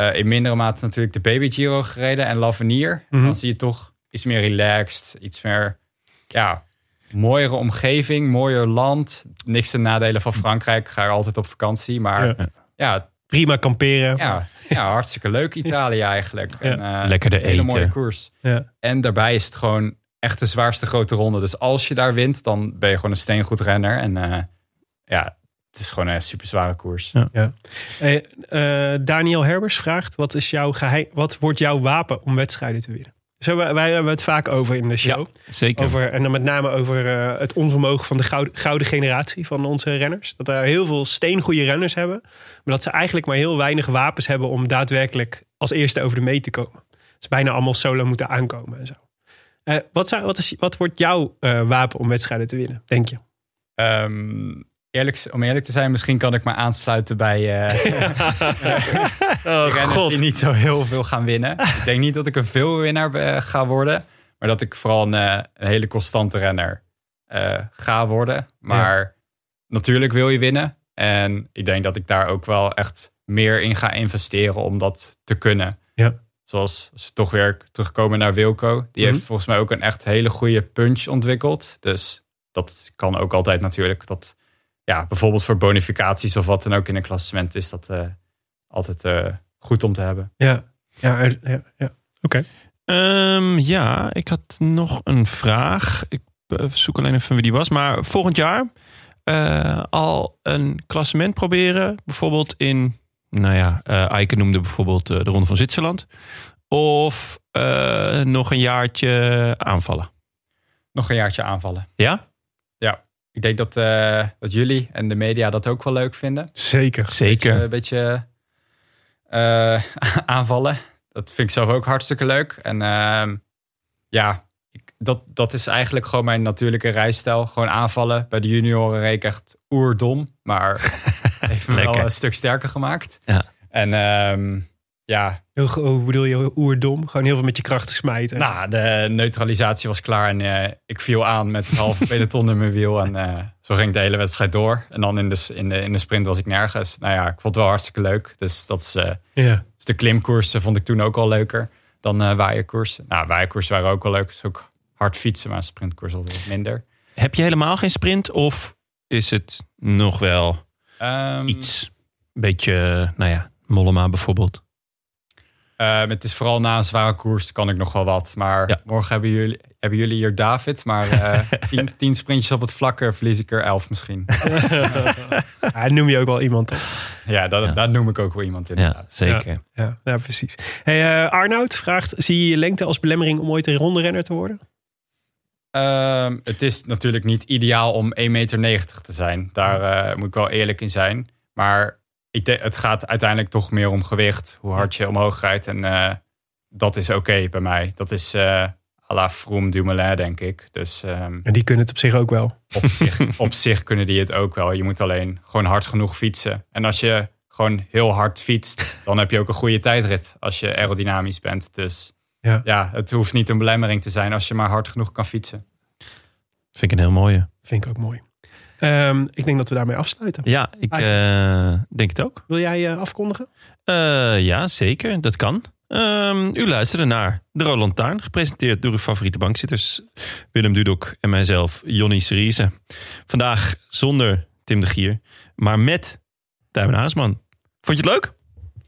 eh, in mindere mate natuurlijk de Baby Giro gereden en L'Avenir. Mhm. Dan zie je toch iets meer relaxed, iets meer... Ja, mooiere omgeving, mooier land. Niks ten nadelen van Frankrijk. Ik ga er altijd op vakantie. Maar Ja. ja, ja, Prima kamperen. ja, ja, hartstikke leuk Italië eigenlijk. En, eh, Lekkerder een hele eten. mooie koers. Ja. En daarbij is het gewoon echt de zwaarste grote ronde. Dus als je daar wint, dan ben je gewoon een steengoed renner. En eh, ja, het is gewoon een super zware koers. Ja. Eh, eh, Daniel Herbers vraagt: wat, is jouw geheim, wat wordt jouw wapen om wedstrijden te winnen? Zo, wij, wij hebben het vaak over in de show. Zeker. Over, en dan met name over eh, het onvermogen van de gouden, gouden generatie van onze renners. Dat er heel veel steengoede renners hebben. Maar dat ze eigenlijk maar heel weinig wapens hebben om daadwerkelijk als eerste over de meet te komen. Dus bijna allemaal solo moeten aankomen en zo. Eh, wat, zou, wat, is, wat wordt jouw eh, wapen om wedstrijden te winnen, denk je? Ehm, eerlijk, om eerlijk te zijn, misschien kan ik me aansluiten bij eh Oh renners die niet zo heel veel gaan winnen. ik denk niet dat ik een veelwinnaar eh, ga worden. Maar dat ik vooral een, eh, een hele constante renner eh, ga worden. Maar natuurlijk wil je winnen. En ik denk dat ik daar ook wel echt meer in ga investeren om dat te kunnen. Ja. Zoals toch weer terugkomen naar Wilco. Die Mhm. heeft volgens mij ook een echt hele goede punch ontwikkeld. Dus dat kan ook altijd natuurlijk. Dat, ja, bijvoorbeeld voor bonificaties of wat dan ook in een klassement is dat eh, altijd eh, goed om te hebben. Ja, ja, ja, ja. oké. Ehm, ja, ik had nog een vraag. Ik eh, zoek alleen even wie die was. Maar volgend jaar eh, al een klassement proberen. Bijvoorbeeld in, nou ja, eh Eike noemde bijvoorbeeld de Ronde van Zwitserland. Of eh, nog een jaartje aanvallen. Nog een jaartje aanvallen. Ja? Ik denk dat, eh, dat jullie en de media dat ook wel leuk vinden. Zeker. Zeker. Een beetje eh, aanvallen. Dat vind ik zelf ook hartstikke leuk. En ehm, ja, ik, dat, dat is eigenlijk gewoon mijn natuurlijke rijstijl. Gewoon aanvallen. Bij de junioren reed ik echt oerdom. Maar heeft me wel een stuk sterker gemaakt. Ja. En ehm, ja, hoe bedoel je oerdom? Gewoon heel veel met je krachten smijten. nou, de neutralisatie was klaar. En eh, ik viel aan met het halve peloton in mijn wiel. En eh, zo ging de hele wedstrijd door. En dan in de, in, de, in de sprint was ik nergens. Nou ja, ik vond het wel hartstikke leuk. Dus dat is... eh, ja. Dus de klimkoersen vond ik toen ook al leuker dan eh waaierkoersen. Nou, waaierkoersen waren ook wel leuk. Dus ook hard fietsen, maar sprintkoers altijd wat minder. Heb je helemaal geen sprint? Of is het nog wel Ehm, iets, een beetje, nou ja, Mollema bijvoorbeeld? Eh, het is vooral na een zware koers kan ik nog wel wat. Maar Ja. morgen hebben jullie, hebben jullie hier David. Maar eh, tien, tien sprintjes op het vlakke verlies ik er elf misschien. Ja, noem je ook wel iemand. toch? Ja, dat, Ja. daar noem ik ook wel iemand in. Ja, zeker. Ja, ja precies. Hey, eh, Arnoud vraagt, zie je je lengte als belemmering om ooit een ronde renner te worden? Ehm, het is natuurlijk niet ideaal om 1,90 meter te zijn. Daar eh, moet ik wel eerlijk in zijn. Maar ik denk- het gaat uiteindelijk toch meer om gewicht. Hoe hard je omhoog rijdt. En eh, dat is oké bij mij. Dat is eh à la Froome Dumoulin, denk ik. Dus ehm, En die kunnen het op zich ook wel. op, zich, op zich kunnen die het ook wel. Je moet alleen gewoon hard genoeg fietsen. En als je gewoon heel hard fietst, dan heb je ook een goede tijdrit. Als je aerodynamisch bent. Dus Ja. ja, het hoeft niet een belemmering te zijn als je maar hard genoeg kan fietsen. Vind ik een heel mooie. Vind ik ook mooi. Ehm, ik denk dat we daarmee afsluiten. Ja, ik eh, denk het ook. Wil jij eh, afkondigen? Eh, ja, zeker. Dat kan. Ehm, u luisterde naar De Rode Lantaarn, gepresenteerd door uw favoriete bankzitters Willem Dudok en mijzelf, Jonny Seriese. Vandaag zonder Tim de Gier, maar met Tijmen Haasman. Vond je het leuk?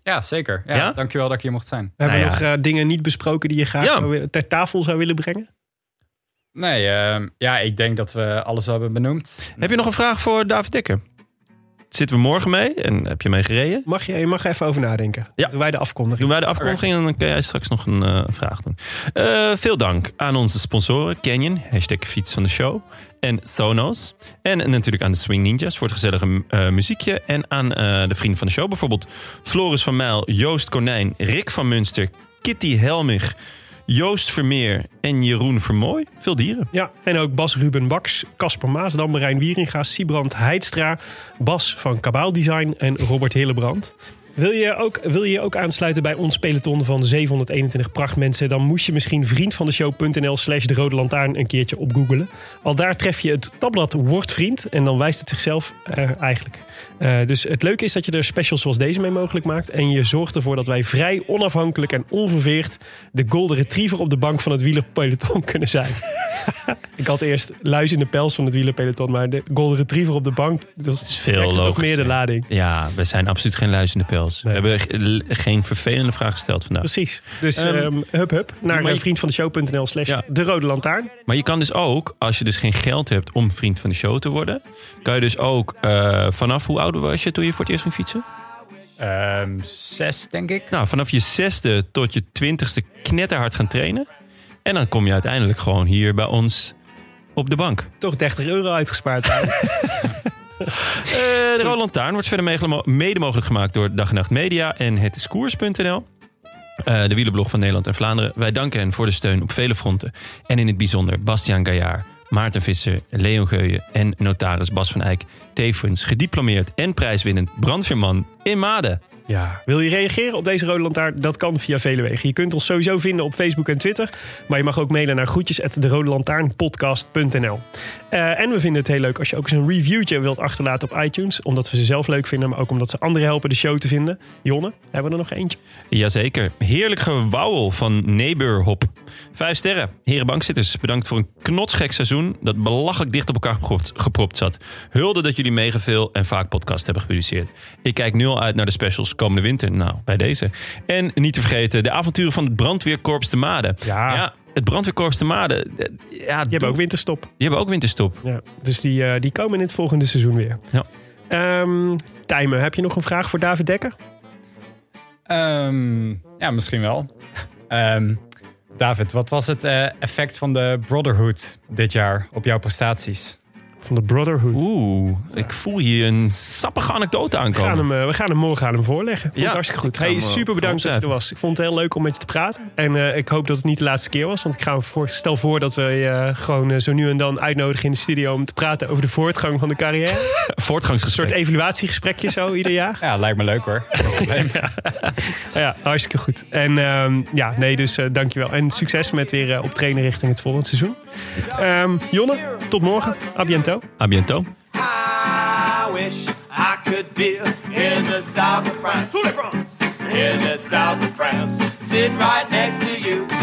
Ja, zeker. Ja, Ja? Dankjewel dat ik hier mocht zijn. We hebben Nou nog dingen niet besproken die je graag Ja. zou willen- ter tafel zou willen brengen? Nee, ehm, ja, ik denk dat we alles wel hebben benoemd. Heb je nog een vraag voor David Dekker? Zitten we morgen mee en heb je mee gereden? Mag je, je mag er even over nadenken. Ja. Doen wij de afkondiging. Doen wij de afkondiging en dan kun jij straks nog een eh, vraag doen. Eh, veel dank aan onze sponsoren Canyon, hashtag fiets van de show, en Sonos. En natuurlijk aan de Swing Ninjas voor het gezellige eh, muziekje. En aan eh, de vrienden van de show, bijvoorbeeld Floris van Mijl, Joost Konijn, Rick van Munster, Kitty Helmich, Joost Vermeer en Jeroen Vermooy. Veel dieren. Ja, en ook Bas Ruben Baks, Casper Maasdam, Marijn Wieringa, Siebrand Heidstra, Bas van Kabaal Design en Robert Hillebrand. Wil je, ook, wil je ook aansluiten bij ons peloton van 721 prachtmensen? Dan moest je misschien vriend van de show.nl slash de rode lantaarn een keertje opgoogelen. Al daar tref je het tabblad Word Vriend en dan wijst het zichzelf eh, eigenlijk. Eh, dus het leuke is dat je er specials zoals deze mee mogelijk maakt. En je zorgt ervoor dat wij vrij onafhankelijk en onverveerd de golden retriever op de bank van het wielerpeloton kunnen zijn. Ik had eerst luis in de pels van het wielerpeloton, maar de golden retriever op de bank, dat is veel toch logischer. meer de lading. Ja, we zijn absoluut geen luis in de pels. Nee. We hebben ge- geen vervelende vraag gesteld vandaag. Precies. Dus Ehm, ehm hup hup naar vriendvandeshow.nl slash Ja. de rode lantaarn. Maar je kan dus ook, als je dus geen geld hebt om vriend van de show te worden, kan je dus ook eh, vanaf hoe oud was je toen je voor het eerst ging fietsen? Ehm, zes, denk ik. Nou, vanaf je zesde tot je twintigste knetterhard gaan trainen. En dan kom je uiteindelijk gewoon hier bij ons op de bank. Toch 30 euro uitgespaard. Eh, de Roland Taarn wordt verder mede mogelijk gemaakt door Dag en Nacht Media en het is koers.nl. Eh, de wielenblog van Nederland en Vlaanderen. Wij danken hen voor de steun op vele fronten. En in het bijzonder Bastiaan Gaillard, Maarten Visser, Leon Geuyen en notaris Bas van Eyck. Tevens gediplomeerd en prijswinnend brandweerman in Maden. Ja. Wil je reageren op deze Rode Lantaarn? Dat kan via vele wegen. Je kunt ons sowieso vinden op Facebook en Twitter. Maar je mag ook mailen naar groetjes@derodelantaarnpodcast.nl. Eh en we vinden het heel leuk als je ook eens een reviewtje wilt achterlaten op iTunes. Omdat we ze zelf leuk vinden, maar ook omdat ze anderen helpen de show te vinden. Jonne, hebben we er nog eentje? Jazeker. Heerlijk gewauwel van Neighborhop. Vijf sterren. Heren bankzitters, bedankt voor een knotsgek seizoen dat belachelijk dicht op elkaar gepropt, gepropt zat. Hulde dat jullie mega veel en vaak podcast hebben gepubliceerd. Ik kijk nu al uit naar de specials komende winter. Nou, bij deze. En niet te vergeten de avonturen van het brandweerkorps de Maden. Ja. het brandweerkorps de Maden. eh, Ja, Die hebben ook winterstop. die hebben ook winterstop. Ja. Dus die, eh, die komen in het volgende seizoen weer. Ja. Ehm Tijmen, heb je nog een vraag voor David Dekker? Ehm, ja, misschien wel. Ehm, David, wat was het eh, effect van de Brotherhood dit jaar op jouw prestaties? Van de Brotherhood. Oeh, ik voel hier een sappige anekdote We gaan, aankomen. hem, eh, we gaan hem morgen aan hem voorleggen. Vond Ja, hartstikke goed. Hey, eh, super bedankt dat je er was. Ik vond het heel leuk om met je te praten. En eh, ik hoop dat het niet de laatste keer was. Want ik ga voor, stel voor dat we je eh, gewoon zo nu en dan uitnodigen in de studio... om te praten over de voortgang van de carrière. Een Voortgangsgesprek. soort evaluatiegesprekje zo ieder jaar. Ja, lijkt me leuk hoor. Ja, hartstikke goed. En ehm, ja, nee, dus dankjewel. En succes met weer optreden richting het volgende seizoen. Ehm, Jonne, tot morgen. A biento. A biento. I wish I could be in the south of France. In the south of France. Sitting right next to you.